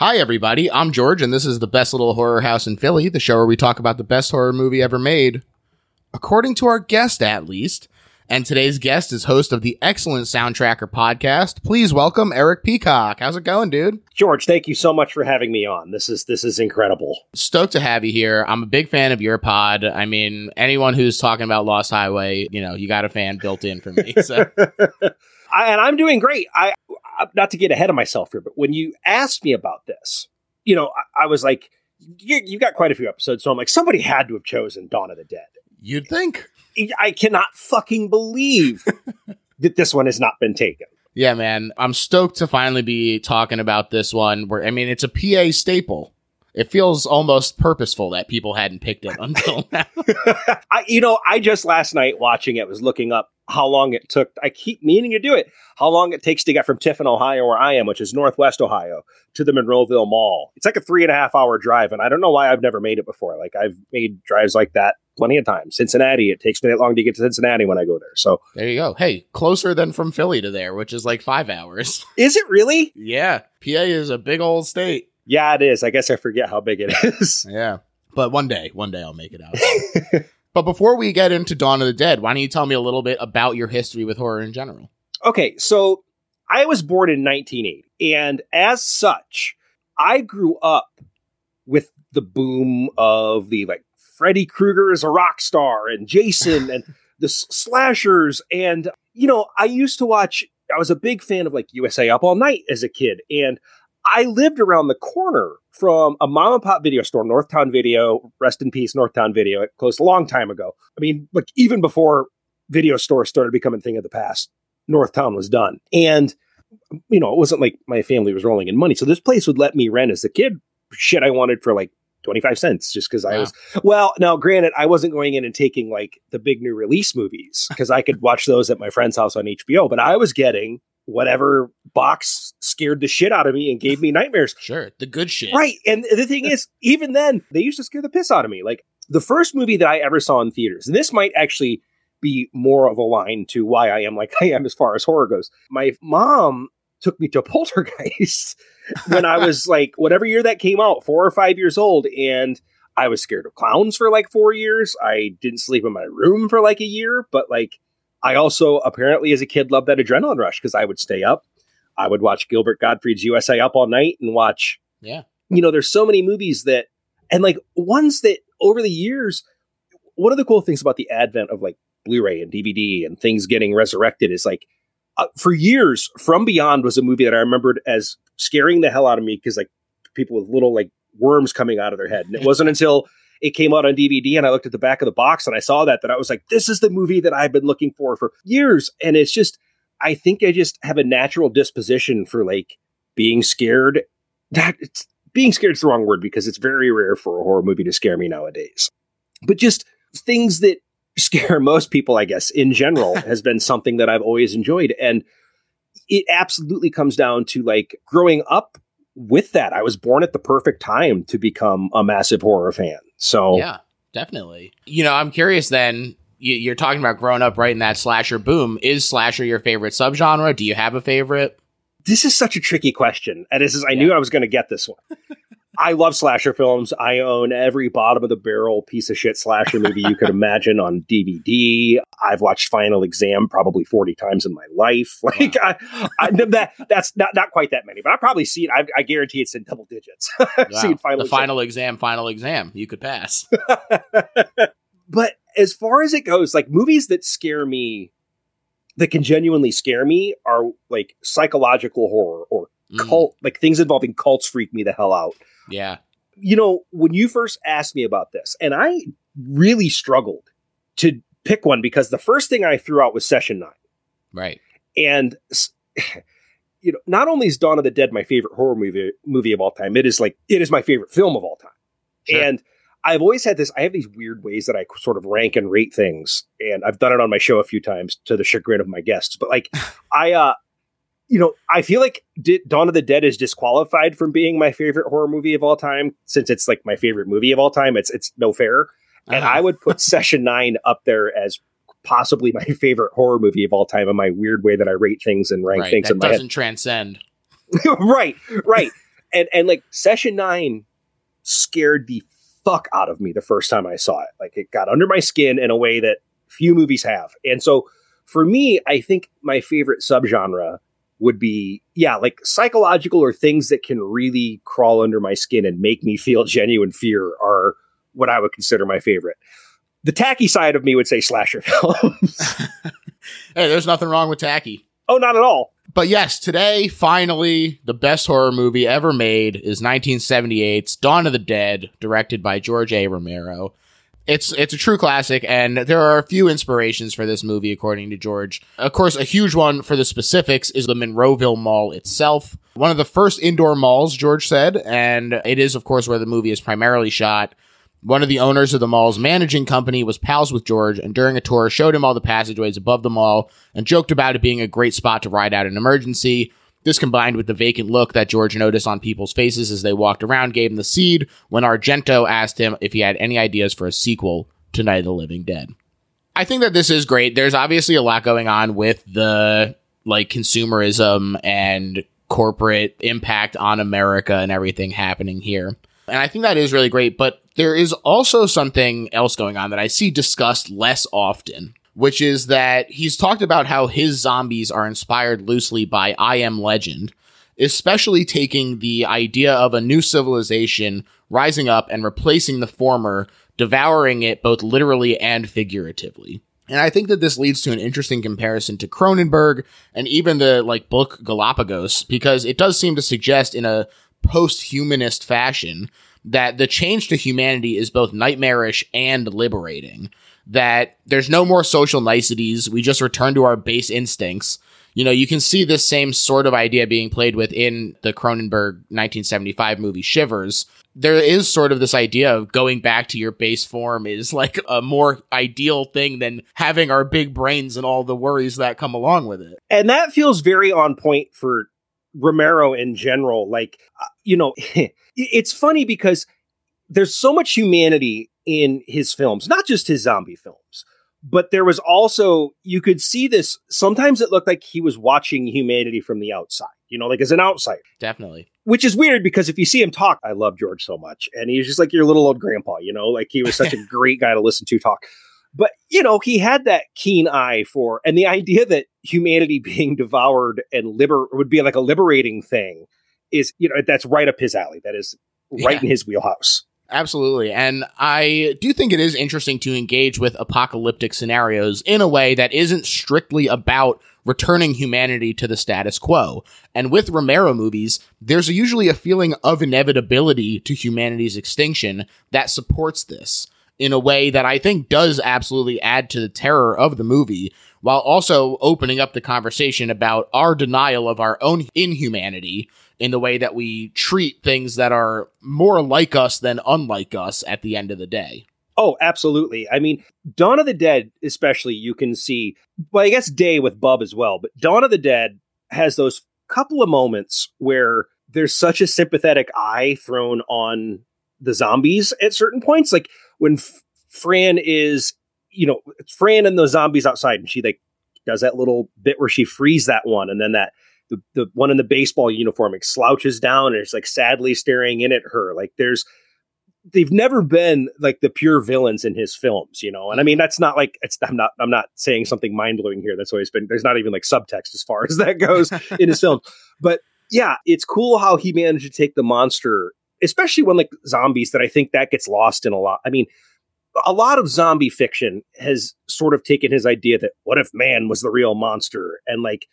Hi, everybody. I'm George, and this is the best little horror house in Philly, the show where we talk about the best horror movie ever made, according to our guest, at least. And today's guest is host of the excellent Soundtracker podcast. Please welcome Eric Peacock. How's it going, dude? George, thank you so much for having me on. This is this is incredible. Stoked to have you here. I'm a big fan of your pod. I mean, anyone who's talking about Lost Highway, you know, you got a fan built in for me. So. I, and I'm doing great. I, I not to get ahead of myself here, but when you asked me about this, you know, I, I was like, you, you got quite a few episodes, so I'm like, somebody had to have chosen Dawn of the Dead. You'd think. I cannot fucking believe that this one has not been taken. Yeah, man. I'm stoked to finally be talking about this one where I mean it's a PA staple. It feels almost purposeful that people hadn't picked it until now. I, you know, I just last night watching it was looking up how long it took. I keep meaning to do it. How long it takes to get from Tiffin, Ohio, where I am, which is Northwest Ohio, to the Monroeville Mall. It's like a three and a half hour drive, and I don't know why I've never made it before. Like I've made drives like that plenty of times. Cincinnati, it takes me that long to get to Cincinnati when I go there. So there you go. Hey, closer than from Philly to there, which is like five hours. Is it really? yeah, PA is a big old state. Yeah, it is. I guess I forget how big it is. Yeah, but one day, one day I'll make it out. But before we get into Dawn of the Dead, why don't you tell me a little bit about your history with horror in general? Okay, so I was born in 1980, and as such, I grew up with the boom of the like Freddy Krueger is a rock star and Jason and the slashers. And, you know, I used to watch, I was a big fan of like USA Up All Night as a kid. And I lived around the corner from a mom and pop video store, Northtown Video. Rest in peace, Northtown Video. It closed a long time ago. I mean, like even before video stores started becoming a thing of the past, Northtown was done. And you know, it wasn't like my family was rolling in money. So this place would let me rent as a kid shit I wanted for like 25 cents just because wow. I was well now granted I wasn't going in and taking like the big new release movies because I could watch those at my friend's house on HBO but I was getting whatever box scared the shit out of me and gave me nightmares. Sure, the good shit. Right. And the thing is, even then, they used to scare the piss out of me. Like the first movie that I ever saw in theaters, and this might actually be more of a line to why I am like I am as far as horror goes. My mom took me to Poltergeist when I was like whatever year that came out, four or five years old, and I was scared of clowns for like four years. I didn't sleep in my room for like a year, but like I also apparently as a kid loved that adrenaline rush because I would stay up. I would watch Gilbert Gottfried's USA Up All Night and watch. Yeah. You know, there's so many movies that, and like ones that over the years, one of the cool things about the advent of like Blu-ray and DVD and things getting resurrected is like, uh, for years, From Beyond was a movie that I remembered as scaring the hell out of me because like people with little like worms coming out of their head, and it wasn't until it came out on DVD and I looked at the back of the box and I saw that that I was like, this is the movie that I've been looking for for years. And it's just, I think I just have a natural disposition for like being scared. That it's being scared is the wrong word because it's very rare for a horror movie to scare me nowadays. But just things that scare most people, I guess, in general, has been something that I've always enjoyed. And it absolutely comes down to like growing up with that. I was born at the perfect time to become a massive horror fan. So yeah, definitely. You know, I'm curious. Then you, are talking about growing up right in that slasher boom. Is slasher your favorite subgenre? Do you have a favorite? This is such a tricky question, and this is I yeah. knew I was going to get this one. I love slasher films. I own every bottom of the barrel piece of shit slasher movie you could imagine on DVD. I've watched Final Exam probably 40 times in my life. Like wow. I, I, that, that's not, not quite that many, but I've probably seen, I, I guarantee it's in double digits. I've wow. seen Final the exam. Final Exam, Final Exam. You could pass. but as far as it goes, like movies that scare me, that can genuinely scare me are like psychological horror or mm. cult, like things involving cults freak me the hell out. Yeah. You know, when you first asked me about this, and I really struggled to pick one because the first thing I threw out was Session 9. Right. And you know, not only is Dawn of the Dead my favorite horror movie movie of all time, it is like it is my favorite film of all time. Sure. And I've always had this. I have these weird ways that I sort of rank and rate things, and I've done it on my show a few times to the chagrin of my guests. But like, I, uh, you know, I feel like Dawn of the Dead is disqualified from being my favorite horror movie of all time since it's like my favorite movie of all time. It's it's no fair, uh-huh. and I would put Session Nine up there as possibly my favorite horror movie of all time. In my weird way that I rate things and rank right, things that in my doesn't head. transcend. right, right. And and like session nine scared the fuck out of me the first time I saw it. Like it got under my skin in a way that few movies have. And so for me, I think my favorite subgenre would be yeah, like psychological or things that can really crawl under my skin and make me feel genuine fear are what I would consider my favorite. The tacky side of me would say slasher films. hey, there's nothing wrong with tacky. Oh, not at all. But yes, today, finally, the best horror movie ever made is 1978's Dawn of the Dead, directed by George A. Romero. It's it's a true classic, and there are a few inspirations for this movie, according to George. Of course, a huge one for the specifics is the Monroeville Mall itself. One of the first indoor malls, George said, and it is, of course, where the movie is primarily shot. One of the owners of the mall's managing company was pals with George and during a tour showed him all the passageways above the mall and joked about it being a great spot to ride out an emergency. This combined with the vacant look that George noticed on people's faces as they walked around gave him the seed when Argento asked him if he had any ideas for a sequel to Night of the Living Dead. I think that this is great. There's obviously a lot going on with the like consumerism and corporate impact on America and everything happening here. And I think that is really great, but there is also something else going on that I see discussed less often, which is that he's talked about how his zombies are inspired loosely by I Am Legend, especially taking the idea of a new civilization rising up and replacing the former, devouring it both literally and figuratively. And I think that this leads to an interesting comparison to Cronenberg and even the like book Galapagos because it does seem to suggest in a post-humanist fashion that the change to humanity is both nightmarish and liberating. That there's no more social niceties. We just return to our base instincts. You know, you can see this same sort of idea being played with in the Cronenberg 1975 movie Shivers. There is sort of this idea of going back to your base form is like a more ideal thing than having our big brains and all the worries that come along with it. And that feels very on point for Romero in general. Like, uh, you know, it's funny because there's so much humanity in his films, not just his zombie films, but there was also, you could see this. Sometimes it looked like he was watching humanity from the outside, you know, like as an outsider. Definitely. Which is weird because if you see him talk, I love George so much. And he's just like your little old grandpa, you know, like he was such a great guy to listen to talk. But, you know, he had that keen eye for, and the idea that humanity being devoured and liber would be like a liberating thing is, you know, that's right up his alley. That is right yeah. in his wheelhouse. Absolutely. And I do think it is interesting to engage with apocalyptic scenarios in a way that isn't strictly about returning humanity to the status quo. And with Romero movies, there's usually a feeling of inevitability to humanity's extinction that supports this in a way that I think does absolutely add to the terror of the movie, while also opening up the conversation about our denial of our own inhumanity in the way that we treat things that are more like us than unlike us at the end of the day. Oh, absolutely. I mean, Dawn of the Dead, especially, you can see, well, I guess Day with Bub as well, but Dawn of the Dead has those couple of moments where there's such a sympathetic eye thrown on the zombies at certain points. Like when F- Fran is, you know, Fran and the zombies outside, and she like does that little bit where she frees that one, and then that the, the one in the baseball uniform like, slouches down and is like sadly staring in at her. Like there's they've never been like the pure villains in his films, you know. And I mean that's not like it's I'm not I'm not saying something mind blowing here. That's always been there's not even like subtext as far as that goes in his films. But yeah, it's cool how he managed to take the monster, especially when like zombies that I think that gets lost in a lot. I mean, a lot of zombie fiction has sort of taken his idea that what if man was the real monster and like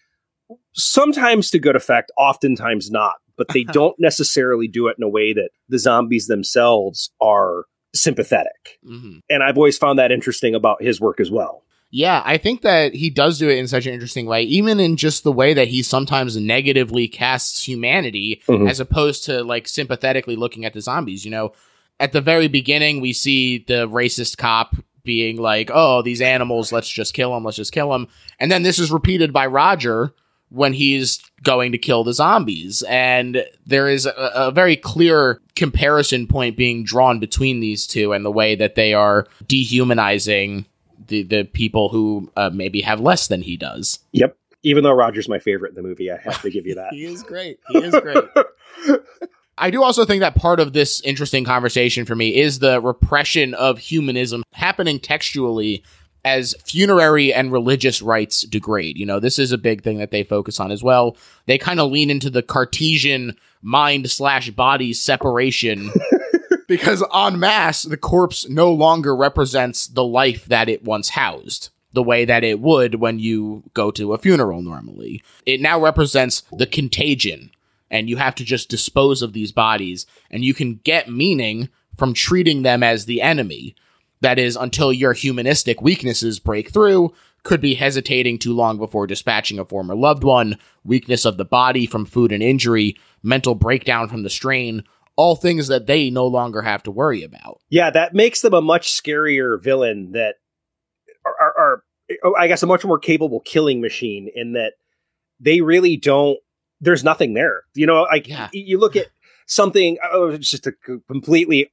sometimes to good effect, oftentimes not. But they don't necessarily do it in a way that the zombies themselves are sympathetic. Mm-hmm. And I've always found that interesting about his work as well. Yeah, I think that he does do it in such an interesting way, even in just the way that he sometimes negatively casts humanity mm-hmm. as opposed to like sympathetically looking at the zombies. You know, at the very beginning, we see the racist cop being like, oh, these animals, let's just kill them, let's just kill them. And then this is repeated by Roger when he's going to kill the zombies. And there is a, a, very clear comparison point being drawn between these two and the way that they are dehumanizing the, the people who uh, maybe have less than he does. Yep. Even though Roger's my favorite in the movie, I have to give you that. he is great. He is great. I do also think that part of this interesting conversation for me is the repression of humanism happening textually as funerary and religious rites degrade. You know, this is a big thing that they focus on as well. They kind of lean into the Cartesian mind slash body separation because en masse, the corpse no longer represents the life that it once housed the way that it would when you go to a funeral normally. It now represents the contagion, and you have to just dispose of these bodies, and you can get meaning from treating them as the enemy. That is, until your humanistic weaknesses break through, could be hesitating too long before dispatching a former loved one, weakness of the body from food and injury, mental breakdown from the strain, all things that they no longer have to worry about. Yeah, that makes them a much scarier villain that are, are, are oh, I guess a much more capable killing machine in that they really don't there's nothing there. You know, like yeah. you look at something oh, it's just a completely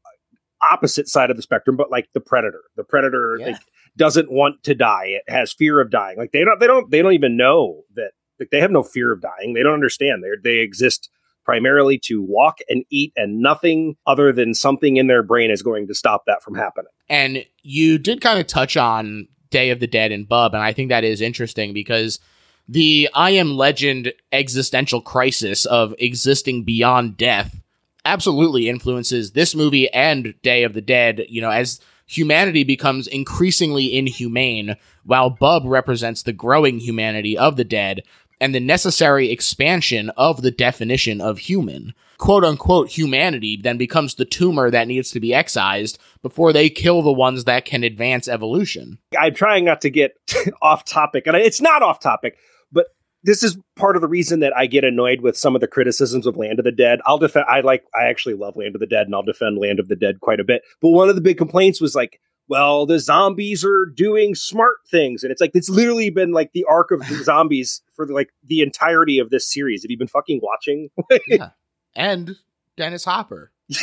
opposite side of the spectrum, but like the predator. The predator yeah. like, doesn't want to die. It has fear of dying. Like they don't they don't they don't even know that like they have no fear of dying. They don't understand. They they exist primarily to walk and eat, and nothing other than something in their brain is going to stop that from happening. And you did kind of touch on Day of the Dead and Bub, and I think that is interesting because the I am legend existential crisis of existing beyond death absolutely influences this movie and Day of the Dead, you know, as humanity becomes increasingly inhumane, while Bub represents the growing humanity of the dead and the necessary expansion of the definition of human. Quote unquote humanity then becomes the tumor that needs to be excised before they kill the ones that can advance evolution. I'm trying not to get off topic, and it's not off topic, but this is part of the reason that I get annoyed with some of the criticisms of Land of the Dead. I'll defend, I like, I actually love Land of the Dead, and I'll defend Land of the Dead quite a bit. But one of the big complaints was like, well, the zombies are doing smart things. And it's like, it's literally been like the arc of the zombies for like the entirety of this series. Have you been fucking watching? yeah. And Dennis Hopper.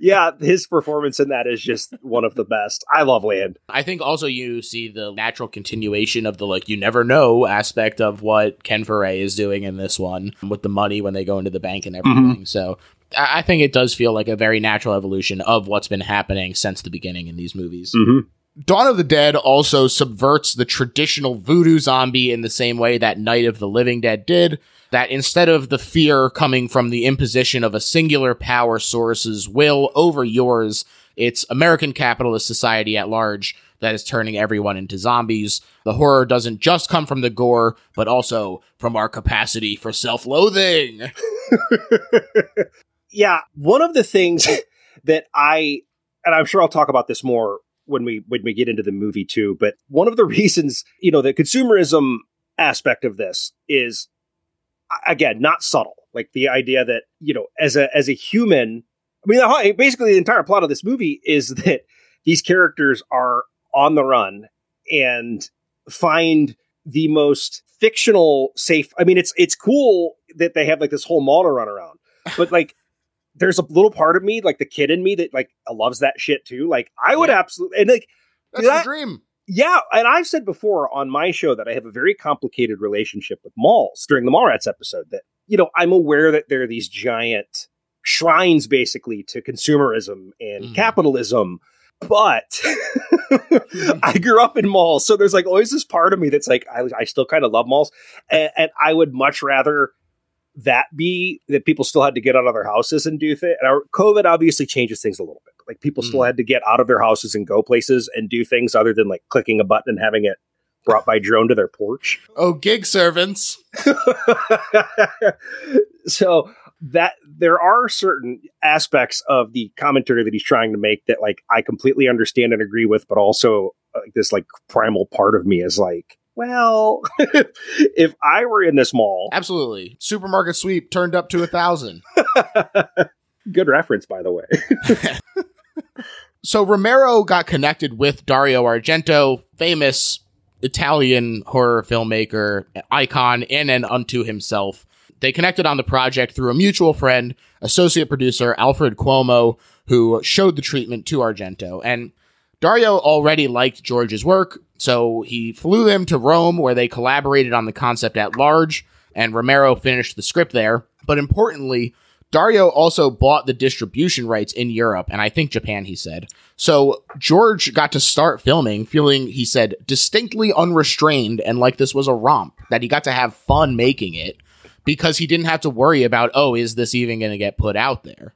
yeah, his performance in that is just one of the best. I love Land. I think also you see the natural continuation of the like you never know aspect of what Ken Foree is doing in this one with the money when they go into the bank and everything. Mm-hmm. So I think it does feel like a very natural evolution of what's been happening since the beginning in these movies. Mm-hmm. Dawn of the Dead also subverts the traditional voodoo zombie in the same way that Night of the Living Dead did. That instead of the fear coming from the imposition of a singular power source's will over yours, it's American capitalist society at large that is turning everyone into zombies. The horror doesn't just come from the gore, but also from our capacity for self loathing. yeah, one of the things that I and I'm sure I'll talk about this more when we when we get into the movie too, but one of the reasons, you know, the consumerism aspect of this is again not subtle. Like the idea that, you know, as a as a human, I mean, basically the entire plot of this movie is that these characters are on the run and find the most fictional safe. I mean, it's it's cool that they have like this whole mall to run around, but like there's a little part of me, like the kid in me, that like loves that shit too. Like I would yeah. absolutely and like that's that, the dream. Yeah, and I've said before on my show that I have a very complicated relationship with malls during the Mallrats episode. That you know I'm aware that there are these giant shrines basically to consumerism and mm. capitalism but I grew up in malls, so there's like always this part of me that's like I, I still kind of love malls, and, and, I would much rather that be that people still had to get out of their houses and do things. our COVID obviously changes things a little bit. Like people mm. still had to get out of their houses and go places and do things other than like clicking a button and having it brought by drone to their porch. Oh, gig servants. so that there are certain aspects of the commentary that he's trying to make that like I completely understand and agree with, but also uh, this like primal part of me is like, well, if I were in this mall, absolutely, supermarket sweep turned up to a thousand. Good reference, by the way. so Romero got connected with Dario Argento, famous Italian horror filmmaker, icon in and unto himself. They connected on the project through a mutual friend, associate producer Alfred Cuomo, who showed the treatment to Argento. And Dario already liked George's work, so he flew them to Rome where they collaborated on the concept at large, and Romero finished the script there. But importantly, Dario also bought the distribution rights in Europe and I think Japan, he said. So George got to start filming feeling, he said, distinctly unrestrained and like this was a romp, that he got to have fun making it because he didn't have to worry about, oh, is this even going to get put out there?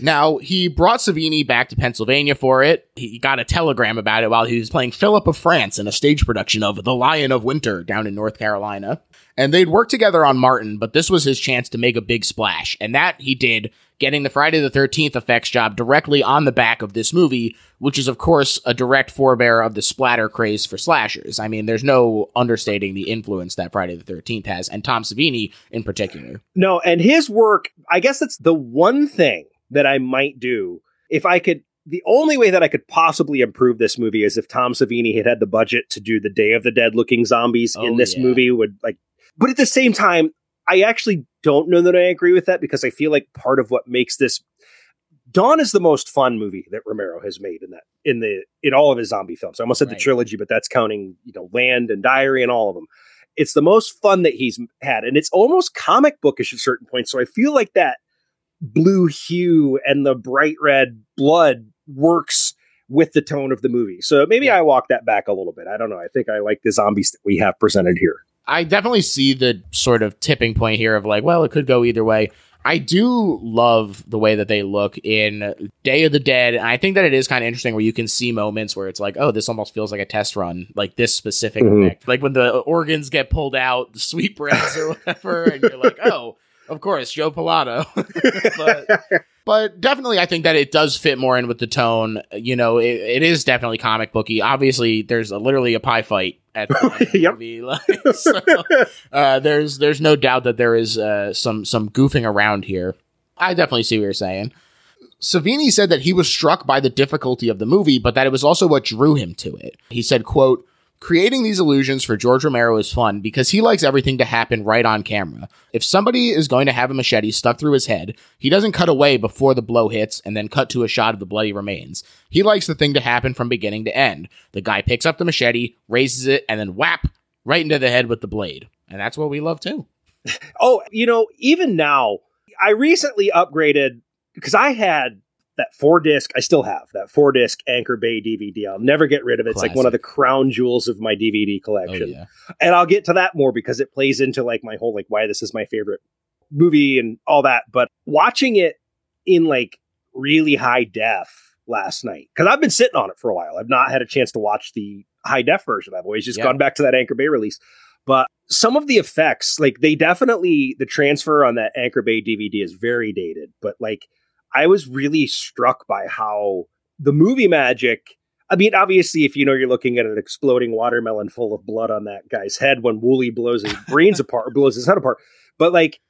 Now, he brought Savini back to Pennsylvania for it. He got a telegram about it while he was playing Philip of France in a stage production of The Lion of Winter down in North Carolina. And they'd worked together on Martin, but this was his chance to make a big splash. And that he did, getting the Friday the 13th effects job directly on the back of this movie, which is, of course, a direct forebear of the splatter craze for slashers. I mean, there's no understating the influence that Friday the 13th has, and Tom Savini in particular. No, and his work, I guess that's the one thing that I might do if I could. The only way that I could possibly improve this movie is if Tom Savini had had the budget to do the Day of the Dead looking zombies Oh, in this yeah. movie would like. But at the same time, I actually don't know that I agree with that because I feel like part of what makes this Dawn is the most fun movie that Romero has made in that in the in all of his zombie films. I almost said Right. the trilogy, but that's counting you know Land and Diary and all of them. It's the most fun that he's had, and it's almost comic bookish at certain points. So I feel like that blue hue and the bright red blood works with the tone of the movie. So maybe Yeah. I walk that back a little bit. I don't know. I think I like the zombies that we have presented here. I definitely see the sort of tipping point here of like, well, it could go either way. I do love the way that they look in Day of the Dead. And I think that it is kind of interesting where you can see moments where it's like, oh, this almost feels like a test run, like this specific Mhm. effect. Like when the organs get pulled out, the sweetbreads or whatever, and you're like, oh, of course, Joe Pilato. but but definitely i think that it does fit more in with the tone. You know it, it is definitely comic booky. Obviously there's a, literally a pie fight at the end of the Yep. movie, like, so, uh, there's there's no doubt that there is uh, some some goofing around here. I definitely see what you're saying. Savini said that he was struck by the difficulty of the movie but that it was also what drew him to it. He said quote Creating these illusions for George Romero is fun because he likes everything to happen right on camera. If somebody is going to have a machete stuck through his head, he doesn't cut away before the blow hits and then cut to a shot of the bloody remains. He likes the thing to happen from beginning to end. The guy picks up the machete, raises it, and then whap right into the head with the blade. And that's what we love too. Oh, you know, even now, I recently upgraded because I had that four disc. I still have that four disc Anchor Bay DVD. I'll never get rid of it. It's like one of the crown jewels of my DVD Oh, collection. yeah. And I'll get to that more because it plays into like my whole like why this is my favorite movie and all that. But watching it in like really high def last night because I've been sitting on it for a while. I've not had a chance to watch the high def version. I've always just Yeah. gone back to that Anchor Bay release. But some of the effects, like they definitely the transfer on that Anchor Bay DVD is very dated. But like I was really struck by how the movie magic. I mean, obviously, if you know you're looking at an exploding watermelon full of blood on that guy's head when Wooley blows his brains apart, or blows his head apart. But like,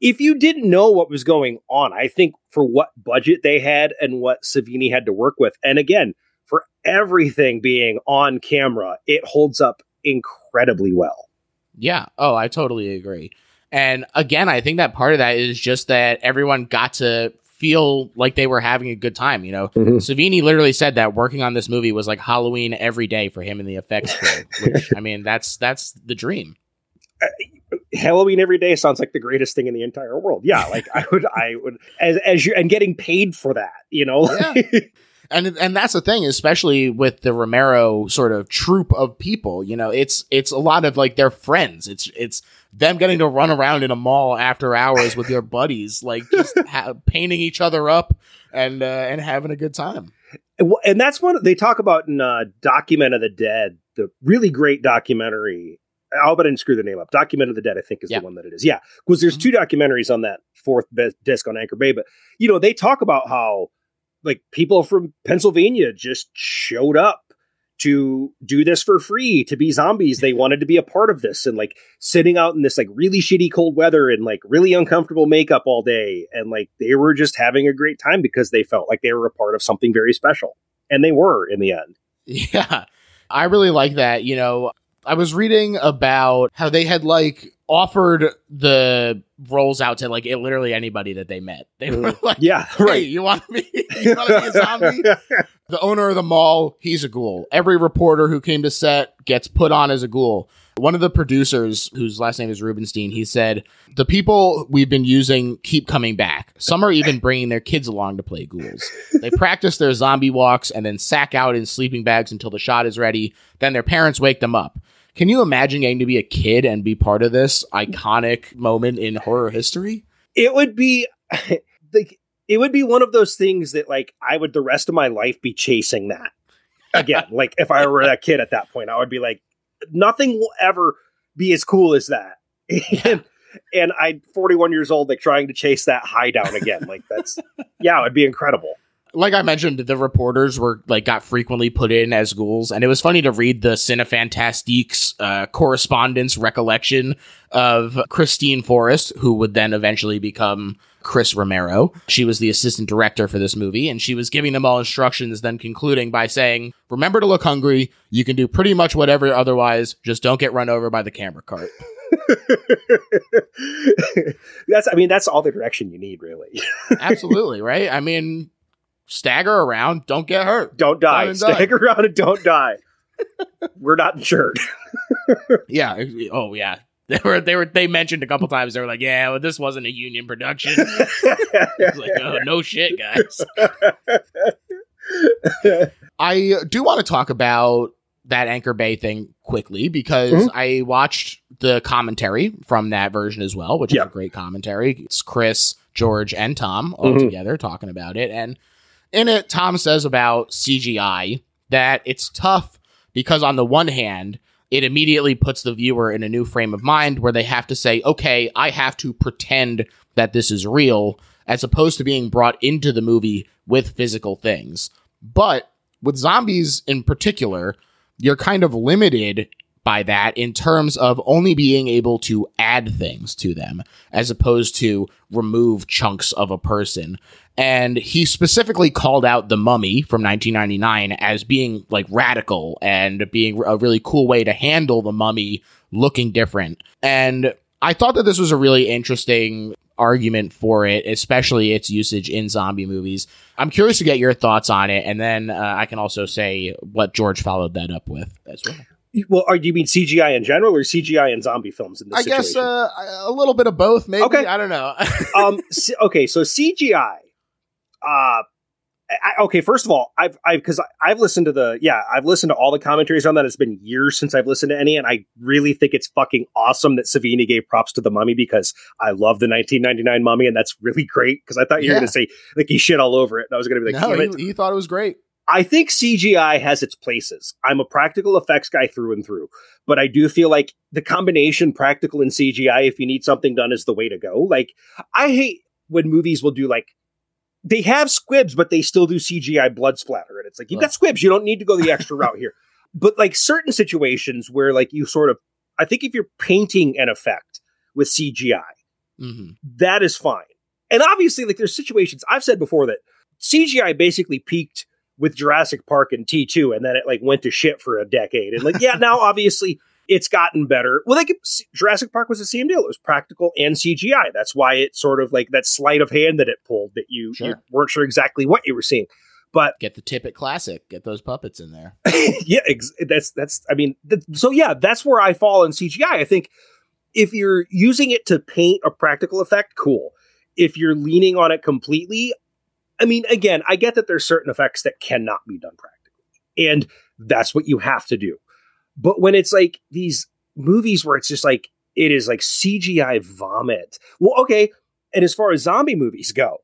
if you didn't know what was going on, I think for what budget they had and what Savini had to work with, and again, for everything being on camera, it holds up incredibly well. Yeah. Oh, I totally agree. And again, I think that part of that is just that everyone got to feel like they were having a good time. You know, Mhm. Savini literally said that working on this movie was like Halloween every day for him and the effects crew. Which I mean, that's that's the dream. Halloween every day sounds like the greatest thing in the entire world. Yeah, like I would, I would, as as you and getting paid for that, you know. Yeah. And and that's the thing, especially with the Romero sort of troop of people. You know, it's it's a lot of like their friends. It's it's them getting to run around in a mall after hours with your buddies, like just ha- painting each other up and uh, and having a good time. And that's what they talk about in uh, Document of the Dead, the really great documentary. I hope I didn't screw the name up. Document of the Dead, I think, is Yeah. Mm-hmm. the one that it is. Yeah, because there's two documentaries on that fourth be- disc on Anchor Bay. But you know, they talk about how like people from Pennsylvania just showed up to do this for free to be zombies. They wanted to be a part of this and like sitting out in this like really shitty cold weather and like really uncomfortable makeup all day. And like they were just having a great time because they felt like they were a part of something very special. And they were in the end. Yeah. I really like that. You know, I was reading about how they had like offered the roles out to like literally anybody that they met. They were mm. like, Yeah, Hey, right. you want to be you want to be a zombie? the owner of the mall, he's a ghoul. Every reporter who came to set gets put on as a ghoul. One of the producers, whose last name is Rubinstein, he said, The people we've been using keep coming back. Some are even bringing their kids along to play ghouls. They practice their zombie walks and then sack out in sleeping bags until the shot is ready. Then their parents wake them up. Can you imagine getting to be a kid and be part of this iconic moment in horror history? It would be like it would be one of those things that like I would the rest of my life be chasing that. Again, like if I were that kid at that point, I would be like, nothing will ever be as cool as that. and, and I'm 41 years old, like trying to chase that high down again. Like that's yeah, it'd be incredible like I mentioned, the reporters were like got frequently put in as ghouls, and it was funny to read the Cinefantastique's uh, correspondence recollection of Christine Forrest, who would then eventually become Chris Romero. She was the assistant director for this movie, and she was giving them all instructions, then concluding by saying, "Remember to look hungry. You can do pretty much whatever otherwise. Just don't get run over by the camera cart." that's I mean that's all the direction you need really. Absolutely, right? I mean stagger around, don't get hurt. Don't die. Stagger around and don't die. We're not insured. yeah. Oh yeah. They were they were they mentioned a couple times they were like, yeah, well, this wasn't a union production. like, oh no shit, guys. I do want to talk about that Anchor Bay thing quickly because mm-hmm. I watched the commentary from that version as well, which is a great commentary. It's Chris, George, and Tom all mm-hmm. together talking about it. And in it, Tom says about CGI that it's tough because, on the one hand, it immediately puts the viewer in a new frame of mind where they have to say, okay, I have to pretend that this is real, as opposed to being brought into the movie with physical things. But with zombies in particular, you're kind of limited by that in terms of only being able to add things to them as opposed to remove chunks of a person. And he specifically called out The Mummy from 1999 as being like radical and being a really cool way to handle the mummy looking different. And I thought that this was a really interesting argument for it, especially its usage in zombie movies. I'm curious to get your thoughts on it, and then uh, I can also say what George followed that up with as well. Well, are, do you mean CGI in general or CGI in zombie films? In this I situation? guess uh, a little bit of both. Maybe okay. I don't know. um, c- okay, so CGI. Uh, I, okay, first of all, I've I've because I've listened to the yeah I've listened to all the commentaries on that. It's been years since I've listened to any, and I really think it's fucking awesome that Savini gave props to the Mummy because I love the 1999 Mummy, and that's really great. Because I thought you were going to say like he shit all over it, and I was going to be like, no, he thought it was great. I think CGI has its places. I'm a practical effects guy through and through, but I do feel like the combination practical and CGI, if you need something done, is the way to go. Like, I hate when movies will do like, they have squibs, but they still do CGI blood splatter. And it's like, you've got squibs. You don't need to go the extra route here. But like certain situations where like you sort of, I think if you're painting an effect with CGI, mm-hmm. that is fine. And obviously, like there's situations I've said before that CGI basically peaked with Jurassic Park and T2, and then it like went to shit for a decade. And like, yeah, now obviously it's gotten better. Well, like Jurassic Park was the same deal. It was practical and CGI. That's why it sort of like that sleight of hand that it pulled that you, sure. you weren't sure exactly what you were seeing. But get the Tippett Classic, get those puppets in there. yeah, ex- that's that's. I mean, th- so yeah, that's where I fall in CGI. I think if you're using it to paint a practical effect, cool. If you're leaning on it completely, I mean, again, I get that there's certain effects that cannot be done practically, and that's what you have to do. But when it's like these movies where it's just like it is like CGI vomit. Well, okay. And as far as zombie movies go,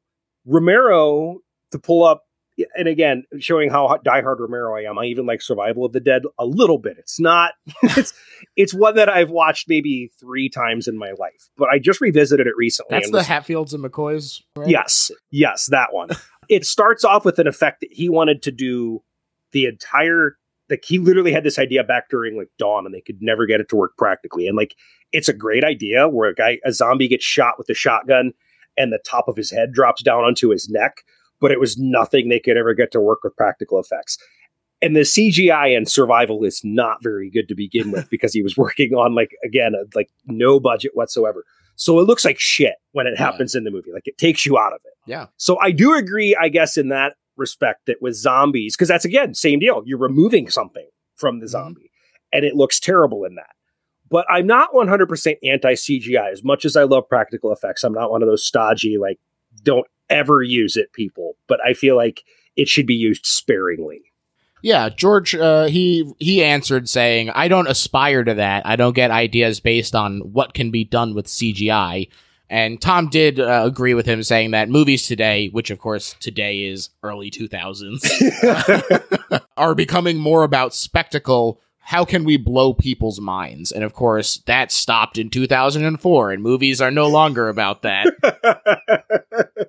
Romero to pull up and again, showing how diehard Romero I am, I even like Survival of the Dead a little bit. It's not, it's, it's one that I've watched maybe three times in my life, but I just revisited it recently. That's the was, Hatfields and McCoys. Right? Yes, yes, that one. it starts off with an effect that he wanted to do the entire. Like he literally had this idea back during like Dawn, and they could never get it to work practically. And like, it's a great idea where a guy, a zombie, gets shot with a shotgun, and the top of his head drops down onto his neck but it was nothing they could ever get to work with practical effects. And the CGI and survival is not very good to begin with because he was working on like again a, like no budget whatsoever. So it looks like shit when it happens yeah. in the movie. Like it takes you out of it. Yeah. So I do agree, I guess, in that respect that with zombies, because that's again, same deal. You're removing something from the mm-hmm. zombie mm-hmm. and it looks terrible in that. but I'm not 100% anti CGI. As much as I love practical effects, I'm not one of those stodgy, like, don't ever use it people. But I feel like it should be used sparingly. Yeah, George, uh, he he answered saying, "I don't aspire to that. I don't get ideas based on what can be done with CGI." And Tom did uh, agree with him, saying that movies today, which of course today is early 2000s, are becoming more about spectacle. How can we blow people's minds? And of course, that stopped in 2004, and movies are no longer about that.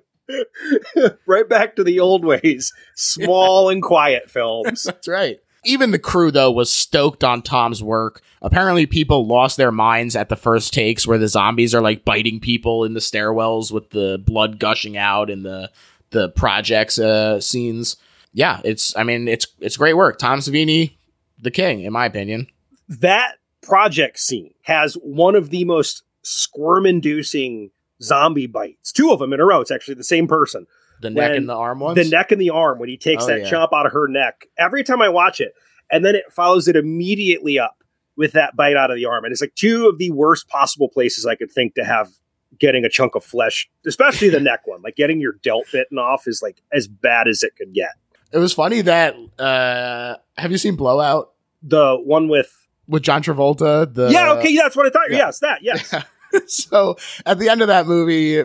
right back to the old ways small and quiet films. That's right. Even the crew, though, was stoked on Tom's work. Apparently, people lost their minds at the first takes where the zombies are like biting people in the stairwells with the blood gushing out in the the projects uh, scenes. Yeah, it's. I mean, it's it's great work. Tom Savini, the king, in my opinion. That project scene has one of the most squirm-inducing zombie bites. Two of them in a row. It's actually the same person. The neck When- and the arm ones. The neck and the arm when he takes Oh, that yeah. chomp out of her neck. Every time I watch it, and then it follows it immediately up with that bite out of the arm. And it's like two of the worst possible places I could think to have getting a chunk of flesh, especially the neck one. Like getting your delt bitten off is like as bad as it could get. It was funny that. Uh, have you seen Blowout The one with with John Travolta? The Yeah, okay, that's what I thought. yeah. Yes, that, yes. so at the end of that movie,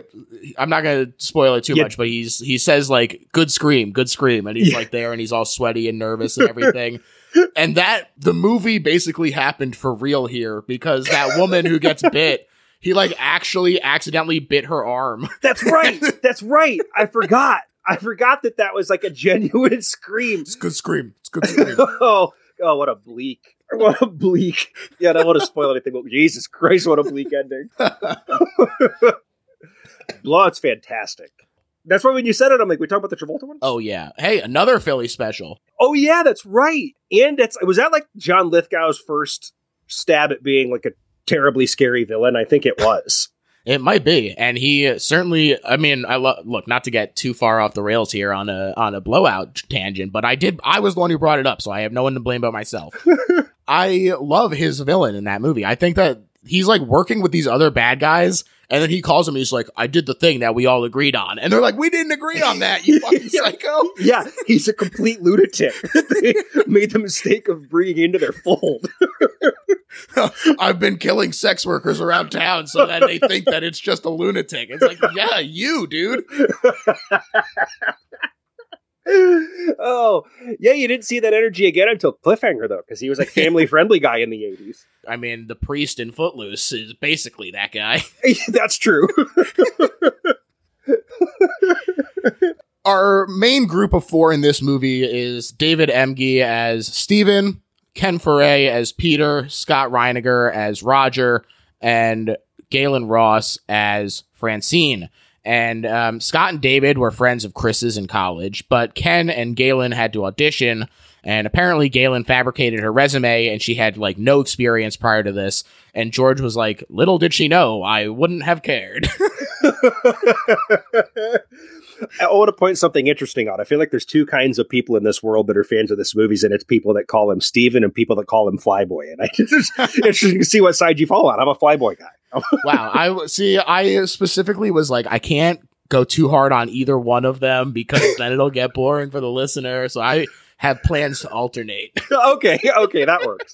I'm not going to spoil it too Yeah. much, but he's he says like "good scream, good scream," and he's Yeah. like there and he's all sweaty and nervous and everything. and that the movie basically happened for real here because that woman who gets bit, he like actually accidentally bit her arm. That's right. That's right. I forgot. I forgot that that was like a genuine scream. It's good scream. It's good scream. oh, oh, what a bleak. What a bleak. Yeah, I don't want to spoil anything, but Jesus Christ, what a bleak ending. Blowout's fantastic. That's why when you said it, I'm like, we talk about the Travolta one? oh yeah. Hey, another Philly special. Oh yeah, that's right. And it's was that like John Lithgow's first stab at being like a terribly scary villain? I think it was. It might be, and he certainly. I mean, I lo- look not to get too far off the rails here on a on a blowout tangent, but I did. I was the one who brought it up, so I have no one to blame but myself. I love his villain in that movie. I think that he's like working with these other bad guys, and then he calls him. He's like, "I did the thing that we all agreed on," and they're like, "We didn't agree on that, you fucking psycho." Yeah, he's a complete lunatic. they made the mistake of bringing into their fold. I've been killing sex workers around town so that they think that it's just a lunatic. It's like, yeah, you, dude. oh, yeah, you didn't see that energy again until Cliffhanger, though, because he was like family friendly guy in the 80s. I mean, the priest in Footloose is basically that guy. That's true. Our main group of four in this movie is David Emge as Steven, Ken Foree as Peter, Scott Reiniger as Roger, and Gaylen Ross as Francine. And um, Scott and David were friends of Chris's in college, but Ken and Galen had to audition. And apparently, Gaylen fabricated her resume and she had like no experience prior to this. And George was like, Little did she know, I wouldn't have cared. I want to point something interesting out. I feel like there's two kinds of people in this world that are fans of this movies, and it's people that call him Steven and people that call him Flyboy. And I just interesting to see what side you fall on. I'm a Flyboy guy. wow. I see. I specifically was like, I can't go too hard on either one of them because then it'll get boring for the listener. So I have plans to alternate. okay, okay, that works.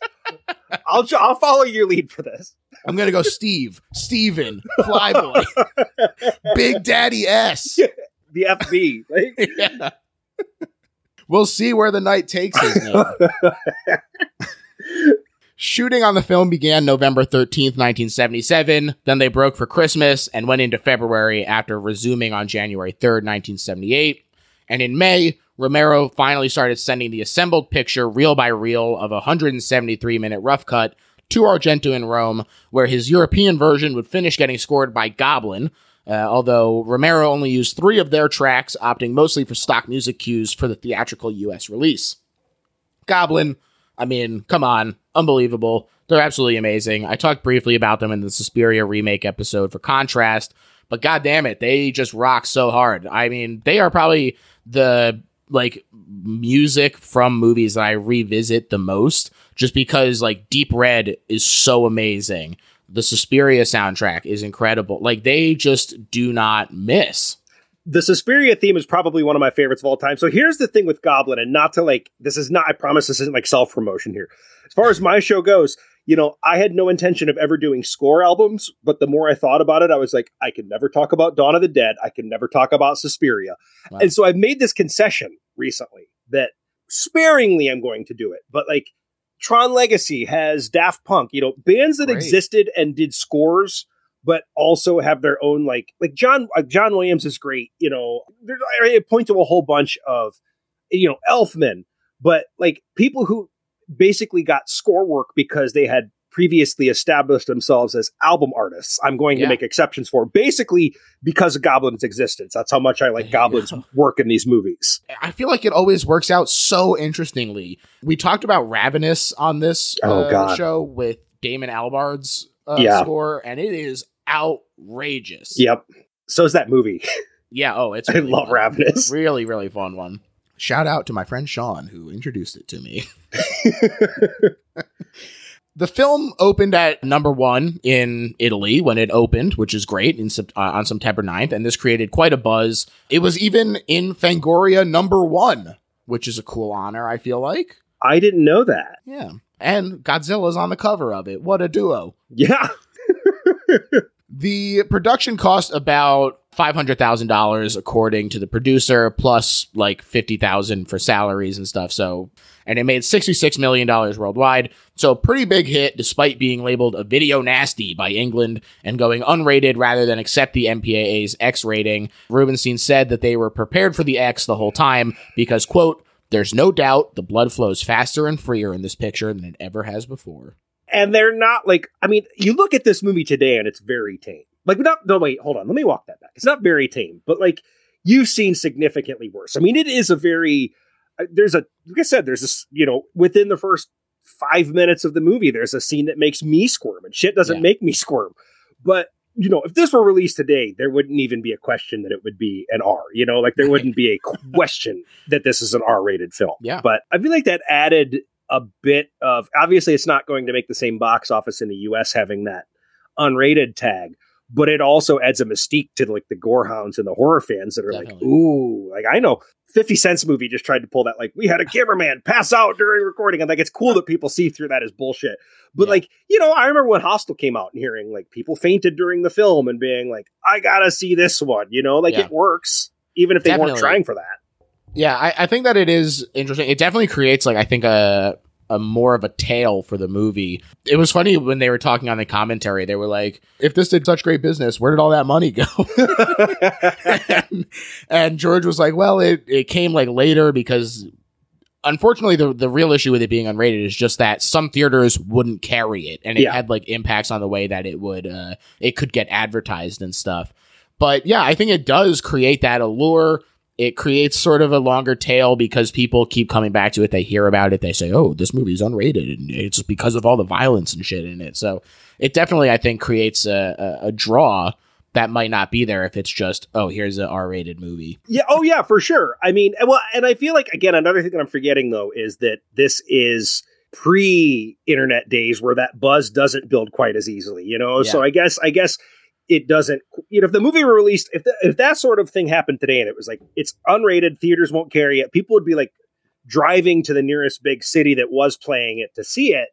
I'll I'll follow your lead for this. I'm gonna go Steve, Steven, Flyboy, Big Daddy S. The FB. Like, Yeah. We'll see where the night takes us. Shooting on the film began November 13th, 1977. Then they broke for Christmas and went into February after resuming on January 3rd, 1978. And in May, Romero finally started sending the assembled picture reel by reel of a 173 minute rough cut to Argento in Rome, where his European version would finish getting scored by Goblin, uh, although Romero only used three of their tracks, opting mostly for stock music cues for the theatrical US release. Goblin, I mean, come on, unbelievable. They're absolutely amazing. I talked briefly about them in the Suspiria remake episode for contrast, but god damn it, they just rock so hard. I mean, they are probably the like music from movies that I revisit the most just because like Deep Red is so amazing. The Suspiria soundtrack is incredible. Like they just do not miss. The Suspiria theme is probably one of my favorites of all time. So here's the thing with Goblin, and not to like, this is not, I promise this isn't like self promotion here. As far as my show goes, you know, I had no intention of ever doing score albums, but the more I thought about it, I was like, I can never talk about Dawn of the Dead. I can never talk about Suspiria. Wow. And so I've made this concession recently that sparingly I'm going to do it. But like Tron Legacy has Daft Punk, you know, bands that Great. existed and did scores but also have their own like like John uh, John Williams is great, you know. I point to a whole bunch of you know Elfman, but like people who basically got score work because they had previously established themselves as album artists. I'm going yeah. to make exceptions for basically because of Goblin's existence. That's how much I like Goblin's yeah. work in these movies. I feel like it always works out so interestingly. We talked about Ravenous on this oh, uh, show with Damon Albarn's uh, yeah. score, and it is outrageous. Yep. So is that movie. Yeah. Oh, it's. Really I love fun. Ravenous. Really, really fun one. Shout out to my friend Sean who introduced it to me. the film opened at number one in Italy when it opened, which is great in, uh, on September 9th, and this created quite a buzz. It was even in Fangoria number one, which is a cool honor, I feel like. I didn't know that. Yeah. And Godzilla's on the cover of it. What a duo. Yeah. the production cost about $500,000 according to the producer plus like 50,000 for salaries and stuff. So and it made $66 million worldwide. So pretty big hit despite being labeled a video nasty by England and going unrated rather than accept the MPAA's X rating. Rubinstein said that they were prepared for the X the whole time because quote, there's no doubt the blood flows faster and freer in this picture than it ever has before and they're not like I mean, you look at this movie today and it's very tame. Like not no wait, hold on, let me walk that back. It's not very tame, but like you've seen significantly worse. I mean, it is a very uh, there's a like I said, there's this you know within the first five minutes of the movie, there's a scene that makes me squirm, and shit doesn't yeah. make me squirm. But you know, if this were released today, there wouldn't even be a question that it would be an R. You know, like there wouldn't be a question that this is an R-rated film. Yeah. But I feel like that added a bit of obviously it's not going to make the same box office in the US having that unrated tag, but it also adds a mystique to like the gorehounds and the horror fans that are Definitely. like, ooh, like I know 50 Cent's movie just tried to pull that like we had a cameraman pass out during recording and like it's cool that people see through that as bullshit. But yeah. like, you know, I remember when Hostel came out and hearing like people fainted during the film and being like, I gotta see this one, you know, like yeah. it works, even if they Definitely. weren't trying for that. Yeah, I, I think that it is interesting. It definitely creates like I think a a more of a tale for the movie. It was funny when they were talking on the commentary. They were like, "If this did such great business, where did all that money go?" and, and, George was like, "Well, it it came like later because." Unfortunately, the the real issue with it being unrated is just that some theaters wouldn't carry it, and it yeah. had like impacts on the way that it would uh, it could get advertised and stuff. But yeah, I think it does create that allure it creates sort of a longer tail because people keep coming back to it. They hear about it. They say, "Oh, this movie's unrated," and it's because of all the violence and shit in it. So it definitely, I think, creates a, a, a draw that might not be there if it's just, "Oh, here's an R-rated movie." Yeah. Oh, yeah, for sure. I mean, well, and I feel like again, another thing that I'm forgetting though is that this is pre-internet days where that buzz doesn't build quite as easily. You know, yeah. so I guess, I guess it doesn't you know if the movie were released if the, if that sort of thing happened today and it was like it's unrated theaters won't carry it people would be like driving to the nearest big city that was playing it to see it.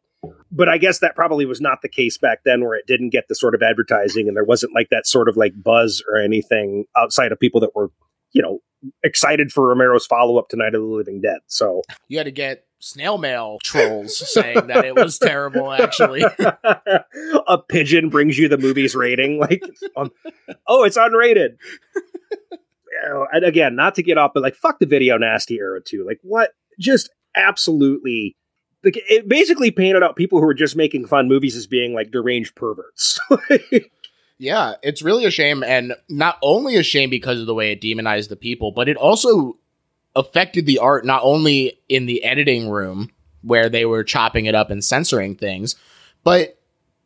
But i guess that probably was not the case back then where it didn't get the sort of advertising and there wasn't like that sort of like buzz or anything outside of people that were you know excited for romero's follow-up to night of the living dead so. You had to get snail mail trolls saying that it was terrible actually. A pigeon brings you the movie's rating like um, oh it's unrated. And again not to get off but like fuck the video nasty era too. Like what just absolutely like it basically painted out people who were just making fun movies as being like deranged perverts yeah it's really a shame and not only a shame because of the way it demonized the people but it also affected the art not only in the editing room where they were chopping it up and censoring things, but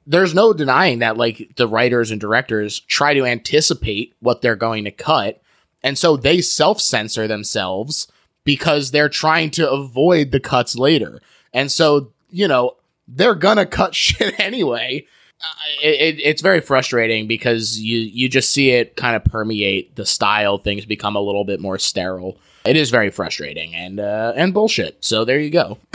there's no denying that like the writers and directors try to anticipate what they're going to cut. And so they self censor themselves because they're trying to avoid the cuts later. And so, you know, they're gonna cut shit anyway. It, it, it's very frustrating because you you just see it kind of permeate the style. Things become a little bit more sterile. It is very frustrating and uh, and bullshit. So there you go.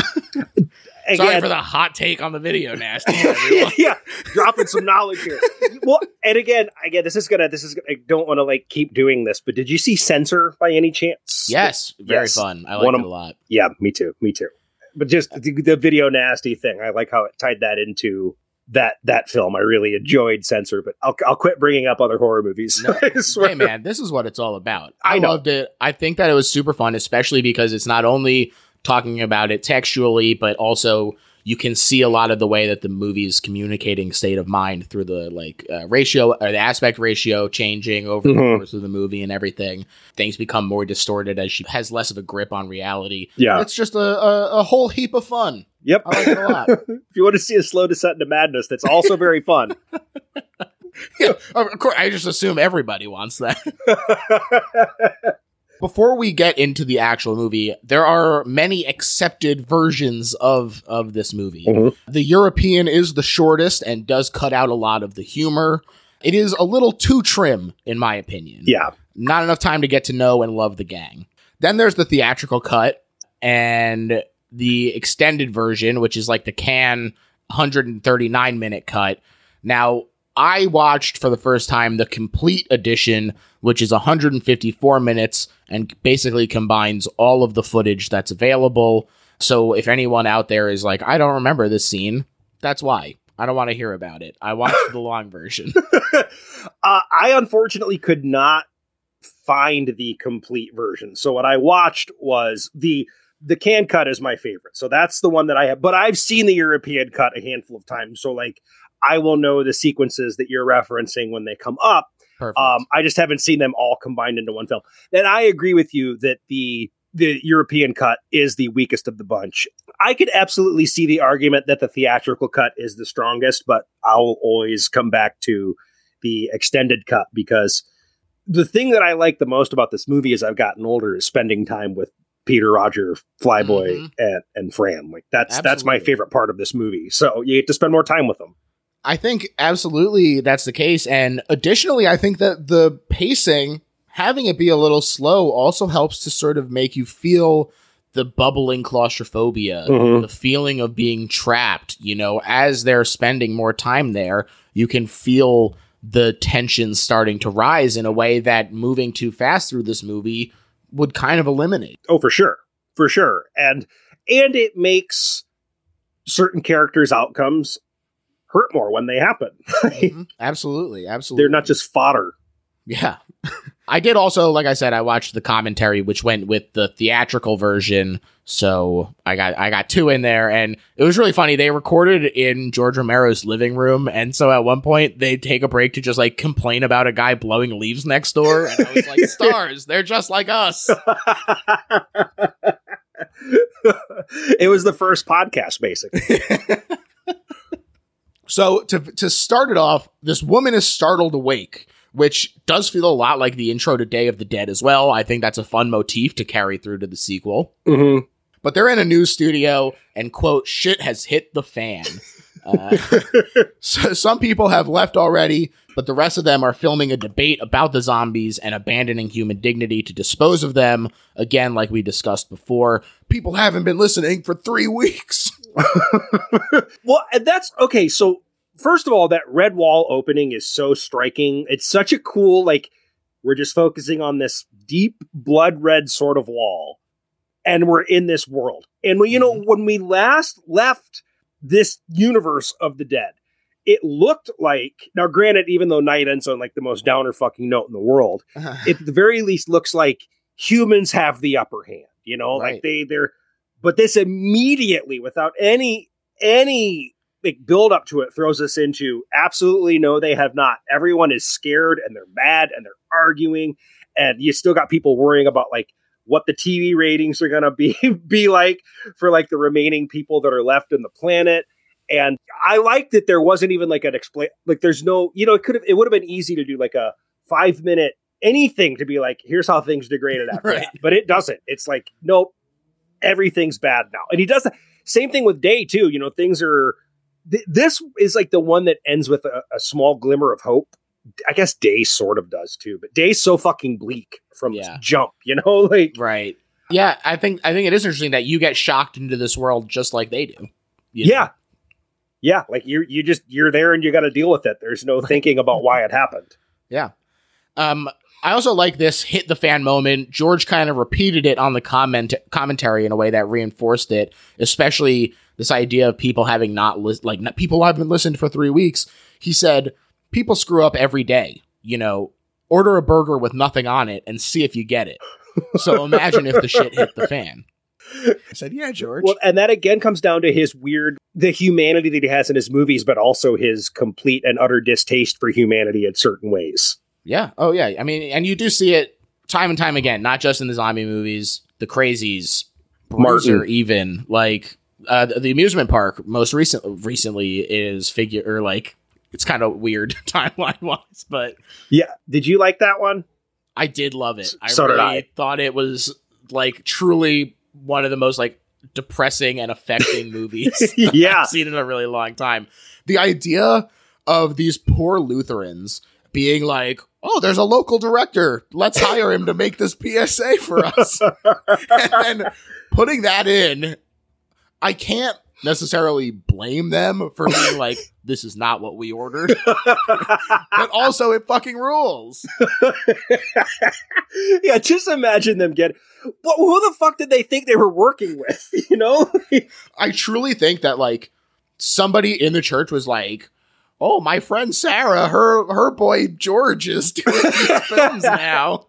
Again, Sorry for the hot take on the video, nasty. yeah, dropping some knowledge here. Well, and again, again, this is gonna, this is, I don't want to like keep doing this, but did you see Censor by any chance? yes, very Yes. fun. I like it a lot. Yeah, me too, me too. But just the, the video nasty thing, I like how it tied that into that that film. I really enjoyed Censor, but I'll I'll quit bringing up other horror movies. No, Hey man, this is what it's all about. I, I loved it. I think that it was super fun, especially because it's not only talking about it textually, but also you can see a lot of the way that the movie is communicating state of mind through the like uh, ratio or the aspect ratio changing over the Mhm. course of the movie and everything. Things become more distorted as she has less of a grip on reality. Yeah. It's just a, a, a whole heap of fun. Yep. I like it a lot. if you want to see a slow descent into madness, that's also very fun. yeah, of course. I just assume everybody wants that. before we get into the actual movie, there are many accepted versions of of this movie. Mhm. The European is the shortest and does cut out a lot of the humor. It is a little too trim, in my opinion. yeah. Not enough time to get to know and love the gang. Then there's the theatrical cut and the extended version, which is like the Cannes 139 minute cut. Now, I watched for the first time the complete edition, which is 154 minutes and basically combines all of the footage that's available. So if anyone out there is like, I don't remember this scene, that's why. I don't want to hear about it. I watched the long version. uh, I unfortunately could not find the complete version. So what I watched was the the Cannes cut is my favorite. So that's the one that I have. But I've seen the European cut a handful of times. So like I will know the sequences that you're referencing when they come up. Um, I just haven't seen them all combined into one film. And I agree with you that the the European cut is the weakest of the bunch. I could absolutely see the argument that the theatrical cut is the strongest, but I'll always come back to the extended cut because the thing that I like the most about this movie as I've gotten older is spending time with Peter, Roger, Flyboy, Mhm. and, and Fran. Like that's that's my favorite part of this movie. So you get to spend more time with them. I think absolutely that's the case. And additionally, I think that the pacing, having it be a little slow, also helps to sort of make you feel the bubbling claustrophobia, Mhm. the feeling of being trapped. You know, as they're spending more time there, you can feel the tension starting to rise in a way that moving too fast through this movie would kind of eliminate. Oh, for sure, for sure, and and it makes certain characters' outcomes hurt more when they happen. Mhm. Absolutely, absolutely. They're not just fodder. Yeah. I did also, like I said, I watched the commentary, which went with the theatrical version. So I got I got two in there, and it was really funny. They recorded in George Romero's living room, and so at one point they take a break to just like complain about a guy blowing leaves next door, and I was like, "Stars, they're just like us." it was the first podcast, basically. So to to start it off, this woman is startled awake, which does feel a lot like the intro to Day of the Dead as well. I think that's a fun motif to carry through to the sequel. Mm-hmm. but they're in a news studio and quote shit has hit the fan uh, so some people have left already but the rest of them are filming a debate about the zombies and abandoning human dignity to dispose of them again like we discussed before people haven't been listening for three weeks well, that's okay. So, first of all, that red wall opening is so striking. It's such a cool, like, we're just focusing on this deep blood red sort of wall, and we're in this world. And, we, you know, mm-hmm. when we last left this universe of the dead, it looked like, now, granted, even though night ends on like the most downer fucking note in the world, it at the very least looks like humans have the upper hand you know Right. like they they're but this immediately without any any like build up to it throws us into absolutely no they have not everyone is scared and they're mad and they're arguing and you still got people worrying about like what the TV ratings are going to be be like for like the remaining people that are left in the planet and I like that there wasn't even like an explain like there's no you know it could have it would have been easy to do like a 5 minute anything to be like, here's how things degraded after Right. that. But it doesn't. It's like, nope, everything's bad now. And he does the Same thing with Day, too. You know, things are. Th- this is like the one that ends with a, a small glimmer of hope. I guess Day sort of does too, but Day's so fucking bleak from Yeah. jump, you know? Like, Right. Yeah, I think I think it is interesting that you get shocked into this world just like they do. you know? yeah. Yeah, like you you just you're there and you got to deal with it. There's no thinking about why it happened. Yeah. Um, I also like this hit the fan moment. George kind of repeated it on the comment commentary in a way that reinforced it, especially this idea of people having not lis- like not, people who haven't listened for three weeks. He said, "People screw up every day. You know, order a burger with nothing on it and see if you get it." So imagine if the shit hit the fan. I said, "Yeah, George." Well, and that again comes down to his weird the humanity that he has in his movies, but also his complete and utter distaste for humanity in certain ways. Yeah. Oh, yeah. I mean, and you do see it time and time again, not just in the zombie movies, the crazies, Bruiser, Martin. even like uh, the, amusement park. Most recent recently is figure or like it's kind of weird timeline wise, but Yeah, did you like that one? I did love it. I So really I. thought it was like truly one of the most like depressing and affecting movies yeah, I've seen in a really long time. The idea of these poor Lutherans being like, oh, there's a local director. Let's hire him to make this PSA for us. and then putting that in, I can't necessarily blame them for being like, this is not what we ordered. but also, it fucking rules. yeah. Just imagine them get. What, who the fuck did they think they were working with? You know? I truly think that like somebody in the church was like, "Oh, my friend Sarah, her her boy George is doing these films now."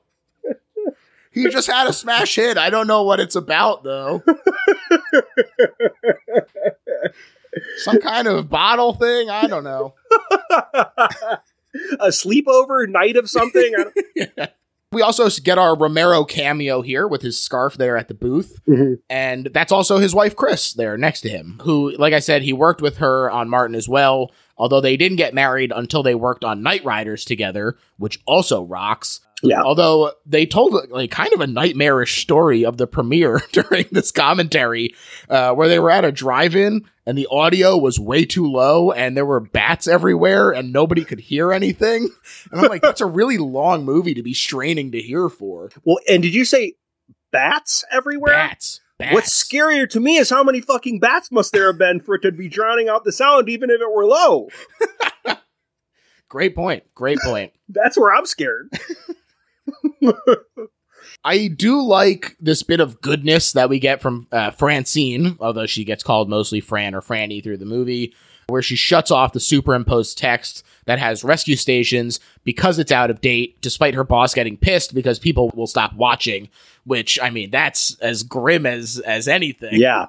He just had a smash hit. I don't know what it's about though. Some kind of bottle thing. I don't know. a sleepover night of something. Don't- We also get our Romero cameo here with his scarf there at the booth. Mm-hmm. And that's also his wife, Chris, there next to him, who, like I said, he worked with her on Martin as well, although they didn't get married until they worked on Knightriders together, which also rocks. Yeah. Although they told like kind of a nightmarish story of the premiere during this commentary, uh, where they were at a drive-in and the audio was way too low and there were bats everywhere and nobody could hear anything. And I'm like, that's a really long movie to be straining to hear for. Well, and did you say bats everywhere? Bats. Bats. What's scarier to me is how many fucking bats must there have been for it to be drowning out the sound, even if it were low. Great point. Great point. That's where I'm scared. I do like this bit of goodness that we get from uh, Francine, although she gets called mostly Fran or Franny through the movie, where she shuts off the superimposed text that has rescue stations because it's out of date, despite her boss getting pissed because people will stop watching. Which I mean, that's as grim as as anything. Yeah.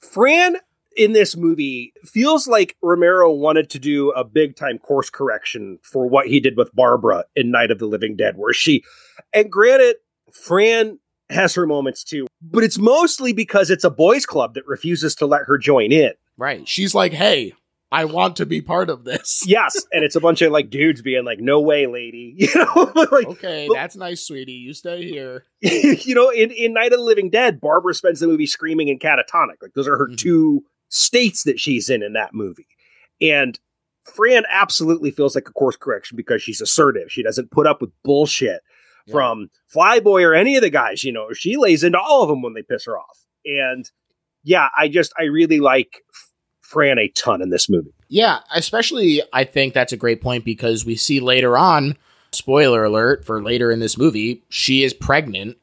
Fran in this movie feels like Romero wanted to do a big time course correction for what he did with Barbara in Night of the Living Dead, where she, and granted, Fran has her moments too, but it's mostly because it's a boys' club that refuses to let her join in. right. She's like, "Hey, I want to be part of this." Yes, and it's a bunch of like dudes being like, "No way, lady," you know, like Okay, But- that's nice, sweetie. You stay here. you know, in, in Night of the Living Dead, Barbara spends the movie screaming and catatonic. Like those are her Mhm. two states that she's in in that movie. And Fran absolutely feels like a course correction because she's assertive. She doesn't put up with bullshit Yeah. from Flyboy or any of the guys. You know, she lays into all of them when they piss her off. And yeah, I just I really like Fran a ton in this movie. Yeah, especially I think that's a great point because we see later on, spoiler alert for later in this movie, she is pregnant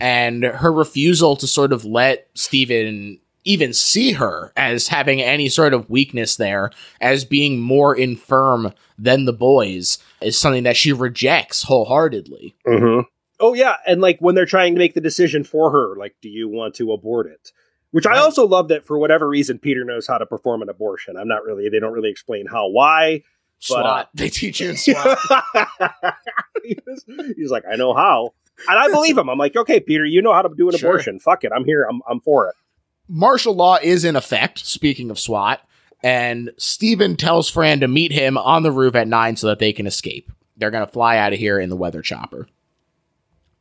and her refusal to sort of let Steven even see her as having any sort of weakness there, as being more infirm than the boys, is something that she rejects wholeheartedly. Mm-hmm. Oh yeah, and like when they're trying to make the decision for her, like, do you want to abort it? Which I also love that for whatever reason Peter knows how to perform an abortion. I'm not really. They don't really explain how. Why? But, SWAT. uh, they teach you in SWAT. he's, he's like, I know how, and I believe him. I'm like, okay, Peter, you know how to do an Sure. abortion. Fuck it, I'm here. I'm I'm for it. martial law is in effect, speaking of SWAT, and Steven tells Fran to meet him on the roof at nine so that they can escape. They're going to fly out of here in the weather chopper.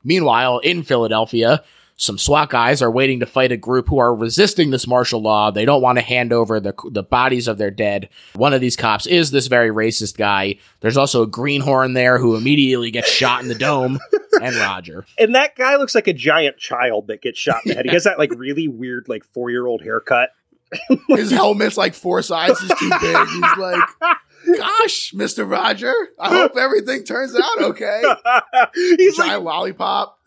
Meanwhile, in Philadelphia, some SWAT guys are waiting to fight a group who are resisting this martial law. They don't want to hand over the, the bodies of their dead. One of these cops is this very racist guy. There's also a greenhorn there who immediately gets shot in the dome, and Roger. And that guy looks like a giant child that gets shot in the head. He has that like really weird, like four year old haircut. His helmet's like four sizes too big. He's like, gosh, Mr. Roger, I hope everything turns out okay. He's Giant lollipop.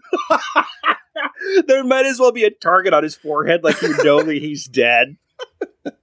there might as well be a target on his forehead, like you know that he's dead.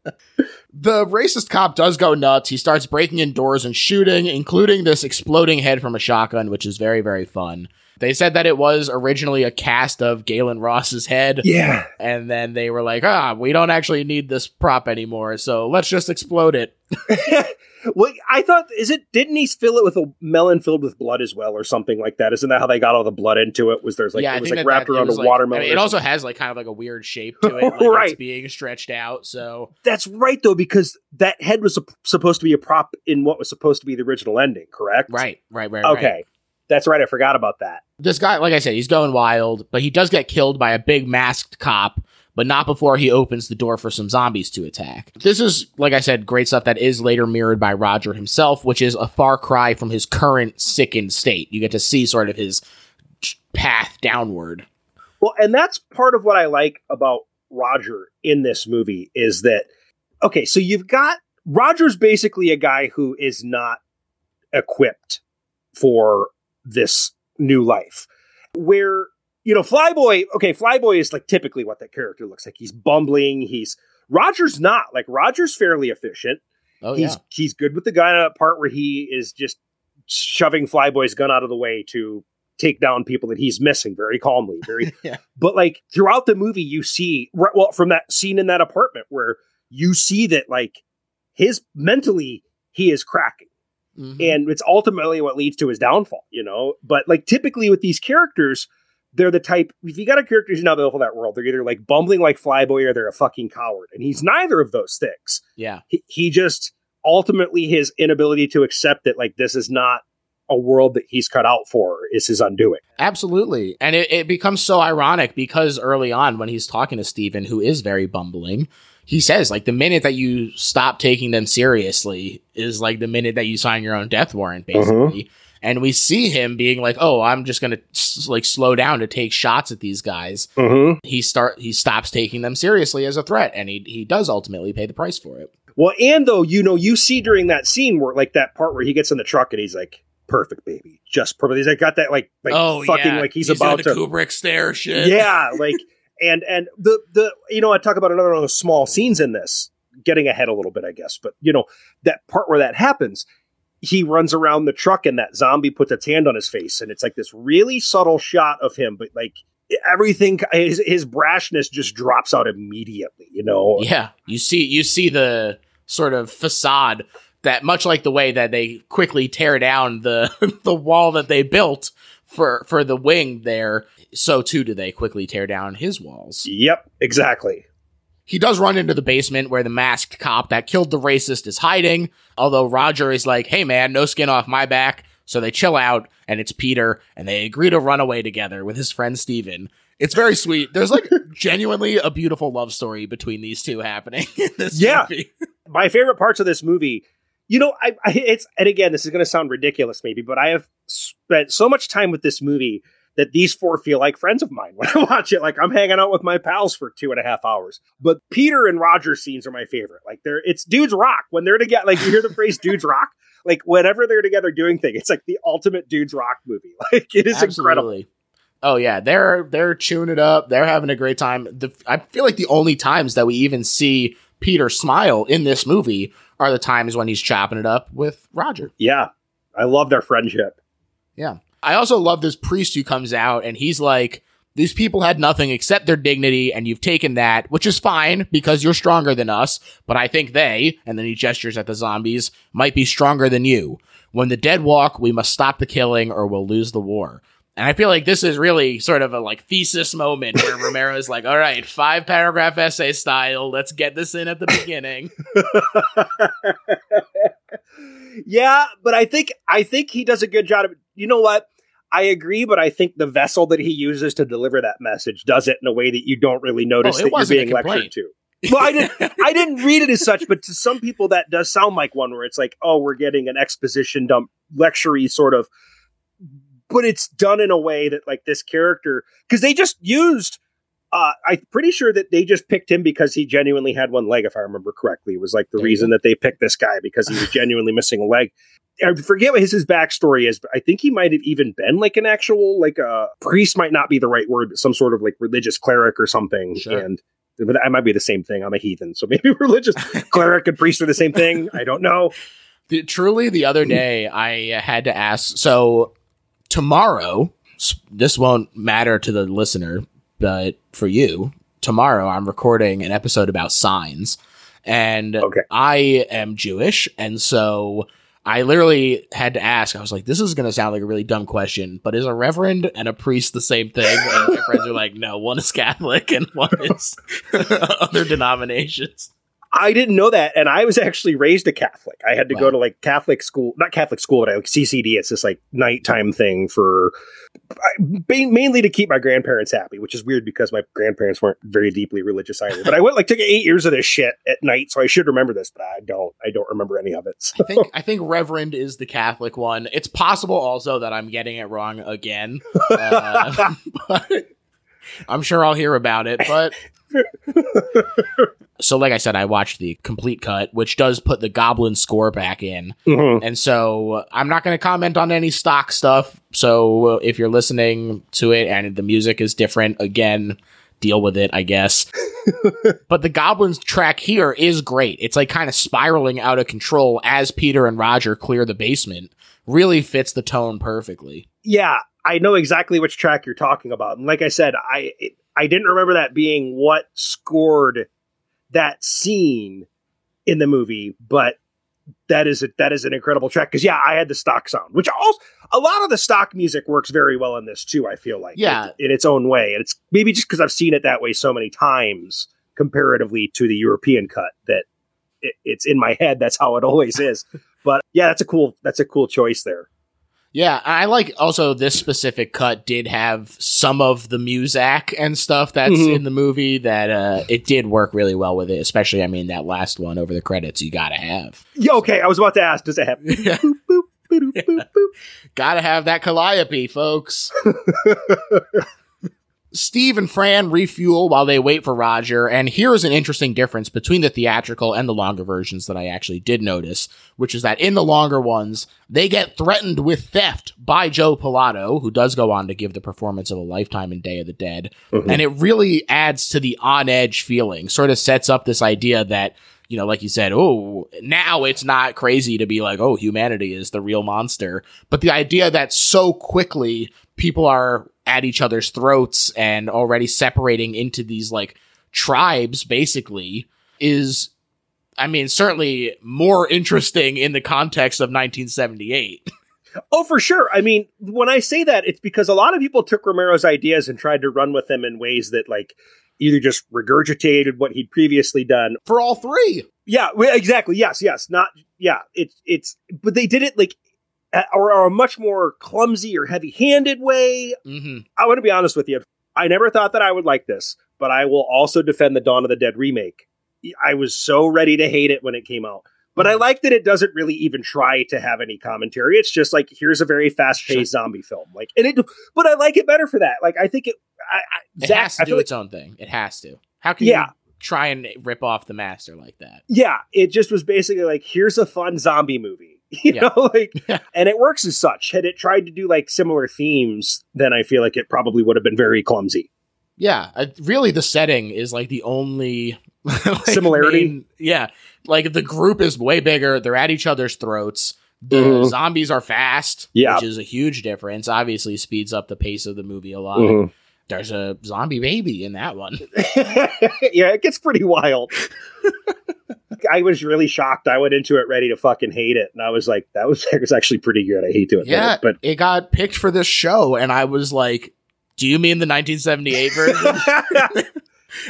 The racist cop does go nuts. He starts breaking in doors and shooting, including this exploding head from a shotgun, which is very, very fun. They said that it was originally a cast of Gaylen Ross's head. Yeah. And then they were like, ah, we don't actually need this prop anymore, so let's just explode it. well, I thought, is it, didn't he fill it with a melon filled with blood as well or something like that? Isn't that how they got all the blood into it? Was there's like, yeah, it was like wrapped that, around a like- watermelon? I mean, it also has like kind of like a weird shape to it, like Right. it's being stretched out. So That's right, though, because that head was sup- supposed to be a prop in what was supposed to be the original ending, correct? right, right, right. right. Okay. That's right. I forgot about that. This guy, like I said, he's going wild, but he does get killed by a big masked cop, but not before he opens the door for some zombies to attack. This is, like I said, great stuff that is later mirrored by Roger himself, which is a far cry from his current sickened state. You get to see sort of his path downward. Well, and that's part of what I like about Roger in this movie is that okay, so you've got Roger's basically a guy who is not equipped for this new life. Where, you know, Flyboy, okay, Flyboy is like typically what that character looks like. He's bumbling, he's Roger's not. Like Roger's fairly efficient. Oh, he's he's good with the gun at a part where he is just shoving Flyboy's gun out of the way to take down people that he's missing very calmly, very. Yeah. But like throughout the movie, you see right- well from that scene in that apartment where you see that like his mentally he is cracking, Mhm. and it's ultimately what leads to his downfall. You know, but like typically with these characters. They're the type. If you got a character who's not built for that world, they're either like bumbling like Flyboy or they're a fucking coward, and he's neither of those things yeah. he, he just ultimately his inability to accept that like this is not a world that he's cut out for is his undoing. Absolutely. And it, it becomes so ironic because early on, when he's talking to Steven, who is very bumbling, he says, like, the minute that you stop taking them seriously is like the minute that you sign your own death warrant, basically. And we see him being like, oh, I'm just going to like slow down to take shots at these guys. Mm-hmm. He start he stops taking them seriously as a threat, and he he does ultimately pay the price for it. Well, and though you know, you see during that scene where like that part where he gets in the truck and he's like, "Perfect, baby, just perfect." He's like got that like like fucking like he's, about doing to the Kubrick stare shit. yeah, like and and the the you know I talk about another one of those small scenes in this, getting ahead a little bit, I guess, but you know that part where that happens, he runs around the truck and that zombie puts its hand on his face, and it's like this really subtle shot of him, but like everything, his his brashness just drops out immediately, you know. Yeah, you see you see the sort of facade that much like the way that they quickly tear down the the wall that they built for for the wing there, so too do they quickly tear down his walls. Yep, exactly. He does run into the basement where the masked cop that killed the racist is hiding, although Roger is like, "Hey man, no skin off my back." So they chill out and it's Peter and they agree to run away together with his friend Steven. It's very sweet. There's like genuinely a beautiful love story between these two happening in this Yeah. movie. my favorite parts of this movie you know I, I it's and again this is going to sound ridiculous maybe but i have spent so much time with this movie that these four feel like friends of mine when i watch it. Like i'm hanging out with my pals for two and a half hours. But peter and roger scenes are my favorite. Like they're it's dudes rock when they're together like you hear the phrase dudes rock? Like whenever they're together doing thing, it's like the ultimate dudes rock movie. Like it is incredible. Oh yeah, they're they're chewing it up. They're having a great time. The, I feel like the only times that we even see Peter smile in this movie are the times when he's chopping it up with Roger. yeah i love their friendship Yeah. I also love this priest who comes out and he's like, these people had nothing except their dignity, and you've taken that, which is fine because you're stronger than us. But I think they, and then he gestures at the zombies, might be stronger than you. When the dead walk, we must stop the killing or we'll lose the war. And I feel like this is really sort of a like thesis moment where Romero's like, all right, five paragraph essay style. Let's get this in at the beginning. yeah, but I think I think he does a good job of you know what? I agree, but I think the vessel that he uses to deliver that message does it in a way that you don't really notice Oh, that you're being lectured to. Well, I didn't. I didn't read it as such, but to some people that does sound like one where it's like, oh, we're getting an exposition dump, lectury sort of, but it's done in a way that like this character because they just used. Uh, I'm pretty sure that they just picked him because he genuinely had one leg, if I remember correctly. It was like the reason that they picked this guy because he was genuinely missing a leg. I forget what his, his backstory is, but I think he might have even been like an actual like a priest might not be the right word, but some sort of like religious cleric or something. Sure. And but that might be the same thing. I'm a heathen, so maybe religious cleric and priest are the same thing. I don't know. The, truly, the other day I uh, had to ask. So tomorrow, this won't matter to the listener, but for you, tomorrow I'm recording an episode about signs, and Okay. I am Jewish, and so. I literally had to ask. I was like, "This is going to sound like a really dumb question, but is a reverend and a priest the same thing?" And my friends are like, "No, one is Catholic and one is other denominations." I didn't know that, and I was actually raised a Catholic. I had to Wow. go to like Catholic school, not Catholic school, but like CCD. It's this like nighttime thing for mainly to keep my grandparents happy, which is weird because my grandparents weren't very deeply religious either. But I went like took eight years of this shit at night, so I should remember this, but I don't. I don't remember any of it. So. I think I think Reverend is the Catholic one. It's possible also that I'm getting it wrong again, uh, but I'm sure I'll hear about it. But so, like I said, I watched the complete cut, which does put the Goblin score back in, Mhm. and so I'm not going to comment on any stock stuff. So uh, if you're listening to it and the music is different, again. Deal with it, I guess. but the Goblins track here is great. It's like kind of spiraling out of control as Peter and Roger clear the basement. Really fits the tone perfectly. Yeah, I know exactly which track you're talking about. And like I said, I I didn't remember that being what scored that scene in the movie, but that is a, that is an incredible track because yeah, I had the stock sound, which also a lot of the stock music works very well in this too. I feel like Yeah. in, in its own way, and it's maybe just because I've seen it that way so many times comparatively to the European cut that it, it's in my head. That's how it always is. But yeah, that's a cool that's a cool choice there. Yeah, I like also this specific cut did have some of the music and stuff that's Mhm. in the movie that uh it did work really well with it, especially I mean that last one over the credits you gotta have. Yeah, okay. I was about to ask, does it have Yeah. boop, boop, boop, boop, boop, boop? Gotta have that calliope, folks. Steve and Fran refuel while they wait for Roger, and here is an interesting difference between the theatrical and the longer versions that I actually did notice, which is that in the longer ones, they get threatened with theft by Joe Pilato, who does go on to give the performance of a lifetime in Day of the Dead. Mhm. And it really adds to the on edge feeling, sort of sets up this idea that, you know, like you said, oh, now it's not crazy to be like, oh, humanity is the real monster. But the idea that so quickly people are at each other's throats and already separating into these like tribes basically is I mean certainly more interesting in the context of 1978. Oh, for sure. I mean, when I say that, it's because a lot of people took Romero's ideas and tried to run with them in ways that, like, either just regurgitated what he'd previously done. For all three. Yeah, exactly. Yes, yes. Not, yeah. It's, it's, but they did it like, or, or a much more clumsy or heavy handed way. Mhm. I want to be honest with you. I never thought that I would like this, but I will also defend the Dawn of the Dead remake. I was so ready to hate it when it came out. But I like that it doesn't really even try to have any commentary. It's just like here's a very fast-paced zombie film. Like, and it, but I like it better for that. Like, I think it. I, I, It Zach, has to I do like, its own thing. It has to. How can Yeah. you try and rip off the master like that? yeah, it just was basically like here's a fun zombie movie, you Yeah. know, like, Yeah. and it works as such. Had it tried to do like similar themes, then I feel like it probably would have been very clumsy. Yeah, I, really, the setting is like the only like, Similarity? main- yeah, like the group is way bigger. They're at each other's throats. The Mhm. zombies are fast, Yeah. which is a huge difference. Obviously, speeds up the pace of the movie a lot. Mhm. There's a zombie baby in that one. yeah, it gets pretty wild. I was really shocked. I went into it ready to fucking hate it, and I was like, "That was that was actually pretty good." I hate to admit Yeah, it, but it got picked for this show, and I was like, "Do you mean the 1978 version?"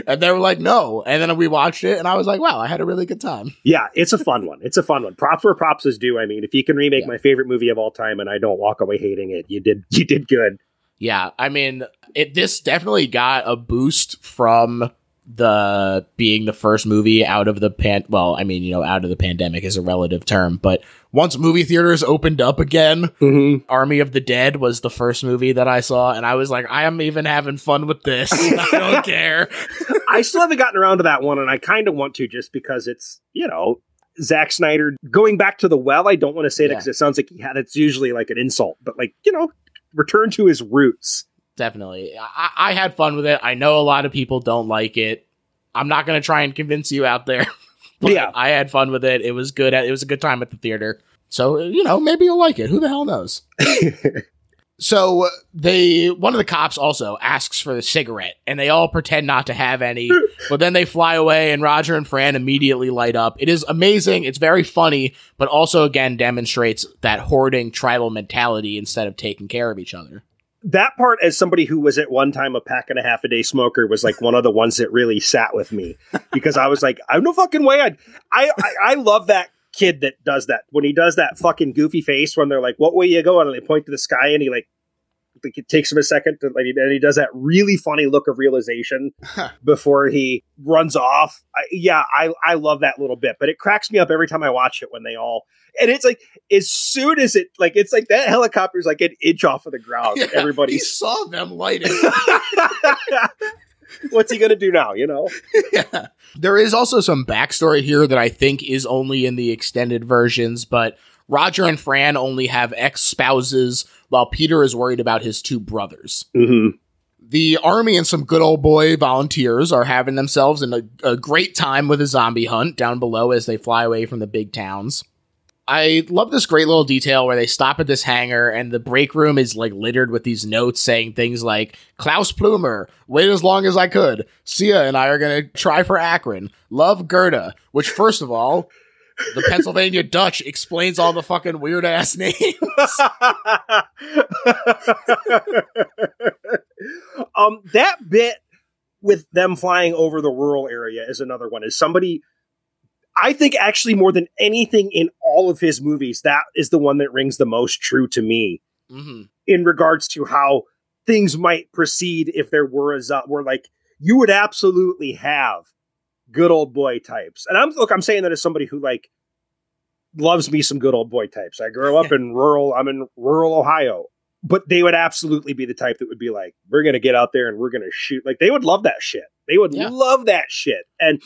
and they were like, no. And then we watched it, and I was like, wow, I had a really good time. Yeah, it's a fun one. It's a fun one. Props where props is due. I mean, if you can remake Yeah. my favorite movie of all time and I don't walk away hating it, you did you did good. Yeah, I mean, it this definitely got a boost from the being the first movie out of the pan. Well, I mean, you know, out of the pandemic is a relative term, but once movie theaters opened up again, Mm-hmm. Army of the Dead was the first movie that I saw, and I was like, I am even having fun with this. I don't care. I still haven't gotten around to that one, and I kind of want to just because it's you know Zack Snyder going back to the well. I don't want to say that Yeah. because it sounds like he had it's usually like an insult, but like you know, return to his roots. Definitely, I, I had fun with it. I know a lot of people don't like it. I'm not gonna try and convince you out there. But Yeah. I had fun with it. It was good. It was a good time at the theater. So you know, maybe you'll like it. Who the hell knows? So uh, they one of the cops also asks for the cigarette, and they all pretend not to have any. but then they fly away, and Roger and Fran immediately light up. It is amazing. It's very funny, but also again demonstrates that hoarding tribal mentality instead of taking care of each other. that part, as somebody who was at one time a pack and a half a day smoker, was like one of the ones that really sat with me because I was like, I'm no fucking way. I'd, I I I love that kid that does that when he does that fucking goofy face when they're like, "What way you going?" and they point to the sky and he like. like, It takes him a second to like, and he does that really funny look of realization before he runs off. I, yeah, I I love that little bit, but it cracks me up every time I watch it when they all and it's like as soon as it like it's like that helicopter's like an inch off of the ground. he Everybody's saw them light it. what's he gonna do now? You know? yeah. There is also some backstory here that I think is only in the extended versions, but Roger and Fran only have ex spouses, while Peter is worried about his two brothers. Mm-hmm. The army and some good old boy volunteers are having themselves in a, a great time with a zombie hunt down below as they fly away from the big towns. I love this great little detail where they stop at this hangar and the break room is like littered with these notes saying things like Klaus Plumer, wait as long as I could. Sia and I are going to try for Akron. Love Gerda, which first of all, the Pennsylvania Dutch explains all the fucking weird ass names. um, that bit with them flying over the rural area is another one. Is somebody I think actually more than anything in all of his movies, that is the one that rings the most true to me hmm in regards to how things might proceed if there were a zo- were like you would absolutely have good old boy types. And I'm look, I'm saying that as somebody who like loves me some good old boy types. I grew up in rural, I'm in rural Ohio. But they would absolutely be the type that would be like, we're gonna get out there and we're gonna shoot. Like they would love that shit. They would Yeah. love that shit. And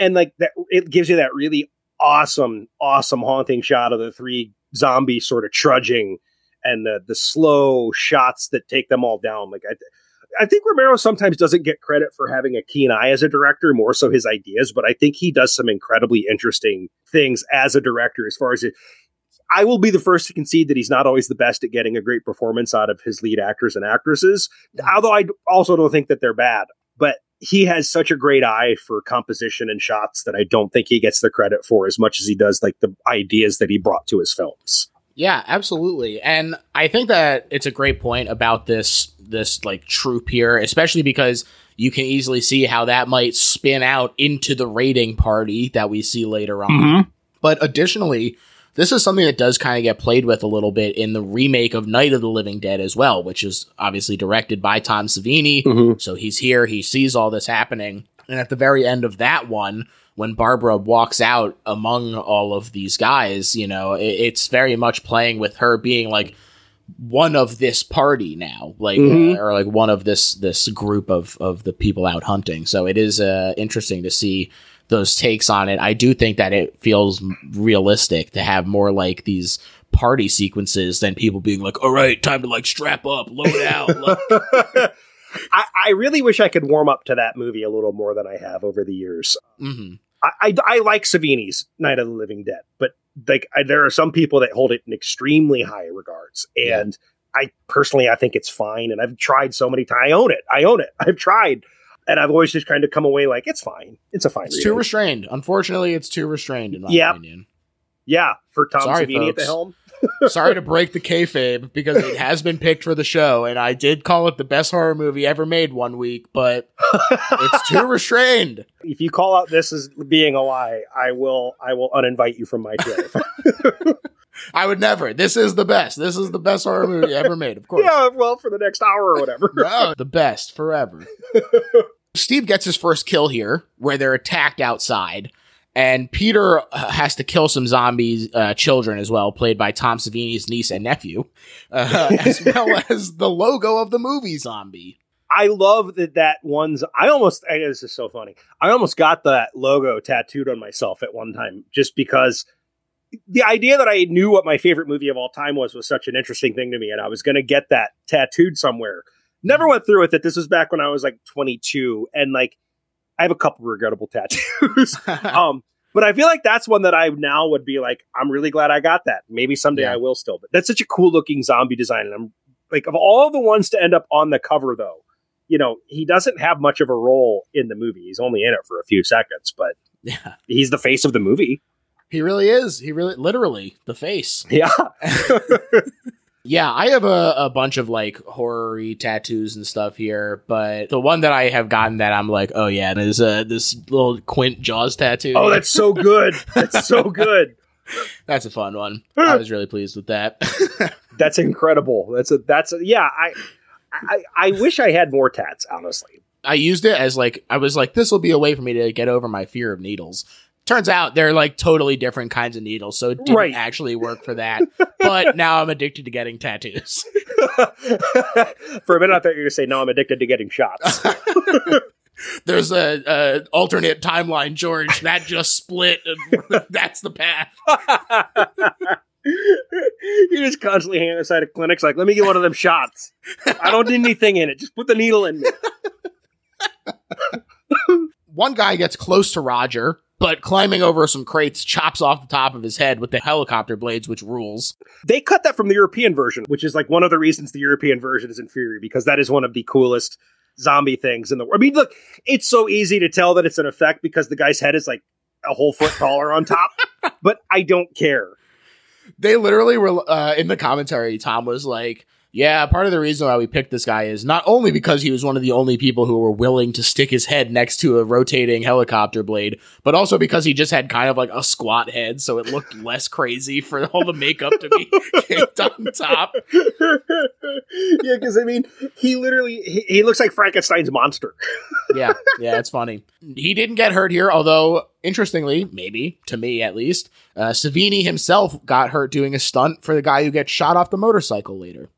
and like that it gives you that really awesome, awesome haunting shot of the three zombies sort of trudging and the the slow shots that take them all down. Like I, I think Romero sometimes doesn't get credit for having a keen eye as a director, more so his ideas. But I think he does some incredibly interesting things as a director. As far as it, I will be the first to concede that he's not always the best at getting a great performance out of his lead actors and actresses. Mm-hmm. Although I also don't think that they're bad, but he has such a great eye for composition and shots that I don't think he gets the credit for as much as he does like the ideas that he brought to his films. Yeah, absolutely. And I think that it's a great point about this this like troop here, especially because you can easily see how that might spin out into the raiding party that we see later on. Mm-hmm. But additionally, this is something that does kind of get played with a little bit in the remake of Night of the Living Dead as well, which is obviously directed by Tom Savini. Mhm. So he's here, he sees all this happening. And at the very end of that one, when Barbara walks out among all of these guys, you know, it, it's very much playing with her being like one of this party now, like Mhm. uh, or like one of this this group of of the people out hunting. So it is uh, interesting to see those takes on it. I do think that it feels realistic to have more like these party sequences than people being like, "All right, time to like strap up, load out." I, I really wish I could warm up to that movie a little more than I have over the years. mhm. I, I, I like Savini's Night of the Living Dead, but like I, there are some people that hold it in extremely high regards, and I personally I think it's fine, and I've tried so many times. I own it. I own it. I've tried, and I've always just kind of come away like it's fine. It's a fine. It's too restrained. Unfortunately, it's too restrained in my Yep. opinion. yeah, for Tom Sorry, Savini at the helm. sorry to break the kayfabe because it has been picked for the show, and I did call it the best horror movie ever made one week, but it's too restrained. If you call out this as being a lie, I will I will uninvite you from my show. I would never. This is the best. This is the best horror movie ever made, of course. yeah, well, for the next hour or whatever. No, the best forever. Steve gets his first kill here, where they're attacked outside, and Peter uh, has to kill some zombies, uh, children as well, played by Tom Savini's niece and nephew, uh, as well as the logo of the movie Zombie. I love that that one's. I almost. I, this is so funny. I almost got that logo tattooed on myself at one time, just because the idea that I knew what my favorite movie of all time was was such an interesting thing to me, and I was going to get that tattooed somewhere. Never went through with it. This was back when I was like 22, and like I have a couple regrettable tattoos. um, but I feel like that's one that I now would be like, I'm really glad I got that. Maybe someday Yeah. I will still. But that's such a cool looking zombie design, and I'm like, of all the ones to end up on the cover, though, you know, he doesn't have much of a role in the movie. He's only in it for a few seconds, but yeah, he's the face of the movie. he really is. He really, literally, the face. Yeah. Yeah, I have a, a bunch of like horror tattoos and stuff here, but the one that I have gotten that I'm like, oh yeah, is uh, this little Quint Jaws tattoo. oh, that's so good. That's so good. that's a fun one. I was really pleased with that. That's incredible. That's a that's a, yeah. I, I I wish I had more tats. Honestly, I used it as like I was like, this will be a way for me to get over my fear of needles. Turns out they're like totally different kinds of needles, so it didn't Right. actually work for that. but now I'm addicted to getting tattoos. for a minute I thought you were going to say, "No, I'm addicted to getting shots." There's a, a alternate timeline, George. That just split. and That's the path. You're just constantly hanging outside of clinics, like, "Let me get one of them shots." I don't need anything in it. Just put the needle in me. One guy gets close to Roger, but climbing over some crates chops off the top of his head with the helicopter blades, which rules. They cut that from the European version, which is like one of the reasons the European version is inferior because that is one of the coolest zombie things in the world. I mean, look, it's so easy to tell that it's an effect because the guy's head is like a whole foot taller on top, but I don't care. They literally were uh, in the commentary. Tom was like, "Yeah, part of the reason why we picked this guy is not only because he was one of the only people who were willing to stick his head next to a rotating helicopter blade, but also because he just had kind of like a squat head, so it looked less crazy for all the makeup to be caked on top." yeah, because I mean, he literally he, he looks like Frankenstein's monster. yeah, yeah, it's funny. He didn't get hurt here, although interestingly, maybe to me at least, uh, Savini himself got hurt doing a stunt for the guy who gets shot off the motorcycle later.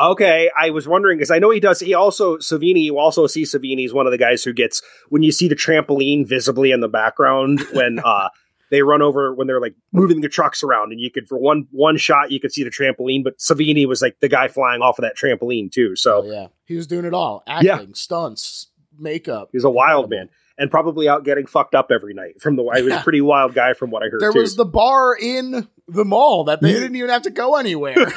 Okay, I was wondering because I know he does. He also Savini. You also see Savini is one of the guys who gets when you see the trampoline visibly in the background when uh they run over when they're like moving the trucks around, and you could for one one shot you could see the trampoline. But Savini was like the guy flying off of that trampoline too. So Oh yeah, he was doing it all: acting, stunts, makeup. he's a wild man and probably out getting fucked up every night. From the he was a pretty wild guy from what I heard. There too. was the bar in the mall that they didn't even have to go anywhere.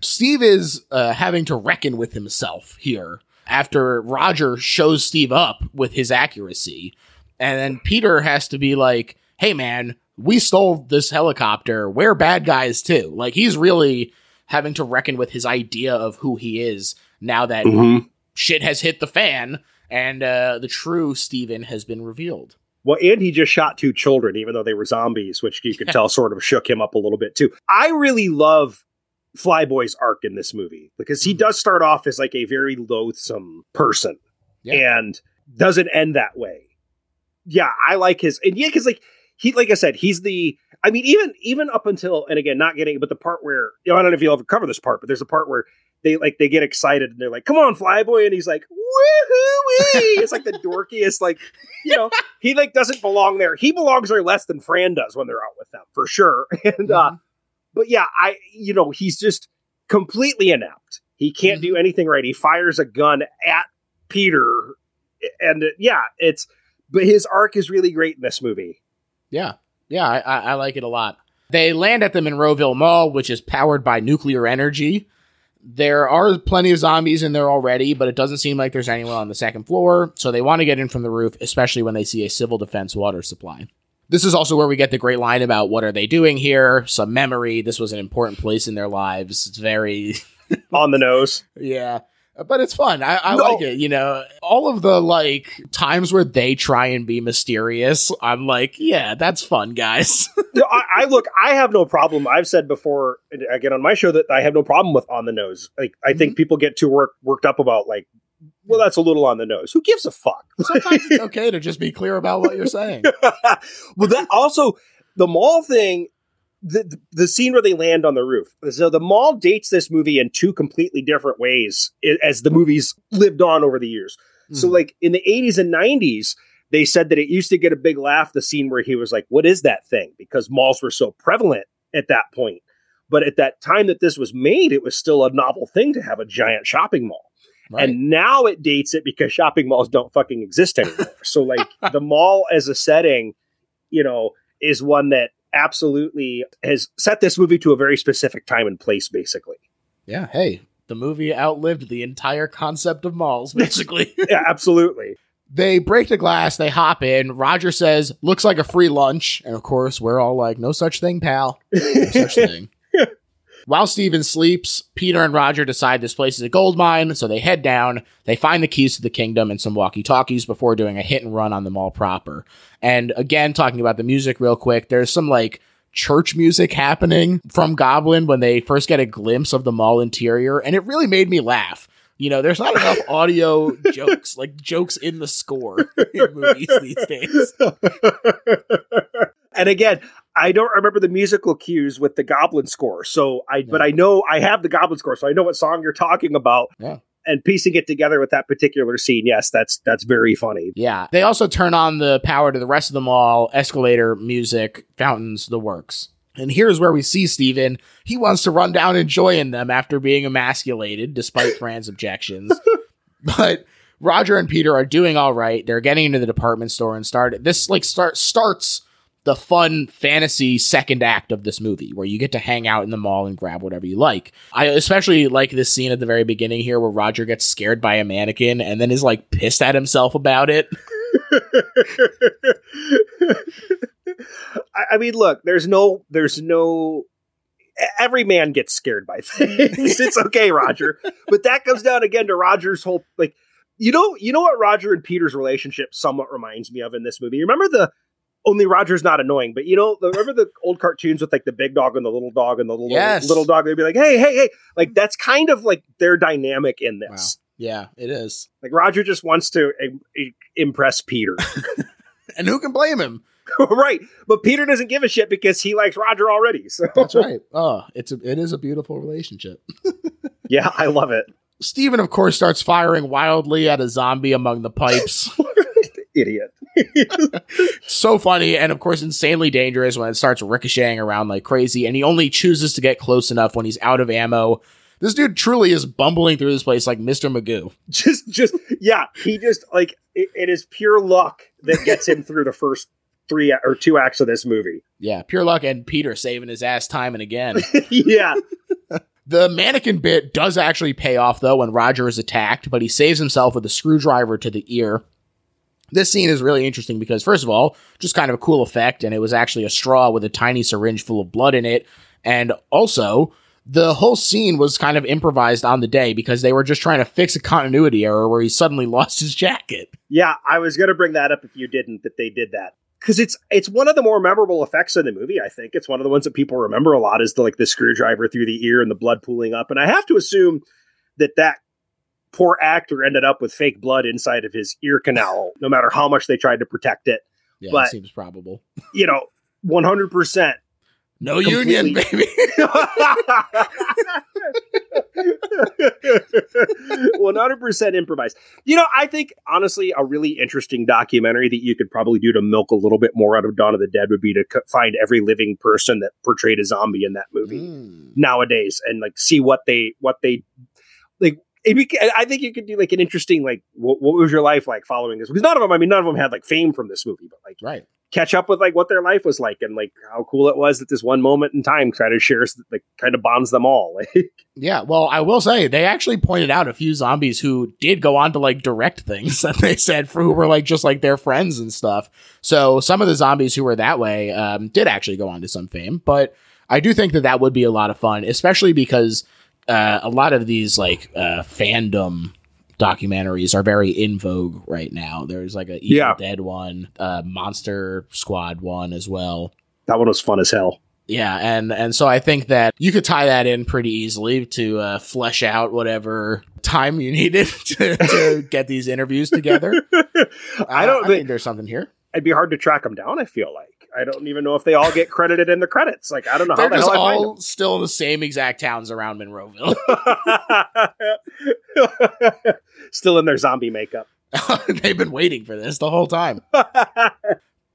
Steve is uh, having to reckon with himself here after Roger shows Steve up with his accuracy. And then Peter has to be like, hey, man, we stole this helicopter. We're bad guys too. Like, he's really having to reckon with his idea of who he is now that Mhm. shit has hit the fan and uh, the true Steven has been revealed. Well, and he just shot two children, even though they were zombies, which you could tell sort of shook him up a little bit too. I really love Flyboy's arc in this movie because he mm-hmm. does start off as like a very loathsome person Yeah. and doesn't end that way. Yeah, I like his and yeah, because like he, like I said, he's the. I mean, even even up until and again, not getting, but the part where you know, I don't know if you'll ever cover this part, but there's a part where they like they get excited and they're like, "Come on, Flyboy," and he's like, "Woohoo!" It's like the dorkiest, like you know, he like doesn't belong there. He belongs there less than Fran does when they're out with them for sure. And uh, but yeah, I you know he's just completely inept. He can't do anything right. He fires a gun at Peter, and uh, yeah, it's. But his arc is really great in this movie. Yeah, yeah, I, I, I like it a lot. They land at the Monroeville Mall, which is powered by nuclear energy. There are plenty of zombies in there already, but it doesn't seem like there's anyone on the second floor, so they want to get in from the roof, especially when they see a civil defense water supply. This is also where we get the great line about what are they doing here? Some memory. This was an important place in their lives. It's very on the nose. yeah. But it's fun. I, I No. like it. You know, all of the like times where they try and be mysterious, I'm like, yeah, that's fun, guys. No, I, I look. I have no problem. I've said before, again on my show, that I have no problem with on the nose. Like I think mm-hmm. people get too work, worked up about like, well, that's a little on the nose. Who gives a fuck? Sometimes it's okay to just be clear about what you're saying. well, that also the mall thing. The, the scene where they land on the roof. So the mall dates this movie in two completely different ways as the movies lived on over the years. So, Mhm. like in the 80s and 90s, they said that it used to get a big laugh, the scene where he was like, What is that thing? Because malls were so prevalent at that point. But at that time that this was made, it was still a novel thing to have a giant shopping mall. Right. And now it dates it because shopping malls don't fucking exist anymore. so, like, the mall as a setting, you know, is one that absolutely has set this movie to a very specific time and place, basically. yeah, hey, the movie outlived the entire concept of malls, basically. yeah, absolutely. they break the glass, they hop in. Roger says, looks like a free lunch. And of course, we're all like, no such thing, pal. No such thing. While Steven sleeps, Peter and Roger decide this place is a gold mine, so they head down. They find the keys to the kingdom and some walkie talkies before doing a hit and run on the mall proper. And again, talking about the music real quick, there's some like church music happening from Goblin when they first get a glimpse of the mall interior, and it really made me laugh. You know, there's not enough audio jokes, like jokes in the score in movies these days. and again, I don't remember the musical cues with the Goblin score. So I, but I know I have the Goblin score, so I know what song you're talking about. Yeah. And piecing it together with that particular scene, yes, that's that's very funny. Yeah. They also turn on the power to the rest of the mall, escalator, music, fountains, the works. And here's where we see Steven. He wants to run down and join them after being emasculated, despite Fran's objections. But Roger and Peter are doing all right. They're getting into the department store and start this like start starts the fun fantasy second act of this movie where you get to hang out in the mall and grab whatever you like. I especially like this scene at the very beginning here where Roger gets scared by a mannequin and then is like pissed at himself about it. I, mean, look, there's no, there's no. Every man gets scared by things. it's okay, Roger, but that comes down again to Roger's whole like. You know, you know what Roger and Peter's relationship somewhat reminds me of in this movie. Remember the only Roger's not annoying, but you know, remember the old cartoons with like the big dog and the little dog and the little Yes. little dog. They'd be like, "Hey, hey, hey!" Like that's kind of like their dynamic in this. Yeah, it is. Like Roger just wants to uh, impress Peter, And who can blame him? right? But Peter doesn't give a shit because he likes Roger already. So That's right. Oh, it's a, it is a beautiful relationship. yeah, I love it. Steven, of course, starts firing wildly at a zombie among the pipes. Idiot. so funny, and of course, insanely dangerous when it starts ricocheting around like crazy. And he only chooses to get close enough when he's out of ammo. This dude truly is bumbling through this place like Mr. Magoo. Just, just yeah. He just like it, it is pure luck that gets him through the first three or two acts of this movie. Yeah, pure luck, and Peter saving his ass time and again. yeah, The mannequin bit does actually pay off though when Roger is attacked, but he saves himself with a screwdriver to the ear. This scene is really interesting because, first of all, just kind of a cool effect, and it was actually a straw with a tiny syringe full of blood in it. And also, the whole scene was kind of improvised on the day because they were just trying to fix a continuity error where he suddenly lost his jacket. yeah. I was gonna bring that up if you didn't. That they did that because it's it's one of the more memorable effects in the movie. I think it's one of the ones that people remember a lot is the like the screwdriver through the ear and the blood pooling up. And I have to assume that that poor actor ended up with fake blood inside of his ear canal, no matter how much they tried to protect it. Yeah, But- it seems probable. You know, one hundred percent. No union, Completely. baby. One hundred percent improvised. You know, I think honestly, a really interesting documentary that you could probably do to milk a little bit more out of Dawn of the Dead would be to c- find every living person that portrayed a zombie in that movie Mm. nowadays, and like see what they what they like. It'd be, I think you could do like an interesting like what, what was your life like following this? Because none of them, I mean, none of them had like fame from this movie, but like Right. catch up with like what their life was like and like how cool it was that this one moment in time kind of shares like kind of bonds them all. Like, Yeah, well, I will say they actually pointed out a few zombies who did go on to like direct things that they said for who were like just like their friends and stuff. So some of the zombies who were that way um, did actually go on to some fame, but I do think that that would be a lot of fun, especially because uh, a lot of these like uh, fandom documentaries are very in vogue right now. There's like a Evil Yeah. Dead one, uh, Monster Squad one as well. that one was fun as hell. Yeah, and and so I think that you could tie that in pretty easily to uh, flesh out whatever time you needed to, to get these interviews together. I Uh, don't I think think there's something here. it'd be hard to track them down. I feel like I don't even know if they all get credited in the credits. Like I don't know They're how the hell I all still in the same exact towns around Monroeville. Still in their zombie makeup. They've been waiting for this the whole time.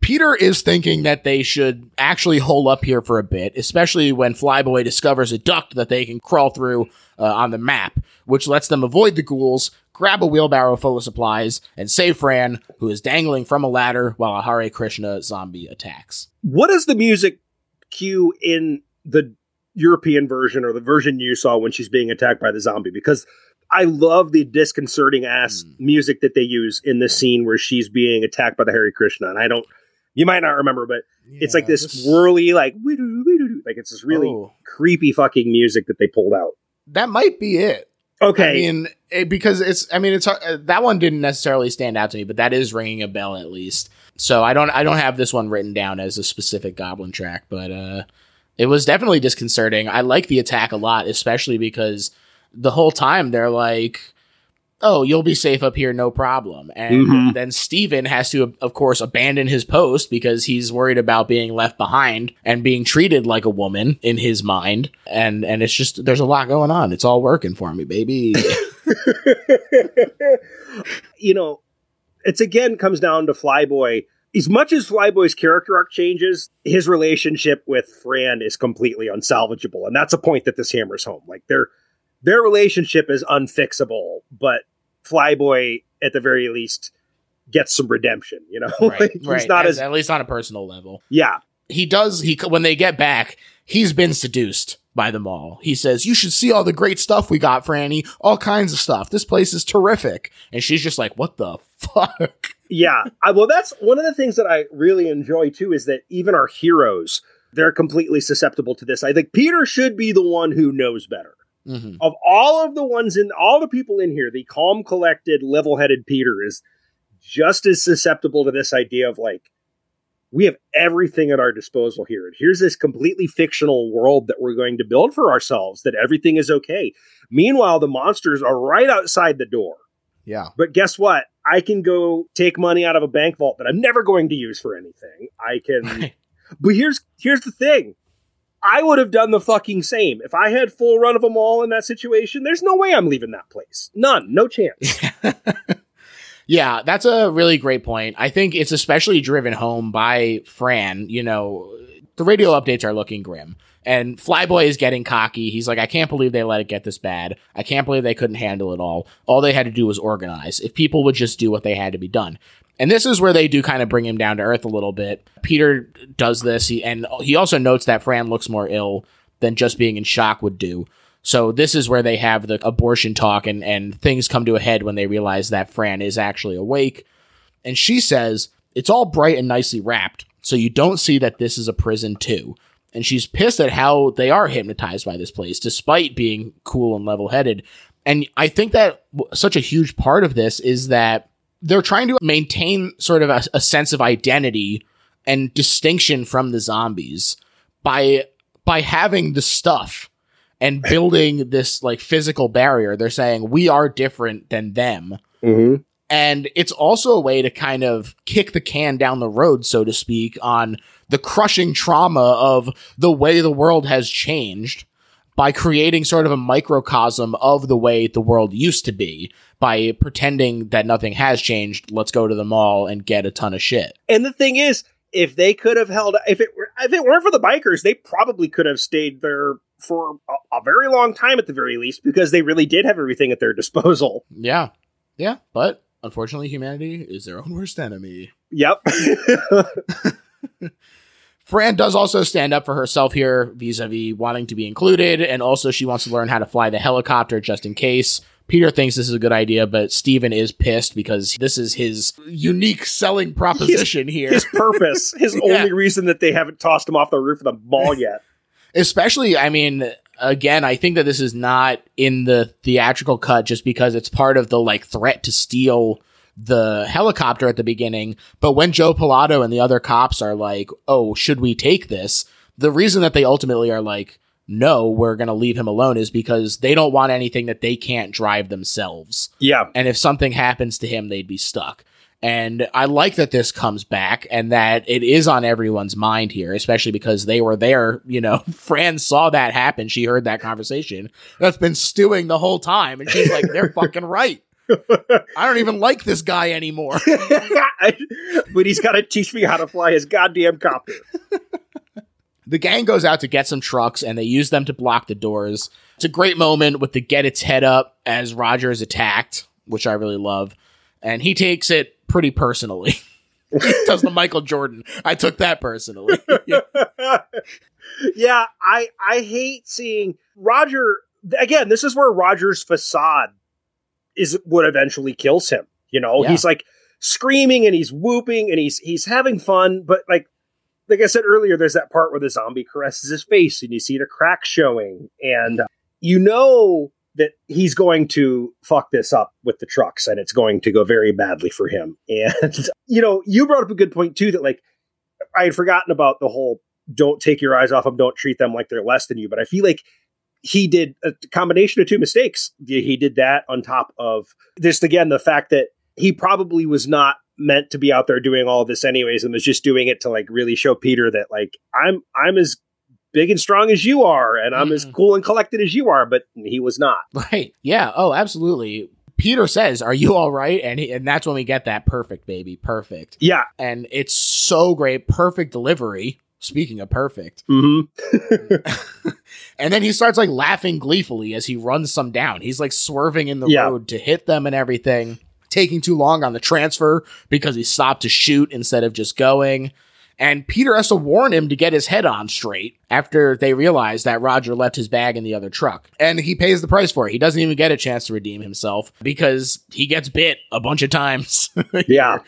Peter is thinking that they should actually hole up here for a bit, especially when Flyboy discovers a duct that they can crawl through uh, on the map, which lets them avoid the ghouls, grab a wheelbarrow full of supplies, and save Fran, who is dangling from a ladder while a Hare Krishna zombie attacks. what is the music cue in the European version or the version you saw when she's being attacked by the zombie? Because I love the disconcerting ass Mm. music that they use in the scene where she's being attacked by the Hare Krishna. And I don't, you might not remember, but it's like this whirly, like, like it's this really Oh, creepy fucking music that they pulled out. that might be it. Okay. I mean, it, because it's, I mean, it's uh, that one didn't necessarily stand out to me, but that is ringing a bell at least. So I don't, I don't have this one written down as a specific Goblin track, but uh, it was definitely disconcerting. I like the attack a lot, especially because the whole time they're like, "Oh, you'll be safe up here, no problem," and Mhm. then Steven has to, of course, abandon his post because he's worried about being left behind and being treated like a woman in his mind, and and it's just there's a lot going on. It's all working for me, baby. you know, it's again comes down to Flyboy. As much as Flyboy's character arc changes, his relationship with Fran is completely unsalvageable, and that's a point that this hammers home. Like their their relationship is unfixable, but Flyboy, at the very least, gets some redemption. You know, right, Like, he's right. not as, as at least on a personal level. yeah. He does. He when they get back, he's been seduced by them all. He says, "You should see all the great stuff we got, Franny. All kinds of stuff. This place is terrific." And she's just like, "What the fuck?" Yeah. I, well, that's one of the things that I really enjoy too is that even our heroes, they're completely susceptible to this. I think Peter should be the one who knows better. Hmm Of all of the ones in all the people in here, the calm, collected, level headed Peter is just as susceptible to this idea of like, we have everything at our disposal here. And here's this completely fictional world that we're going to build for ourselves, that everything is okay. Meanwhile, the monsters are right outside the door. Yeah. But guess what? I can go take money out of a bank vault that I'm never going to use for anything. I can But here's here's the thing. I would have done the fucking same. If I had full run of them all in that situation, there's no way I'm leaving that place. None. No chance. Yeah, that's a really great point. I think it's especially driven home by Fran. You know, the radio updates are looking grim. And Flyboy is getting cocky. He's like, I can't believe they let it get this bad. I can't believe they couldn't handle it all. All they had to do was organize. If people would just do what they had to be done. And this is where they do kind of bring him down to earth a little bit. Peter does this, he, and he also notes that Fran looks more ill than just being in shock would do. So this is where they have the abortion talk and, and things come to a head when they realize that Fran is actually awake. And she says, it's all bright and nicely wrapped, so you don't see that this is a prison too. And she's pissed at how they are hypnotized by this place, despite being cool and level headed. And I think that such a huge part of this is that they're trying to maintain sort of a, a sense of identity and distinction from the zombies by by having the stuff and building this like physical barrier. They're saying we are different than them. Mm-hmm. And it's also a way to kind of kick the can down the road, so to speak, on the crushing trauma of the way the world has changed by creating sort of a microcosm of the way the world used to be by pretending that nothing has changed. Let's go to the mall and get a ton of shit. And the thing is, if they could have held, if it were, if it weren't for the bikers, they probably could have stayed there for a, a very long time at the very least because they really did have everything at their disposal. Yeah. Yeah. But unfortunately, humanity is their own worst enemy. Yep. Fran does also stand up for herself here vis-a-vis wanting to be included, and also she wants to learn how to fly the helicopter just in case. Peter thinks this is a good idea, but Steven is pissed because this is his unique selling proposition here. His purpose, his Yeah. only reason that they haven't tossed him off the roof of the mall yet. Especially, I mean, again, I think that this is not in the theatrical cut just because it's part of the like threat to steal the helicopter at the beginning. But when Joe Pilato and the other cops are like, oh, should we take this? The reason that they ultimately are like, no, we're going to leave him alone is because they don't want anything that they can't drive themselves. Yeah. And if something happens to him, they'd be stuck. And I like that this comes back and that it is on everyone's mind here, especially because they were there. You know, Fran saw that happen. She heard that conversation that's been stewing the whole time. And she's like, they're fucking right. I don't even like this guy anymore. but he's got to teach me how to fly his goddamn copter. The gang goes out to get some trucks and they use them to block the doors. It's a great moment with the get its head up as Roger is attacked, which I really love. And he takes it pretty personally. he does the Michael Jordan. I took that personally. yeah, I I hate seeing Roger again. This is where Roger's facade is what eventually kills him. You know, Yeah. he's like screaming and he's whooping and he's he's having fun, but like like I said earlier, there's that part where the zombie caresses his face and you see the crack showing, and you know that he's going to fuck this up with the trucks and it's going to go very badly for him. And you know, you brought up a good point too that like I had forgotten about the whole don't take your eyes off them, don't treat them like they're less than you. But I feel like he did a combination of two mistakes. He did that on top of just again the fact that he probably was not meant to be out there doing all this anyways and was just doing it to like really show Peter that like I'm I'm as big and strong as you are and I'm as Mhm. cool and collected as you are, but he was not. right. Yeah. Oh, absolutely. Peter says, Are you all right? And, he, and that's when we get that perfect, baby. Perfect. Yeah. And it's so great. Perfect delivery. Speaking of perfect. Mm-hmm. And then he starts like laughing gleefully as he runs some down. He's like swerving in the Yeah. road to hit them and everything, taking too long on the transfer because he stopped to shoot instead of just going. And Peter has to warn him to get his head on straight after they realize that Roger left his bag in the other truck. And he pays the price for it. He doesn't even get a chance to redeem himself because he gets bit a bunch of times. Yeah.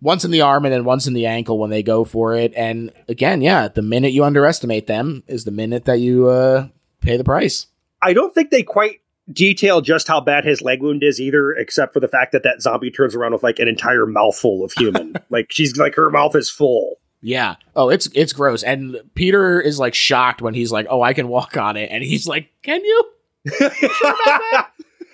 Once in the arm and then once in the ankle when they go for it. And again, yeah, the minute you underestimate them is the minute that you uh, pay the price. I don't think they quite detail just how bad his leg wound is either, except for the fact that that zombie turns around with like an entire mouthful of human. like she's like her mouth is full. Yeah. Oh, it's it's gross. And Peter is like shocked when he's like, "Oh, I can walk on it," and he's like, "Can you?"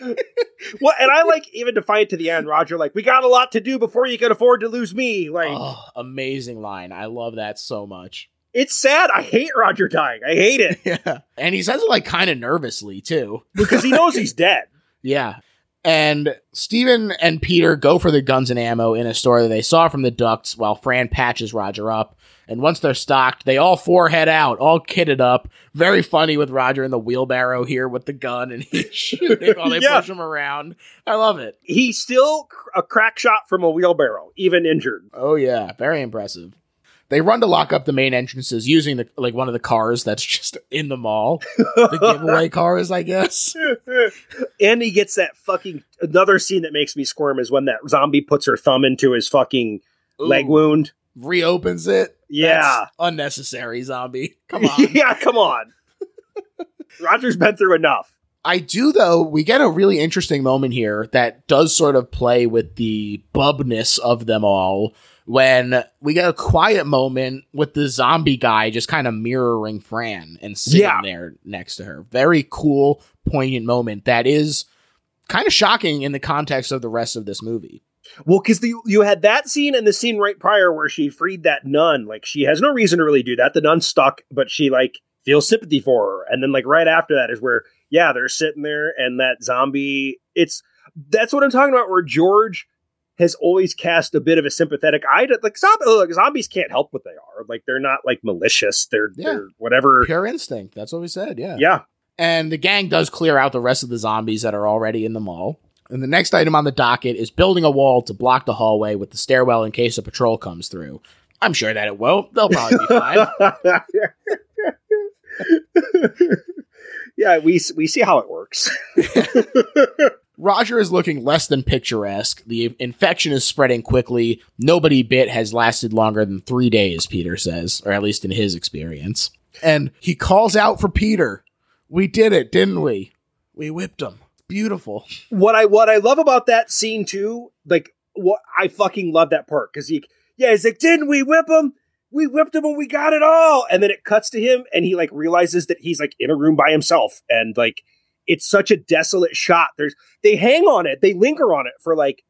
well, and I like even to fight to the end. Roger, like, we got a lot to do before you can afford to lose me. Like, Oh, amazing line. I love that so much. it's sad. I hate Roger dying. I hate it Yeah. And he says it like kind of nervously too. because he knows he's dead. Yeah. And Steven and Peter go for the guns and ammo in a store that they saw from the ducts while Fran patches Roger up. And once they're stocked, they all four head out, all kitted up. Very funny with Roger in the wheelbarrow here with the gun and he's shooting while they Yeah. push him around. I love it. He's still a crack shot from a wheelbarrow, even injured. Oh yeah, very impressive. They run to lock up the main entrances using the like one of the cars that's just in the mall. The giveaway cars, I guess. and he gets that fucking another scene that makes me squirm is when that zombie puts her thumb into his fucking leg wound. reopens it. Yeah. That's unnecessary zombie. Come on. yeah, come on. Roger's been through enough. I do though. We get a really interesting moment here that does sort of play with the bubness of them all. When we get a quiet moment with the zombie guy just kind of mirroring Fran and sitting Yeah. there next to her. Very cool, poignant moment that is kind of shocking in the context of the rest of this movie. Well, because you had that scene and the scene right prior where she freed that nun. Like she has no reason to really do that. The nun's stuck, but she like feels sympathy for her. And then like right after that is where yeah they're sitting there and that zombie. It's that's what I'm talking about. Where George has always cast a bit of a sympathetic eye to like zombie, like zombies can't help what they are. Like they're not like malicious. They're Yeah. they're whatever. Pure instinct. That's what we said. Yeah. Yeah. And the gang does clear out the rest of the zombies that are already in the mall. And the next item on the docket is building a wall to block the hallway with the stairwell in case a patrol comes through. I'm sure that it won't. They'll probably be fine. yeah, we we see how it works. Roger is looking less than picturesque. The infection is spreading quickly. Nobody bit has lasted longer than three days, Peter says, or at least in his experience. And he calls out for Peter. We did it, didn't we? We whipped him. Beautiful. what I what I love about that scene too, like what I fucking love that part because he yeah he's like didn't we whip him? We whipped him and we got it all, and then it cuts to him and he like realizes that he's like in a room by himself and like it's such a desolate shot. There's they hang on it, they linger on it for like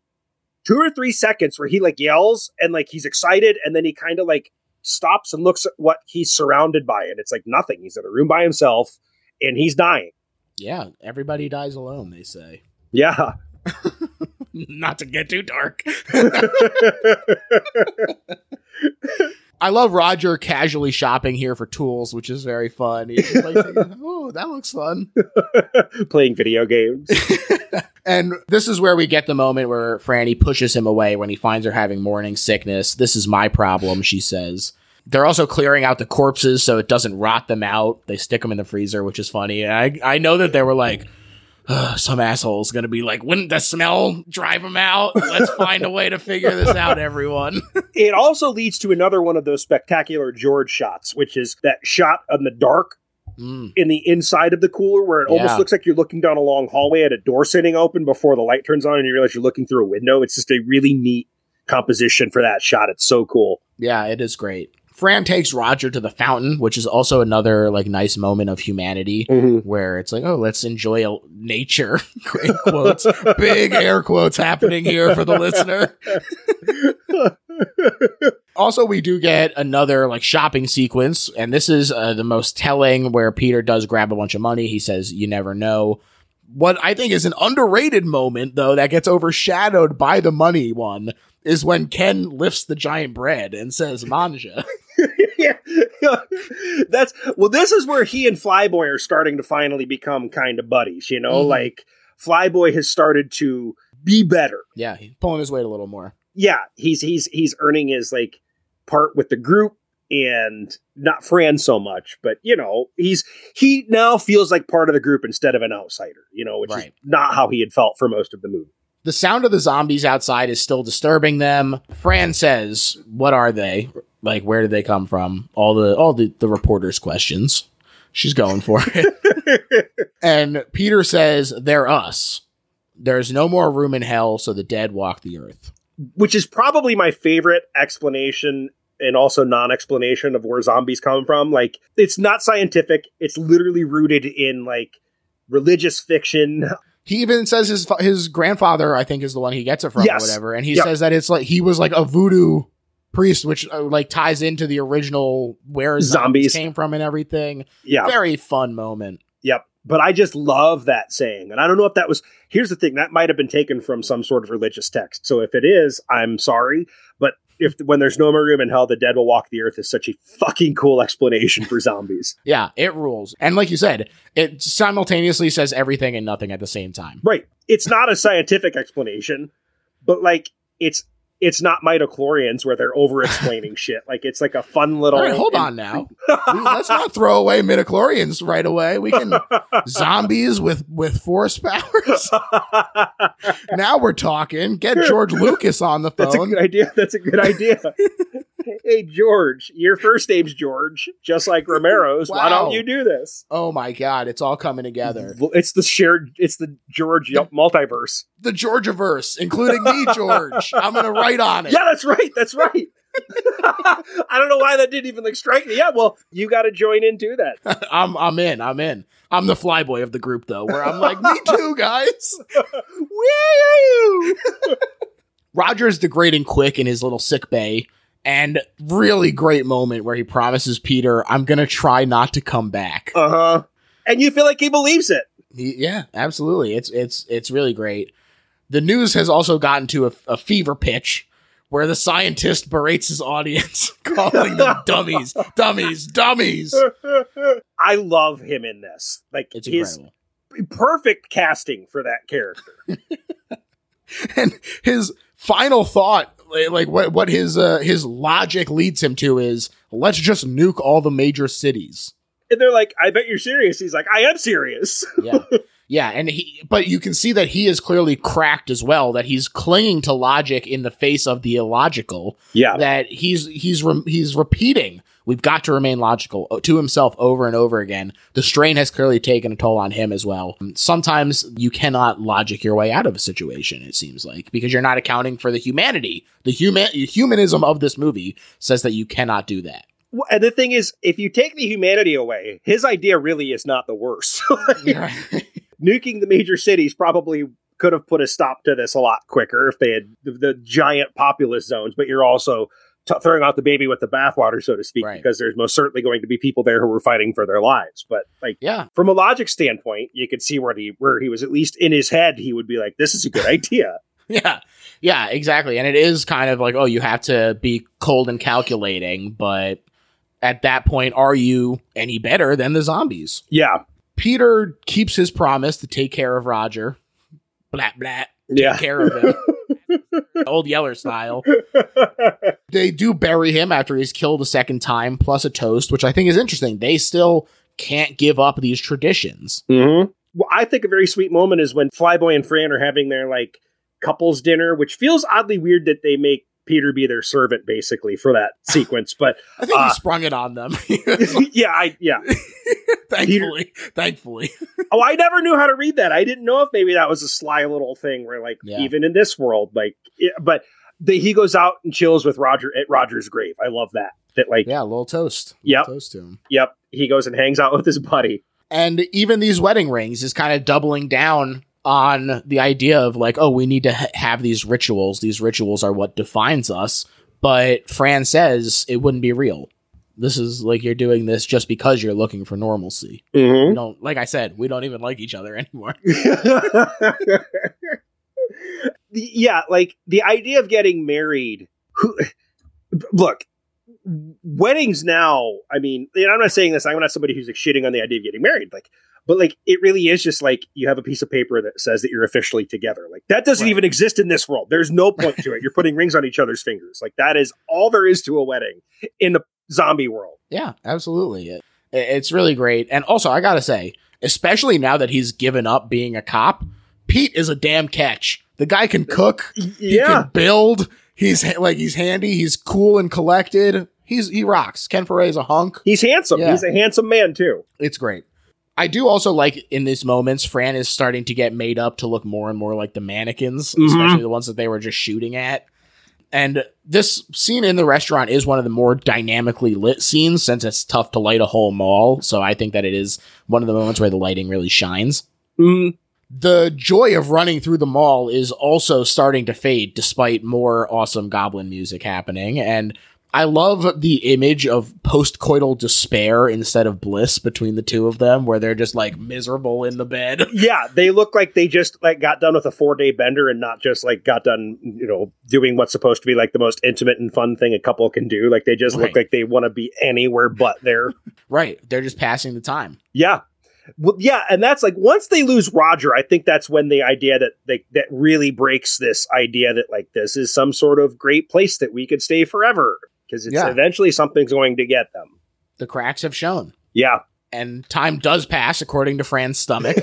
two or three seconds where he like yells and like he's excited and then he kind of like stops and looks at what he's surrounded by and it's like nothing. He's in a room by himself and he's dying. Yeah, everybody dies alone, they say. Yeah. Not to get too dark. I love Roger casually shopping here for tools, which is very fun. He's like, oh, that looks fun. Playing video games. and this is where we get the moment where Franny pushes him away when he finds her having morning sickness. This is my problem, she says. They're also clearing out the corpses so it doesn't rot them out. They stick them in the freezer, which is funny. And I, I know that they were like, "Ugh, some asshole's gonna be like, wouldn't the smell drive them out? Let's find a way to figure this out, everyone. it also leads to another one of those spectacular George shots, which is that shot in the dark Mm, in the inside of the cooler where it Yeah. almost looks like you're looking down a long hallway at a door sitting open before the light turns on and you realize you're looking through a window. It's just a really neat composition for that shot. It's so cool. yeah, it is great. Fran takes Roger to the fountain, which is also another like nice moment of humanity. where it's like, oh, let's enjoy a- nature. Great quotes, big air quotes happening here for the listener. Also, we do get another like shopping sequence, and this is uh, the most telling where Peter does grab a bunch of money. He says, "You never know." What I think is an underrated moment, though, that gets overshadowed by the money one, is when Ken lifts the giant bread and says, "Manja." yeah. That's well, this is where he and Flyboy are starting to finally become kind of buddies, you know? Mhm. Like Flyboy has started to be better. yeah, he's pulling his weight a little more. Yeah, he's he's he's earning his like part with the group and not Fran so much, but you know, he's he now feels like part of the group instead of an outsider, you know, which is not how he had felt for most of the movie. The sound of the zombies outside is still disturbing them. Fran says, "What are they? Like, where did they come from?" All the all the, the reporters' questions. She's going for it. and Peter says, "They're us. There's no more room in hell, so the dead walk the earth." which is probably my favorite explanation and also non-explanation of where zombies come from like it's not scientific it's literally rooted in like religious fiction He even says his his grandfather, I think, is the one he gets it from, Yes. or whatever. And he Yep. says that it's like he was like a voodoo priest, which uh, like ties into the original where zombies Zombies. came from and everything. yeah Very fun moment. yep but i just love that saying and i don't know if that was here's the thing that might have been taken from some sort of religious text so if it is i'm sorry but if when there's no more room in hell the dead will walk the earth is such a fucking cool explanation for zombies Yeah, it rules. And like you said, it simultaneously says everything and nothing at the same time. Right. It's not a scientific explanation, but like it's it's not midichlorians where they're over explaining shit. Like it's like a fun little All right, hold on now. Let's not throw away midichlorians right away. We can zombies with with force powers. now we're talking. Get George Lucas on the phone. That's a good idea. That's a good idea. hey George, your first name's George, just like Romero's. Why don't you do this? oh my god, it's all coming together. It's the shared it's the George multiverse. The Georgiaverse, including me, George. I'm gonna write on it. Yeah, that's right. That's right. I don't know why that didn't even like strike me. Yeah, well, you got to join into that. I'm I'm in. I'm in. I'm the flyboy of the group though, where I'm like, me too, guys. Woo! Roger's degrading quick in his little sick bay, and really great moment where he promises Peter, "I'm gonna try not to come back." Uh huh. And you feel like he believes it. He- yeah, absolutely. It's it's it's really great. The news has also gotten to a, a fever pitch where the scientist berates his audience, calling them dummies, dummies, dummies. I love him in this. Like It's his incredible. perfect casting for that character. And his final thought Like- what what his uh, his logic leads him to is let's just nuke all the major cities. And they're like, I bet you're serious. He's like, I am serious. Yeah. Yeah, and he but you can see that he is clearly cracked as well that he's clinging to logic in the face of the illogical Yeah. that he's he's re- he's repeating we've got to remain logical uh, to himself over and over again. The strain has clearly taken a toll on him as well. Sometimes you cannot logic your way out of a situation it seems like because you're not accounting for the humanity. The human humanism of this movie says that you cannot do that. And the thing is, if you take the humanity away, his idea really is not the worst. Nuking the major cities probably could have put a stop to this a lot quicker if they had the, the giant populous zones, but you're also t- throwing out the baby with the bathwater, so to speak, Right. because there's most certainly going to be people there who were fighting for their lives. But like yeah from a logic standpoint, you could see where he where he was at least in his head, he would be like, "This is a good idea." Yeah. Yeah, exactly. And it is kind of like, oh, you have to be cold and calculating, but at that point, are you any better than the zombies? yeah, Peter keeps his promise to take care of Roger. Blat blat. yeah. Care of him. Old Yeller style. They do bury him after he's killed a second time, plus a toast, which I think is interesting. They still can't give up these traditions. Mm-hmm. Well, I think a very sweet moment is when Flyboy and Fran are having their like couples dinner, which feels oddly weird that they make Peter be their servant basically for that sequence. But I think Uh, he sprung it on them. yeah, I yeah. thankfully. Thankfully. Oh, I never knew how to read that. I didn't know if maybe that was a sly little thing where like Yeah. even in this world, like, it, but the, he goes out and chills with Roger at Roger's grave. I love that. That like, Yeah, a little toast. A Yep. Toast to him. yep, he goes and hangs out with his buddy. And even these wedding rings is kind of doubling down on the idea of like, oh, we need to ha- have these rituals. These rituals are what defines us. But Fran says it wouldn't be real. This is like you're doing this just because you're looking for normalcy. Mm-hmm. We don't, like I said, we don't even like each other anymore. Yeah, like the idea of getting married. Who, look, weddings now. I mean, and I'm not saying this. I'm not somebody who's like shitting on the idea of getting married. Like, but like it really is just like you have a piece of paper that says that you're officially together. Like that doesn't Right. even exist in this world. There's no point to it. You're putting rings on each other's fingers. Like that is all there is to a wedding in the zombie world. Yeah, absolutely. It, it's really great. And also, I gotta say, especially now that he's given up being a cop, Pete is a damn catch. The guy can cook. Yeah. He can build. He's ha- like he's handy. He's cool and collected. He's he rocks. Ken Foree's a hunk. he's handsome. Yeah. He's a handsome man too. It's great. I do also like in these moments, Fran is starting to get made up to look more and more like the mannequins, Mhm. especially the ones that they were just shooting at. And this scene in the restaurant is one of the more dynamically lit scenes since it's tough to light a whole mall. So I think that it is one of the moments where the lighting really shines. Mm, The joy of running through the mall is also starting to fade despite more awesome goblin music happening. And I love the image of post-coital despair instead of bliss between the two of them, where they're just like miserable in the bed. yeah, they look like they just like got done with a four day bender and not just like got done, you know, doing what's supposed to be like the most intimate and fun thing a couple can do. Like they just look like they want to be anywhere but there. right. They're just passing the time. yeah. Well, yeah, and that's like once they lose Roger, I think that's when the idea that they that really breaks this idea that like this is some sort of great place that we could stay forever because it's Yeah. eventually something's going to get them. The cracks have shown. Yeah. And time does pass, according to Fran's stomach.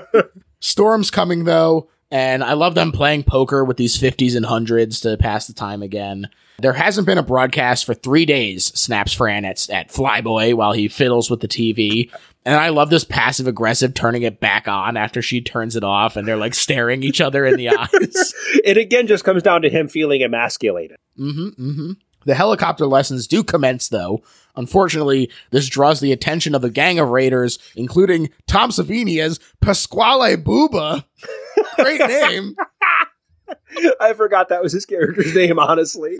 Storm's coming though, and I love them playing poker with these 50s and 100s to pass the time again. There hasn't been a broadcast for three days, snaps Fran at, at Flyboy while he fiddles with the TV. And I love this passive aggressive turning it back on after she turns it off and they're like staring each other in the eyes. it again just comes down to him feeling emasculated. Mm-hmm, mm-hmm. The helicopter lessons do commence, though. Unfortunately, this draws the attention of a gang of raiders, including Tom Savini as Pasquale Booba. Great name. I forgot that was his character's name, honestly.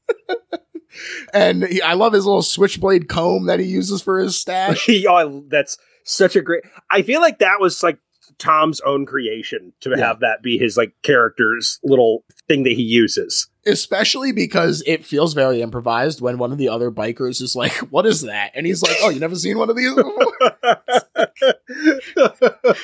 And he, I love his little switchblade comb that he uses for his stash. oh, that's such a great. I feel like that was like Tom's own creation to Yeah. have that be his like character's little thing that he uses. Especially because it feels very improvised when one of the other bikers is like, What is that? And he's like, Oh, you never seen one of these before?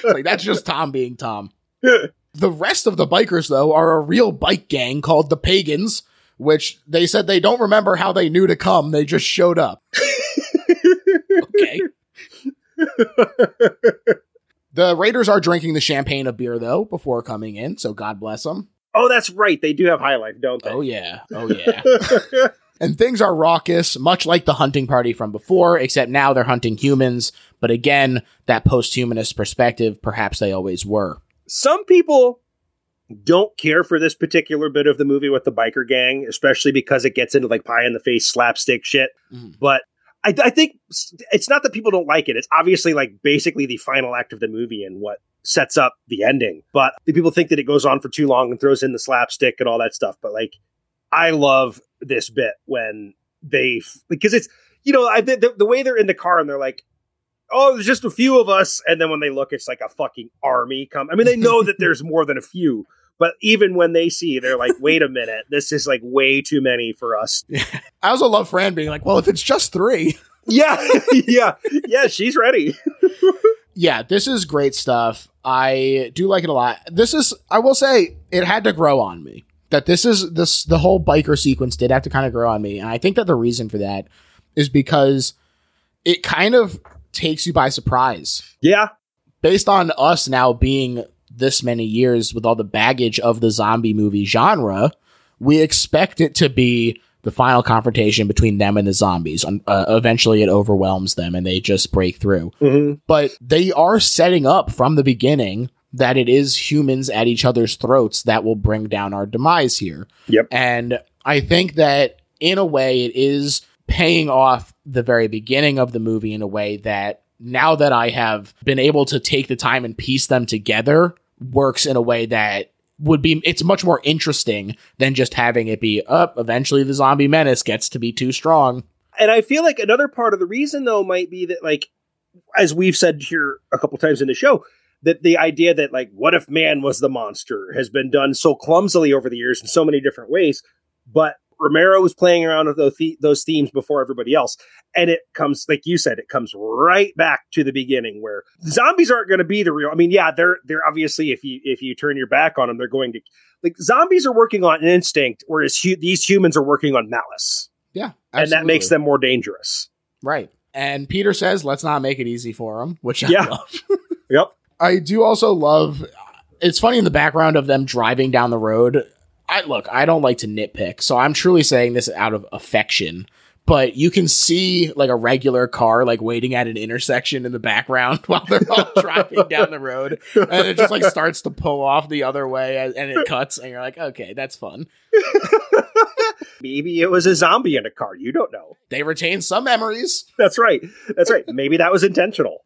Like, That's just Tom being Tom. The rest of the bikers, though, are a real bike gang called the Pagans, which they said they don't remember how they knew to come. They just showed up. okay. the Raiders are drinking the champagne of beer though before coming in, so God bless them. Oh, that's right. They do have high life, don't they? Oh yeah. Oh yeah. and things are raucous, much like the hunting party from before, except now they're hunting humans. But again, that post-humanist perspective, perhaps they always were. Some people don't care for this particular bit of the movie with the biker gang, especially because it gets into like pie in the face slapstick shit. Mhm. But I, I think it's not that people don't like it. It's obviously like basically the final act of the movie and what sets up the ending. But the people think that it goes on for too long and throws in the slapstick and all that stuff. But like, I love this bit when they because it's you know I, the, the way they're in the car and they're like. Oh, there's just a few of us, and then when they look, it's like a fucking army come. I mean, they know that there's more than a few, but even when they see, they're like, "Wait a minute, this is like way too many for us." I also love Fran being like, "Well, if it's just three, Yeah, yeah, yeah. She's ready. yeah, this is great stuff. I do like it a lot. This is, I will say, it had to grow on me. That this is this the whole biker sequence did have to kind of grow on me, and I think that the reason for that is because it kind of takes you by surprise. Yeah, Based on us now being this many years with all the baggage of the zombie movie genre, we expect it to be the final confrontation between them and the zombies. Uh, eventually, it overwhelms them, and they just break through mm-hmm. but they are setting up from the beginning that it is humans at each other's throats that will bring down our demise here. Yep. And I think that in a way it is paying off the very beginning of the movie in a way that now that I have been able to take the time and piece them together works in a way that would be it's much more interesting than just having it be up eventually the zombie menace gets to be too strong. And I feel like another part of the reason though might be that like, as we've said here a couple times in the show, that the idea that like, what if man was the monster has been done so clumsily over the years in so many different ways, but Romero was playing around with those, the- those themes before everybody else. And it comes, like you said, it comes right back to the beginning where zombies aren't going to be the real. I mean, yeah, they're, they're obviously, if you, if you turn your back on them, they're going to, like, zombies are working on instinct, whereas hu- these humans are working on malice. yeah And that makes them more dangerous. Right. And Peter says, let's not make it easy for them," which I Yeah. love. Yep. I do also love it's funny in the background of them driving down the road. I look, I don't like to nitpick, so I'm truly saying this out of affection. But you can see like a regular car like waiting at an intersection in the background while they're all driving down the road, and it just like starts to pull off the other way, and and it cuts, and you're like, okay, that's fun. Maybe it was a zombie in a car. You don't know. They retain some memories. That's right. That's right. Maybe that was intentional.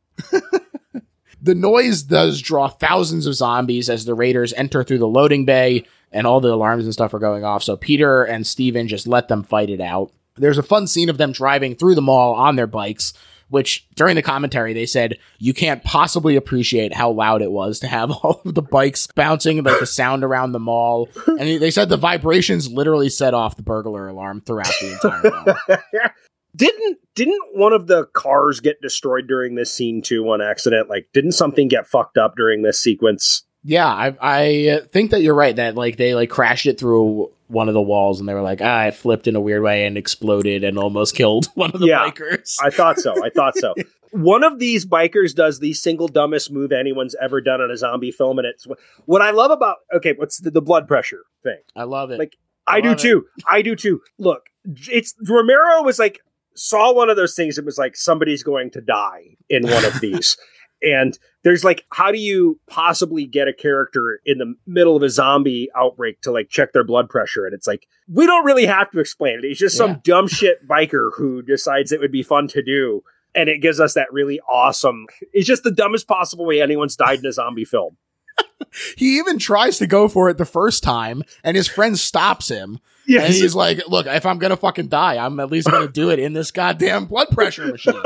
The noise does draw thousands of zombies as the raiders enter through the loading bay and all the alarms and stuff are going off. So Peter and Steven just let them fight it out. There's a fun scene of them driving through the mall on their bikes, which during the commentary they said you can't possibly appreciate how loud it was to have all of the bikes bouncing like the sound around the mall. And they said the vibrations literally set off the burglar alarm throughout the entire mall. didn't didn't one of the cars get destroyed during this scene too on accident? Like, didn't something get fucked up during this sequence? Yeah, I I think that you're right that like they like crashed it through one of the walls and they were like, ah, it flipped in a weird way and exploded and almost killed one of the Yeah. bikers. I thought so. I thought so. One of these bikers does the single dumbest move anyone's ever done in a zombie film, and it's what I love about. Okay, what's the, the blood pressure thing? I love it. Like, I do love it. too. I do too. Look, it's Romero was like saw one of those things. It was like somebody's going to die in one of these, and there's like, how do you possibly get a character in the middle of a zombie outbreak to like check their blood pressure? And it's like we don't really have to explain it. He's just some Yeah. dumb shit biker who decides it would be fun to do. And it gives us that really awesome. It's just the dumbest possible way anyone's died in a zombie film. he even tries to go for it the first time and his friend stops him. Yeah, And he's like, look, if I'm gonna fucking die, I'm at least gonna do it in this goddamn blood pressure machine.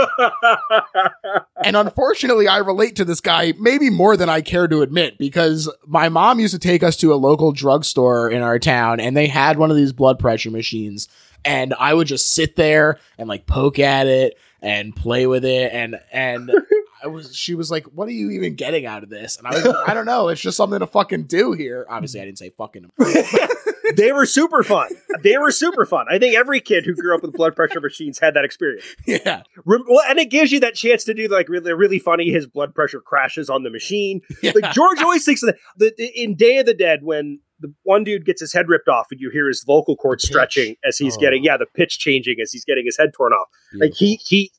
And unfortunately, I relate to this guy maybe more than I care to admit because my mom used to take us to a local drugstore in our town and they had one of these blood pressure machines. And I would just sit there and like poke at it and play with it. And, and I was, she was like, what are you even getting out of this? And I was like, I don't know. It's just something to fucking do here. Obviously, I didn't say fucking. they were super fun. They were super fun. I think every kid who grew up with blood pressure machines had that experience. Yeah. Well, and it gives you that chance to do like really, really funny. His blood pressure crashes on the machine. yeah. Like George always thinks that the, in Day of the Dead when the one dude gets his head ripped off and you hear his vocal cords stretching as he's Oh. getting yeah the pitch changing as he's getting his head torn off. Like he he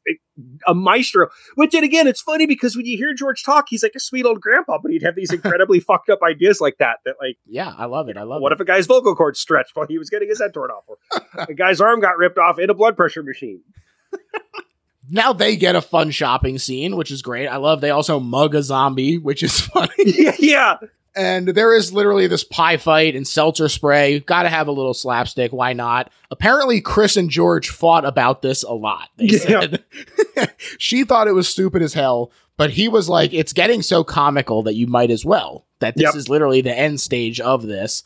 a maestro. Which and again, it's funny because when you hear George talk, he's like a sweet old grandpa, but he'd have these incredibly fucked up ideas like that. That like, yeah, I love it. I love what it. if a guy's vocal cords stretched while he was getting his head torn off, or a guy's arm got ripped off in a blood pressure machine? now they get a fun shopping scene, which is great. I love they also mug a zombie, which is funny. yeah, yeah. And there is literally this pie fight and seltzer spray. Gotta have a little slapstick. Why not? Apparently, Chris and George fought about this a lot. They Yeah. said she thought it was stupid as hell, but he was like, it's getting so comical that you might as well. That this Yep. is literally the end stage of this.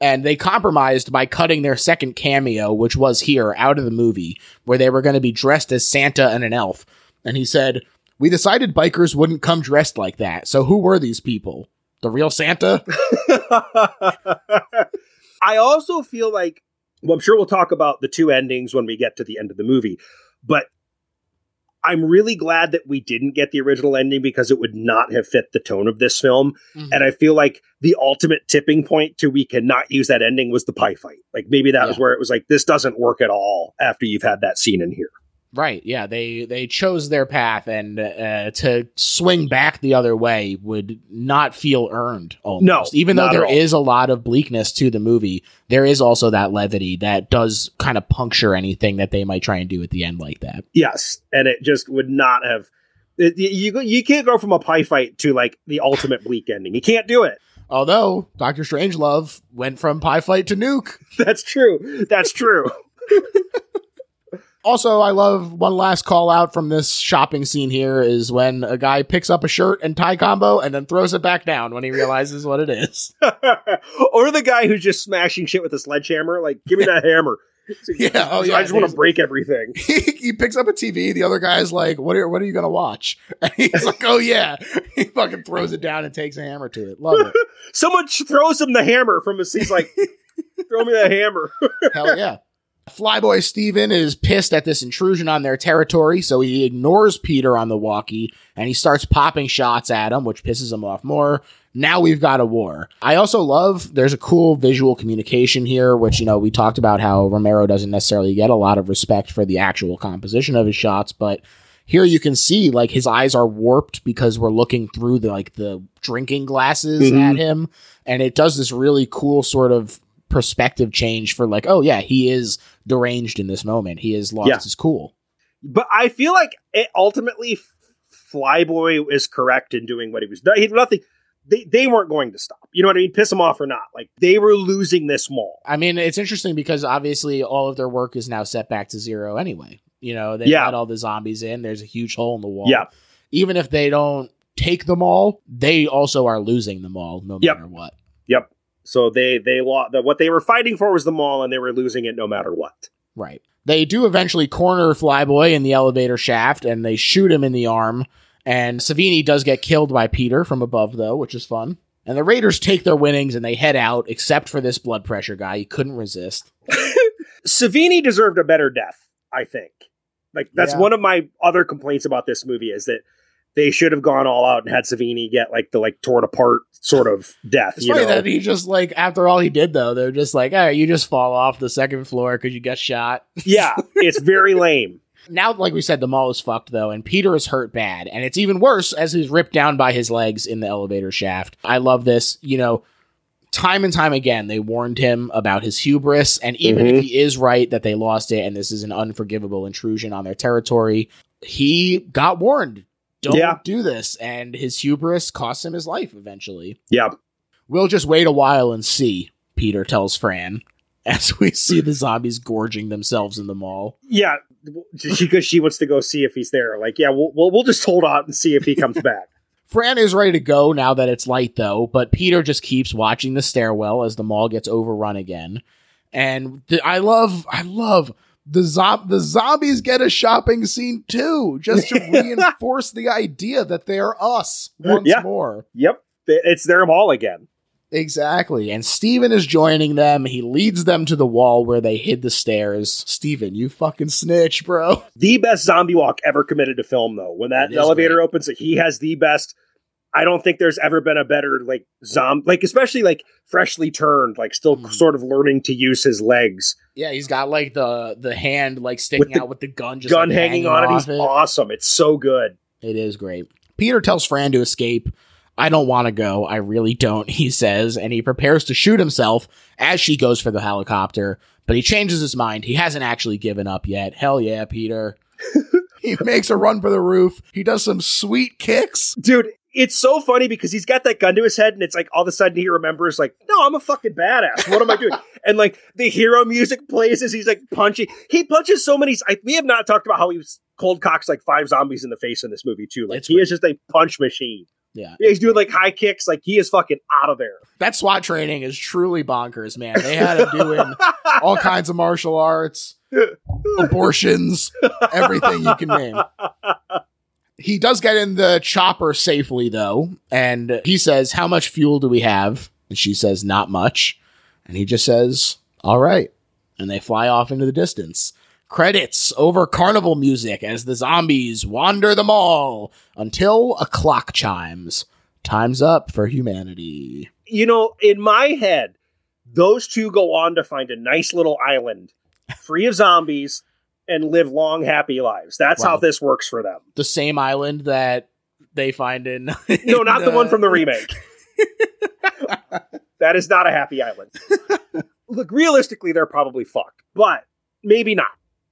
And they compromised by cutting their second cameo, which was here, out of the movie, where they were going to be dressed as Santa and an elf. And he said, We decided bikers wouldn't come dressed like that. So who were these people? The real Santa? I also feel like, well, I'm sure we'll talk about the two endings when we get to the end of the movie, but I'm really glad that we didn't get the original ending because it would not have fit the tone of this film. Mm-hmm. And I feel like the ultimate tipping point to we cannot use that ending was the pie fight. Like maybe that was where it was like, this doesn't work at all after you've had that scene in here. Right. Yeah. They they chose their path, and uh, to swing back the other way would not feel earned. Almost. No, even though all. is a lot of bleakness to the movie, there is also that levity that does kind of puncture anything that they might try and do at the end like that. Yes. And it just would not have. It, you, you can't go from a pie fight to like the ultimate bleak ending. You can't do it. Although Doctor Strangelove went from pie fight to nuke. That's true. That's true. Also, I love one last call out from this shopping scene here is when a guy picks up a shirt and tie combo and then throws it back down when he realizes what it is. or the guy who's just smashing shit with a sledgehammer. Like, give me that hammer. Yeah, oh, yeah, I just want to break everything. he, he picks up a TV. The other guy's like, "What are what are you gonna watch?" And he's like, "Oh yeah." He fucking throws it down and takes a hammer to it. Love it. Someone throws him the hammer from his. He's like, throw me that hammer. Hell yeah. Flyboy Steven is pissed at this intrusion on their territory, so he ignores Peter on the walkie and he starts popping shots at him, which pisses him off more. Now we've got a war. I also love there's a cool visual communication here, which, you know, we talked about how Romero doesn't necessarily get a lot of respect for the actual composition of his shots, but here you can see like his eyes are warped because we're looking through the like the drinking glasses Mhm. at him and it does this really cool sort of perspective change for like oh yeah he is deranged in this moment he has lost Yeah. his cool But I feel like it ultimately, Flyboy is correct in doing what he was doing. He nothing. They, they weren't going to stop. You know what I mean? Piss him off or not. Like they were losing this mall. i mean it's interesting because obviously all of their work is now set back to zero anyway you know they Yeah. let all the zombies in there's a huge hole in the wall Yeah. even if they don't take them all they also are losing them all no Yep. matter what Yep. So they they lost. The, what they were fighting for was the mall, and they were losing it no matter what. Right. They do eventually corner Flyboy in the elevator shaft and they shoot him in the arm. And Savini does get killed by Peter from above, though, which is fun. And the Raiders take their winnings and they head out, except for this blood pressure guy. He couldn't resist. Savini deserved a better death. I think. Like that's Yeah. one of my other complaints about this movie is that they should have gone all out and had Savini get like the like torn apart sort of death. It's you funny know? that he just, like, after all he did, though, they're just like, all right, you just fall off the second floor because you got shot. yeah, it's very lame. Now, like we said, the mall is fucked though, and Peter is hurt bad, and it's even worse as he's ripped down by his legs in the elevator shaft. I love this. You know, time and time again, they warned him about his hubris, and even Mhm. if he is right that they lost it and this is an unforgivable intrusion on their territory, he got warned. Don't Yeah. do this, and his hubris costs him his life eventually. Yeah, We'll just wait a while and see. Peter tells Fran. As we see the zombies gorging themselves in the mall. yeah, because she wants to go see if he's there. Like, yeah, we'll we'll, we'll just hold out and see if he comes back. Fran is ready to go now that it's light, though, but Peter just keeps watching the stairwell as the mall gets overrun again. And th- I love, I love the zo- the zombies get a shopping scene too, just to reinforce the idea that they're us uh, once Yeah. more. Yep, it's their mall again. Exactly. And Steven is joining them. He leads them to the wall where they hid the stairs. Steven, you fucking snitch, bro. The best zombie walk ever committed to film, though. When that elevator great. opens, he has the best. I don't think there's ever been a better like zombie, like especially like freshly turned, like still Mhm. sort of learning to use his legs, Yeah, he's got like the the hand like sticking the out with the gun just gun like, hanging on it. He's awesome. It's so good. It is great. Peter tells Fran to escape. I don't want to go. I really don't, he says, and he prepares to shoot himself as she goes for the helicopter, but he changes his mind. He hasn't actually given up yet. Hell yeah, Peter. he makes a run for the roof. He does some sweet kicks. dude it's so funny because he's got that gun to his head and it's like all of a sudden he remembers like no i'm a fucking badass. What am i doing? And like the hero music plays as he's like punching. He punches so many I, we have not talked about how he was cold cocks like five zombies in the face in this movie too. Like It's he is just a punch machine. Yeah. yeah, he's doing like high kicks. Like he is fucking out of there. That SWAT training is truly bonkers, man. They had him doing all kinds of martial arts, abortions, everything you can name. He does get in the chopper safely, though, and he says, How much fuel do we have? And she says, Not much. And he just says, All right. And they fly off into the distance. Credits over carnival music as the zombies wander the mall until a clock chimes. Time's up for humanity. you know in my head those two go on to find a nice little island free of zombies and live long happy lives that's how this works for them the same island that they find in. No, not the one uh, from the remake. that is not a happy island. Look, realistically, they're probably fucked, but maybe not.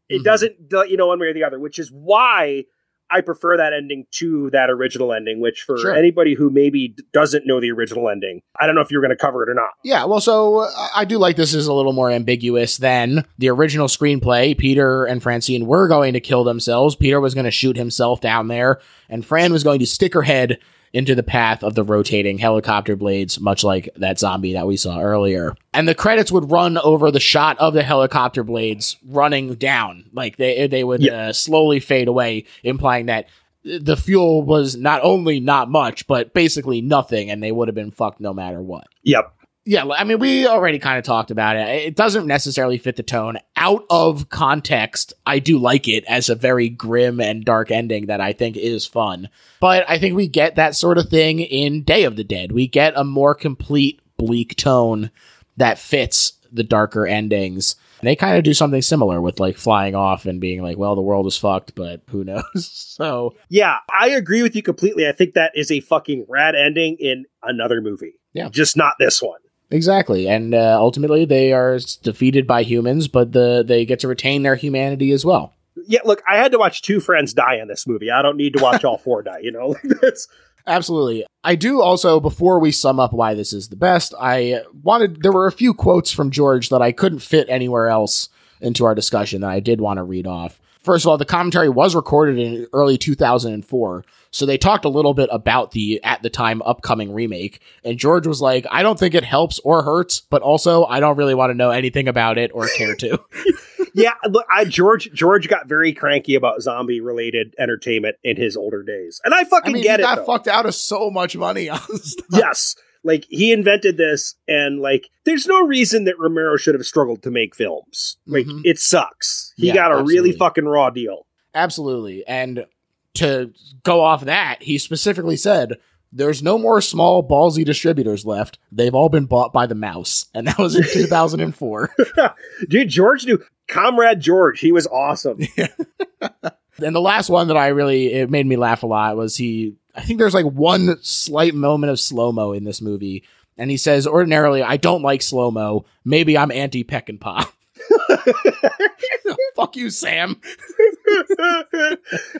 It Mhm. doesn't you know one way or the other, which is why I prefer that ending to that original ending. Which, for Sure. anybody who maybe doesn't know the original ending, I don't know if you're going to cover it or not. Yeah, well, so uh, I do like this is a little more ambiguous than the original screenplay. Peter and Francine were going to kill themselves. Peter was going to shoot himself down there, and Fran was going to stick her head into the path of the rotating helicopter blades, much like that zombie that we saw earlier. And the credits would run over the shot of the helicopter blades running down, like they they would Yeah. uh, slowly fade away, implying that the fuel was not only not much, but basically nothing, and they would have been fucked no matter what Yep. Yeah, I mean, we already kind of talked about it. It doesn't necessarily fit the tone. Out of context, I do like it as a very grim and dark ending that I think is fun. But I think we get that sort of thing in Day of the Dead. We get a more complete, bleak tone that fits the darker endings. And they kind of do something similar with like flying off and being like, well, the world is fucked, but who knows? so, Yeah, I agree with you completely. I think that is a fucking rad ending in another movie. Yeah. Just not this one. Exactly, and uh, ultimately they are defeated by humans, but the they get to retain their humanity as well. Yeah, look, I had to watch two friends die in this movie. I don't need to watch all four die, you know? That's Absolutely. I do also, before we sum up why this is the best, I wanted there were a few quotes from George that I couldn't fit anywhere else into our discussion that I did want to read off. First of all, the commentary was recorded in early 2004, so they talked a little bit about the at the time upcoming remake. And George was like, "I don't think it helps or hurts, but also I don't really want to know anything about it or care to." yeah, look, I George George got very cranky about zombie related entertainment in his older days, and I I fucking mean, get he it. got though. fucked out of so much money yes, like he invented this, and like there's no reason that Romero should have struggled to make films. Like Mhm. it sucks. He Yeah, got a really fucking raw deal. Absolutely. And to go off that, he specifically said, there's no more small ballsy distributors left. They've all been bought by the mouse. And that was in 2004. Dude, George knew Comrade George. He was awesome. and the last one that I really, it made me laugh a lot was he, I think there's like one slight moment of slow mo in this movie. And he says, ordinarily, I don't like slow mo. Maybe I'm anti Peckinpah. Fuck you, Sam.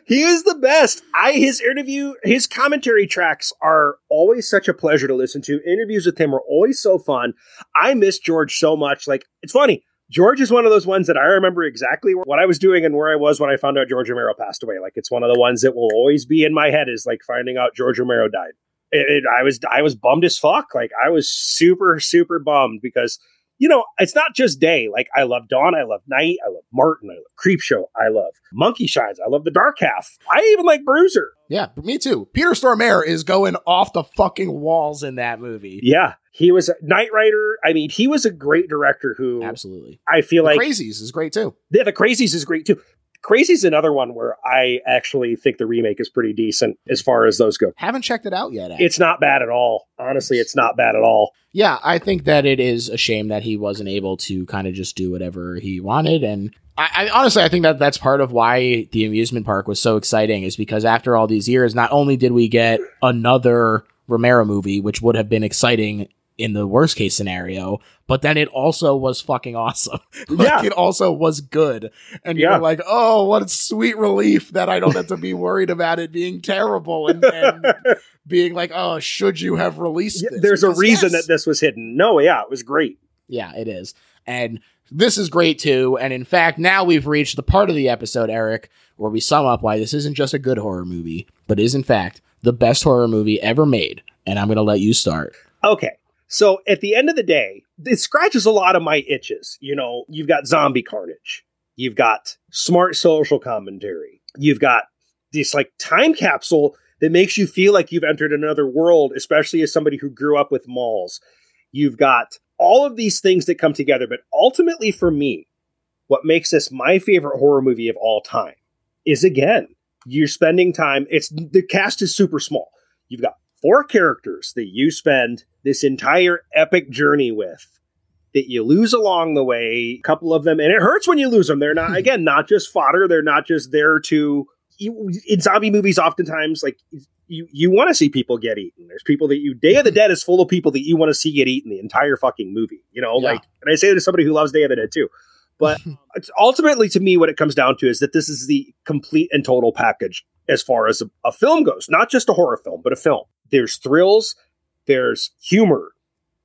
he is the best. I his interview, his commentary tracks are always such a pleasure to listen to. Interviews with him are always so fun. I miss George so much. Like it's funny. George is one of those ones that I remember exactly what I was doing and where I was when I found out George Romero passed away. Like it's one of the ones that will always be in my head is like finding out George Romero died. It, it- I was I was bummed as fuck. Like I was super super bummed because you know, it's not just day. Like I love Dawn, I love Night, I love Martin, I love Creepshow, I love Monkey Shines, I love The Dark Half. I even like Bruiser. Yeah, me too. Peter Stormare is going off the fucking walls in that movie. Yeah, he was a Knight Rider. I mean, he was a great director who Absolutely. I feel The like Crazies is great too. yeah, the Crazies is great too. Crazy's another one where I actually think the remake is pretty decent as far as those go. Haven't checked it out yet. actually. It's not bad at all. Honestly, it's not bad at all. Yeah, I think that it is a shame that he wasn't able to kind of just do whatever he wanted. And I, I honestly, I think that that's part of why the amusement park was so exciting is because after all these years, not only did we get another Romero movie, which would have been exciting in the worst case scenario, but then it also was fucking awesome. like Yeah. it also was good. And Yeah. you're like, oh, what a sweet relief that I don't have to be worried about it being terrible and, and being like, oh, should you have released Yeah, this? There's a reason yes. that this was hidden. No, yeah, it was great. Yeah, it is. And this is great too. And in fact, now we've reached the part of the episode, Eric, where we sum up why this isn't just a good horror movie, but is in fact the best horror movie ever made. And I'm going to let you start. Okay. So at the end of the day, it scratches a lot of my itches. You know, you've got zombie carnage, you've got smart social commentary, you've got this like time capsule that makes you feel like you've entered another world, especially as somebody who grew up with malls. You've got all of these things that come together, but ultimately for me, what makes this my favorite horror movie of all time is again, you're spending time. It's the cast is super small. You've got four characters that you spend this entire epic journey with that you lose along the way. A couple of them, and it hurts when you lose them. They're not hmm. again not just fodder. They're not just there to. You, in zombie movies, oftentimes like you you want to see people get eaten. There's people that you Day of the hmm. Dead is full of people that you want to see get eaten the entire fucking movie. You know, Yeah. like, and I say that as somebody who loves Day of the Dead too. But it's ultimately to me what it comes down to is that this is the complete and total package as far as a, a film goes, not just a horror film, but a film. There's thrills, there's humor,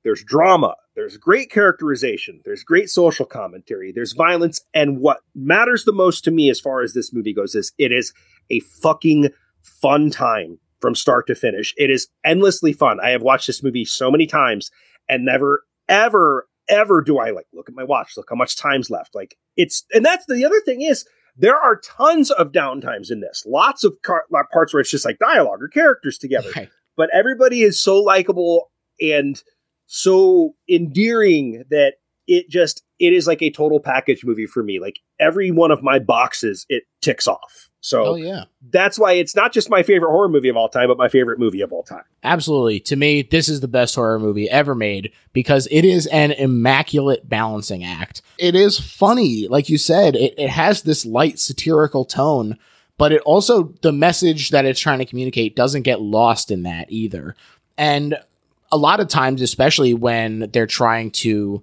there's drama, there's great characterization, there's great social commentary, there's violence, and what matters the most to me as far as this movie goes is it is a fucking fun time from start to finish. It is endlessly fun. I have watched this movie so many times and never, ever, ever do I like look at my watch, look how much time's left. Like it's, and that's the other thing is there are tons of downtimes in this. Lots of car- parts where it's just like dialogue or characters together Right. But everybody is so likable and so endearing that it just it is like a total package movie for me like every one of my boxes it ticks off so Oh, yeah. that's why it's not just my favorite horror movie of all time but my favorite movie of all time Absolutely. To me, this is the best horror movie ever made because it is an immaculate balancing act. It is funny, like you said, it, it has this light satirical tone, but it also, the message that it's trying to communicate doesn't get lost in that either. And a lot of times, especially when they're trying to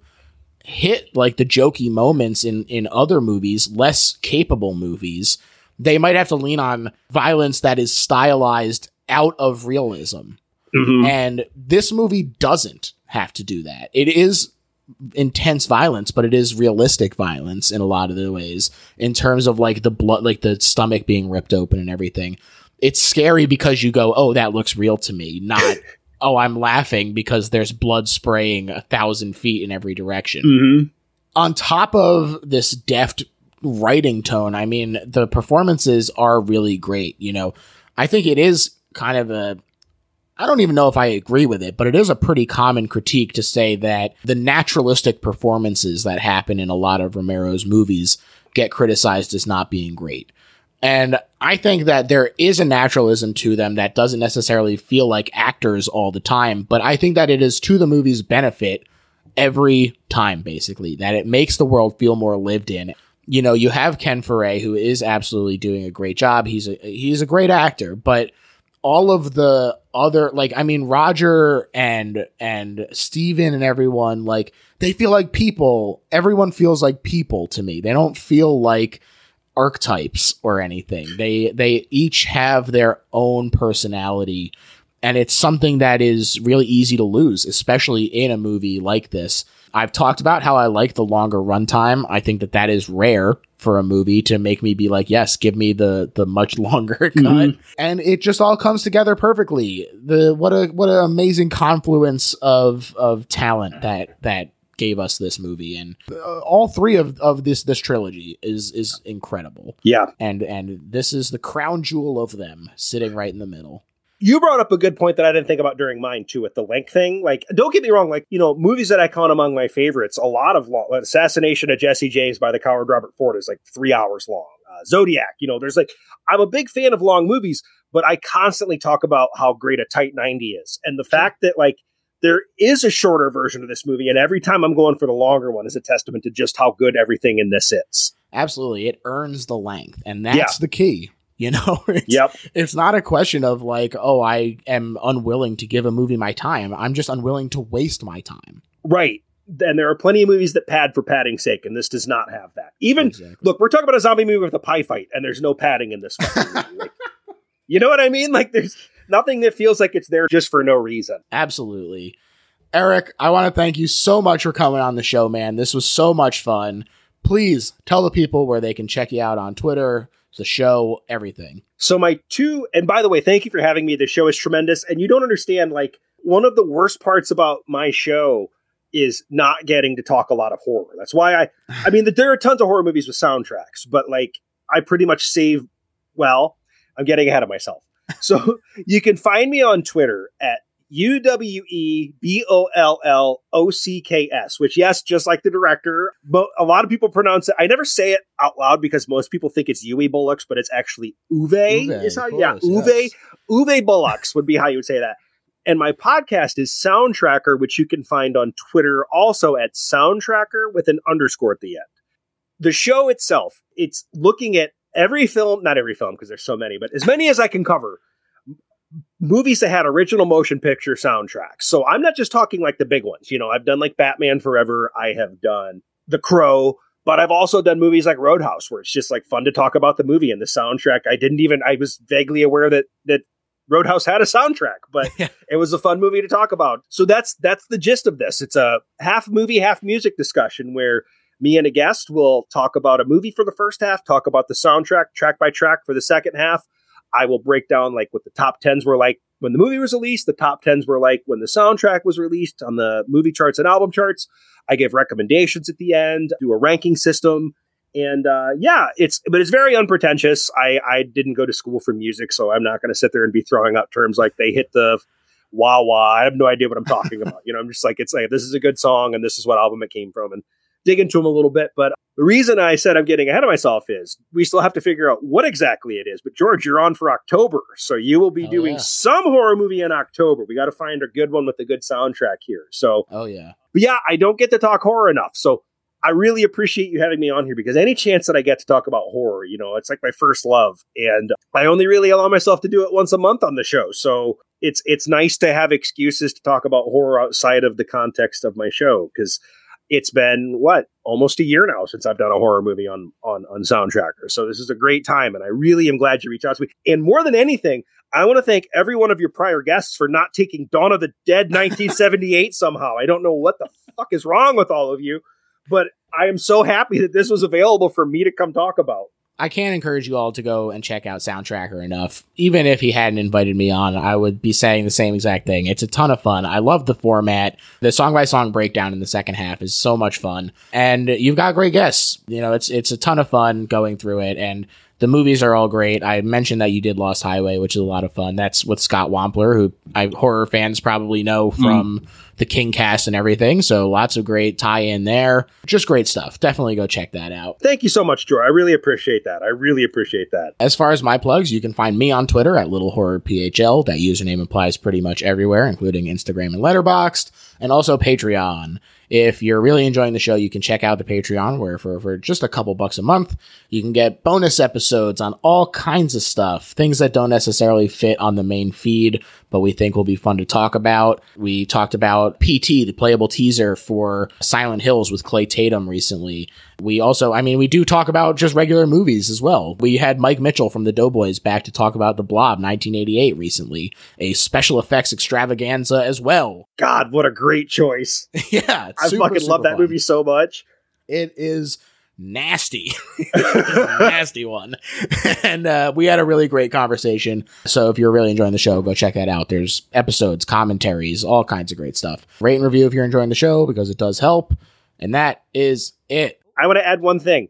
hit like the jokey moments in, in other movies, less capable movies, they might have to lean on violence that is stylized out of realism. Mm-hmm. And this movie doesn't have to do that. It is intense violence, but it is realistic violence in a lot of the ways in terms of like the blood, like the stomach being ripped open and everything. It's scary because you go, oh, that looks real to me, not, oh, I'm laughing because there's blood spraying a thousand feet in every direction Mm-hmm. on top of this deft writing tone, I mean, the performances are really great. You know, I think it is kind of a, I don't even know if I agree with it, but it is a pretty common critique to say that the naturalistic performances that happen in a lot of Romero's movies get criticized as not being great. And I think that there is a naturalism to them that doesn't necessarily feel like actors all the time, but I think that it is to the movie's benefit every time, basically, that it makes the world feel more lived in. You know, you have Ken Foree, who is absolutely doing a great job. He's a he's a great actor, but all of the other like I mean Roger and and Steven and everyone like they feel like people. Everyone feels like people to me. They don't feel like archetypes or anything. They they each have their own personality and it's something that is really easy to lose, especially in a movie like this. I've talked about how I like the longer runtime. I think that that is rare for a movie to make me be like, yes, give me the the much longer cut. Mhm. And it just all comes together perfectly. The what a what an amazing confluence of of talent that that gave us this movie, and uh, all three of, of this this trilogy is is incredible. Yeah, and and this is the crown jewel of them, sitting right in the middle you brought up a good point that I didn't think about during mine too with the length thing. Like, don't get me wrong, like, you know, movies that I count among my favorites, a lot of long, Assassination of Jesse James by the coward Robert Ford is like three hours long. Uh, Zodiac, you know, there's like, I'm a big fan of long movies, but I constantly talk about how great a tight 90 is. And the fact that, like, there is a shorter version of this movie, and every time I'm going for the longer one is a testament to just how good everything in this is. Absolutely. It earns the length, and that's yeah. the key. You know, it's, yep. It's not a question of like, oh, I am unwilling to give a movie my time. I'm just unwilling to waste my time. Right. And there are plenty of movies that pad for padding's sake, and this does not have that. Even exactly. look, we're talking about a zombie movie with a pie fight, and there's no padding in this like, you know what I mean? Like, there's nothing that feels like it's there just for no reason. Absolutely. Eric, I want to thank you so much for coming on the show, man. This was so much fun. Please tell the people where they can check you out on Twitter, the show, everything. So my two, and by the way, thank you for having me. The show is tremendous, and you don't understand. Like one of the worst parts about my show is not getting to talk a lot of horror. That's why I, I mean, there are tons of horror movies with soundtracks, but like I pretty much save. Well, I'm getting ahead of myself. So you can find me on Twitter at U W E B O L L O C K S, which, yes, just like the director, but a lot of people pronounce it. I never say it out loud because most people think it's Uwe Bullocks, but it's actually Uwe. Uwe is how, course, yeah, Uwe. Yes. Uwe Bullocks would be how you would say that. And my podcast is Soundtracker, which you can find on Twitter also at Soundtracker with an underscore at the end. The show itself, it's looking at every film, not every film because there's so many, but as many as I can cover movies that had original motion picture soundtracks. So I'm not just talking like the big ones. You know, I've done like Batman Forever, I have done The Crow, but I've also done movies like Roadhouse where it's just like fun to talk about the movie and the soundtrack. I didn't even I was vaguely aware that that Roadhouse had a soundtrack, but it was a fun movie to talk about. So that's that's the gist of this. It's a half movie, half music discussion where me and a guest will talk about a movie for the first half, talk about the soundtrack track by track for the second half, I will break down like what the top tens were like when the movie was released, the top tens were like when the soundtrack was released on the movie charts and album charts. I give recommendations at the end, do a ranking system. And uh, yeah, it's but it's very unpretentious. I, I didn't go to school for music, so I'm not going to sit there and be throwing out terms like they hit the wah wah. I have no idea what I'm talking about. You know, I'm just like it's like this is a good song and this is what album it came from, and dig into them a little bit. But the reason I said I'm getting ahead of myself is we still have to figure out what exactly it is. But George, you're on for October, so you will be oh, doing yeah. some horror movie in October. We got to find a good one with a good soundtrack here. So, oh yeah, but yeah, I don't get to talk horror enough, so. I really appreciate you having me on here because any chance that I get to talk about horror, you know, it's like my first love, and I only really allow myself to do it once a month on the show. So it's it's nice to have excuses to talk about horror outside of the context of my show because it's been what almost a year now since I've done a horror movie on on on Soundtracker. So this is a great time, and I really am glad you reached out to me. And more than anything, I want to thank every one of your prior guests for not taking Dawn of the Dead 1978 somehow. I don't know what the fuck is wrong with all of you, but I am so happy that this was available for me to come talk about. I can't encourage you all to go and check out Soundtracker enough. Even if he hadn't invited me on, I would be saying the same exact thing. It's a ton of fun. I love the format. The song by song breakdown in the second half is so much fun. And you've got great guests. You know, it's it's a ton of fun going through it and the movies are all great. I mentioned that you did Lost Highway, which is a lot of fun. That's with Scott Wampler, who I, horror fans probably know mm. from mm. The Kingcast and everything. So lots of great tie in there. Just great stuff. Definitely go check that out. Thank you so much, Joy. I really appreciate that. I really appreciate that. As far as my plugs, you can find me on Twitter at Little Horror PHL. That username applies pretty much everywhere, including Instagram and Letterboxd, and also Patreon. If you're really enjoying the show, you can check out the Patreon where for, for just a couple bucks a month, you can get bonus episodes on all kinds of stuff, things that don't necessarily fit on the main feed, but we think will be fun to talk about. We talked about PT, the playable teaser for Silent Hills with Clay Tatum recently. We also, I mean, we do talk about just regular movies as well. We had Mike Mitchell from the Doughboys back to talk about The Blob 1988 recently, a special effects extravaganza as well. God, what a great choice. yeah. I super, fucking love that movie so much. It is nasty, nasty one. and uh, we had a really great conversation. So if you're really enjoying the show, go check that out. There's episodes, commentaries, all kinds of great stuff. Rate and review if you're enjoying the show because it does help. And that is it. I want to add one thing.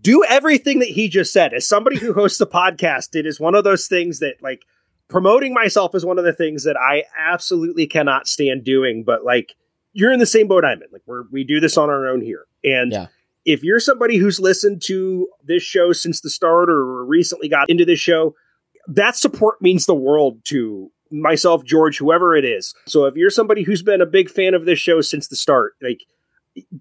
Do everything that he just said. As somebody who hosts a podcast, it is one of those things that like promoting myself is one of the things that I absolutely cannot stand doing. But like, you're in the same boat I'm in. Like, we're, we do this on our own here. And Yeah. If you're somebody who's listened to this show since the start or recently got into this show, that support means the world to myself, George, whoever it is. So if you're somebody who's been a big fan of this show since the start, like,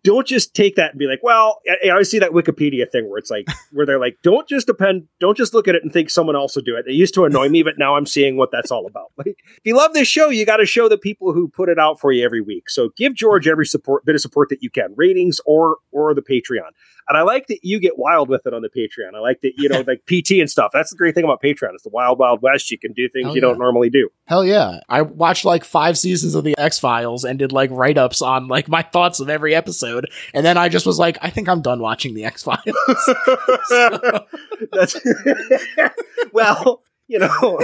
don't just take that and be like, well, I, always see that Wikipedia thing where it's like, where they're like, don't just depend, don't just look at it and think someone else will do it. It used to annoy me, but now I'm seeing what that's all about. Like, if you love this show, you got to show the people who put it out for you every week. So give George every support, bit of support that you can, ratings or or the Patreon. And I like that you get wild with it on the Patreon. I like that you know, like PT and stuff. That's the great thing about Patreon. It's the wild, wild west. You can do things Hell you yeah. don't normally do. Hell yeah. I watched like five seasons of the X Files and did like write ups on like my thoughts of every episode. And then I just was like, I think I'm done watching the X Files. That's well, you know,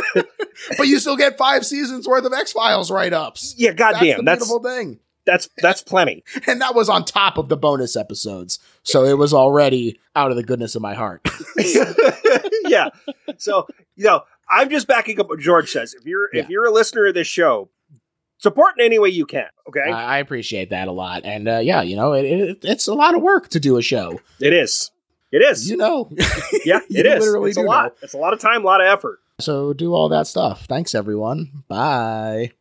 but you still get five seasons worth of X Files write ups. yeah. Goddamn, that's the beautiful thing. that's that's plenty. And that was on top of the bonus episodes. So it was already out of the goodness of my heart. yeah. So you know, I'm just backing up what George says. If you're if you're a listener of this show, support in any way you can. Okay, I, I appreciate that a lot. And uh, yeah, you know, it, it, it's a lot of work to do a show. it is. It is. You know. yeah, it is. literally It's a lot. It's a lot of time, a lot of effort. So do all that stuff. Thanks, everyone. Bye.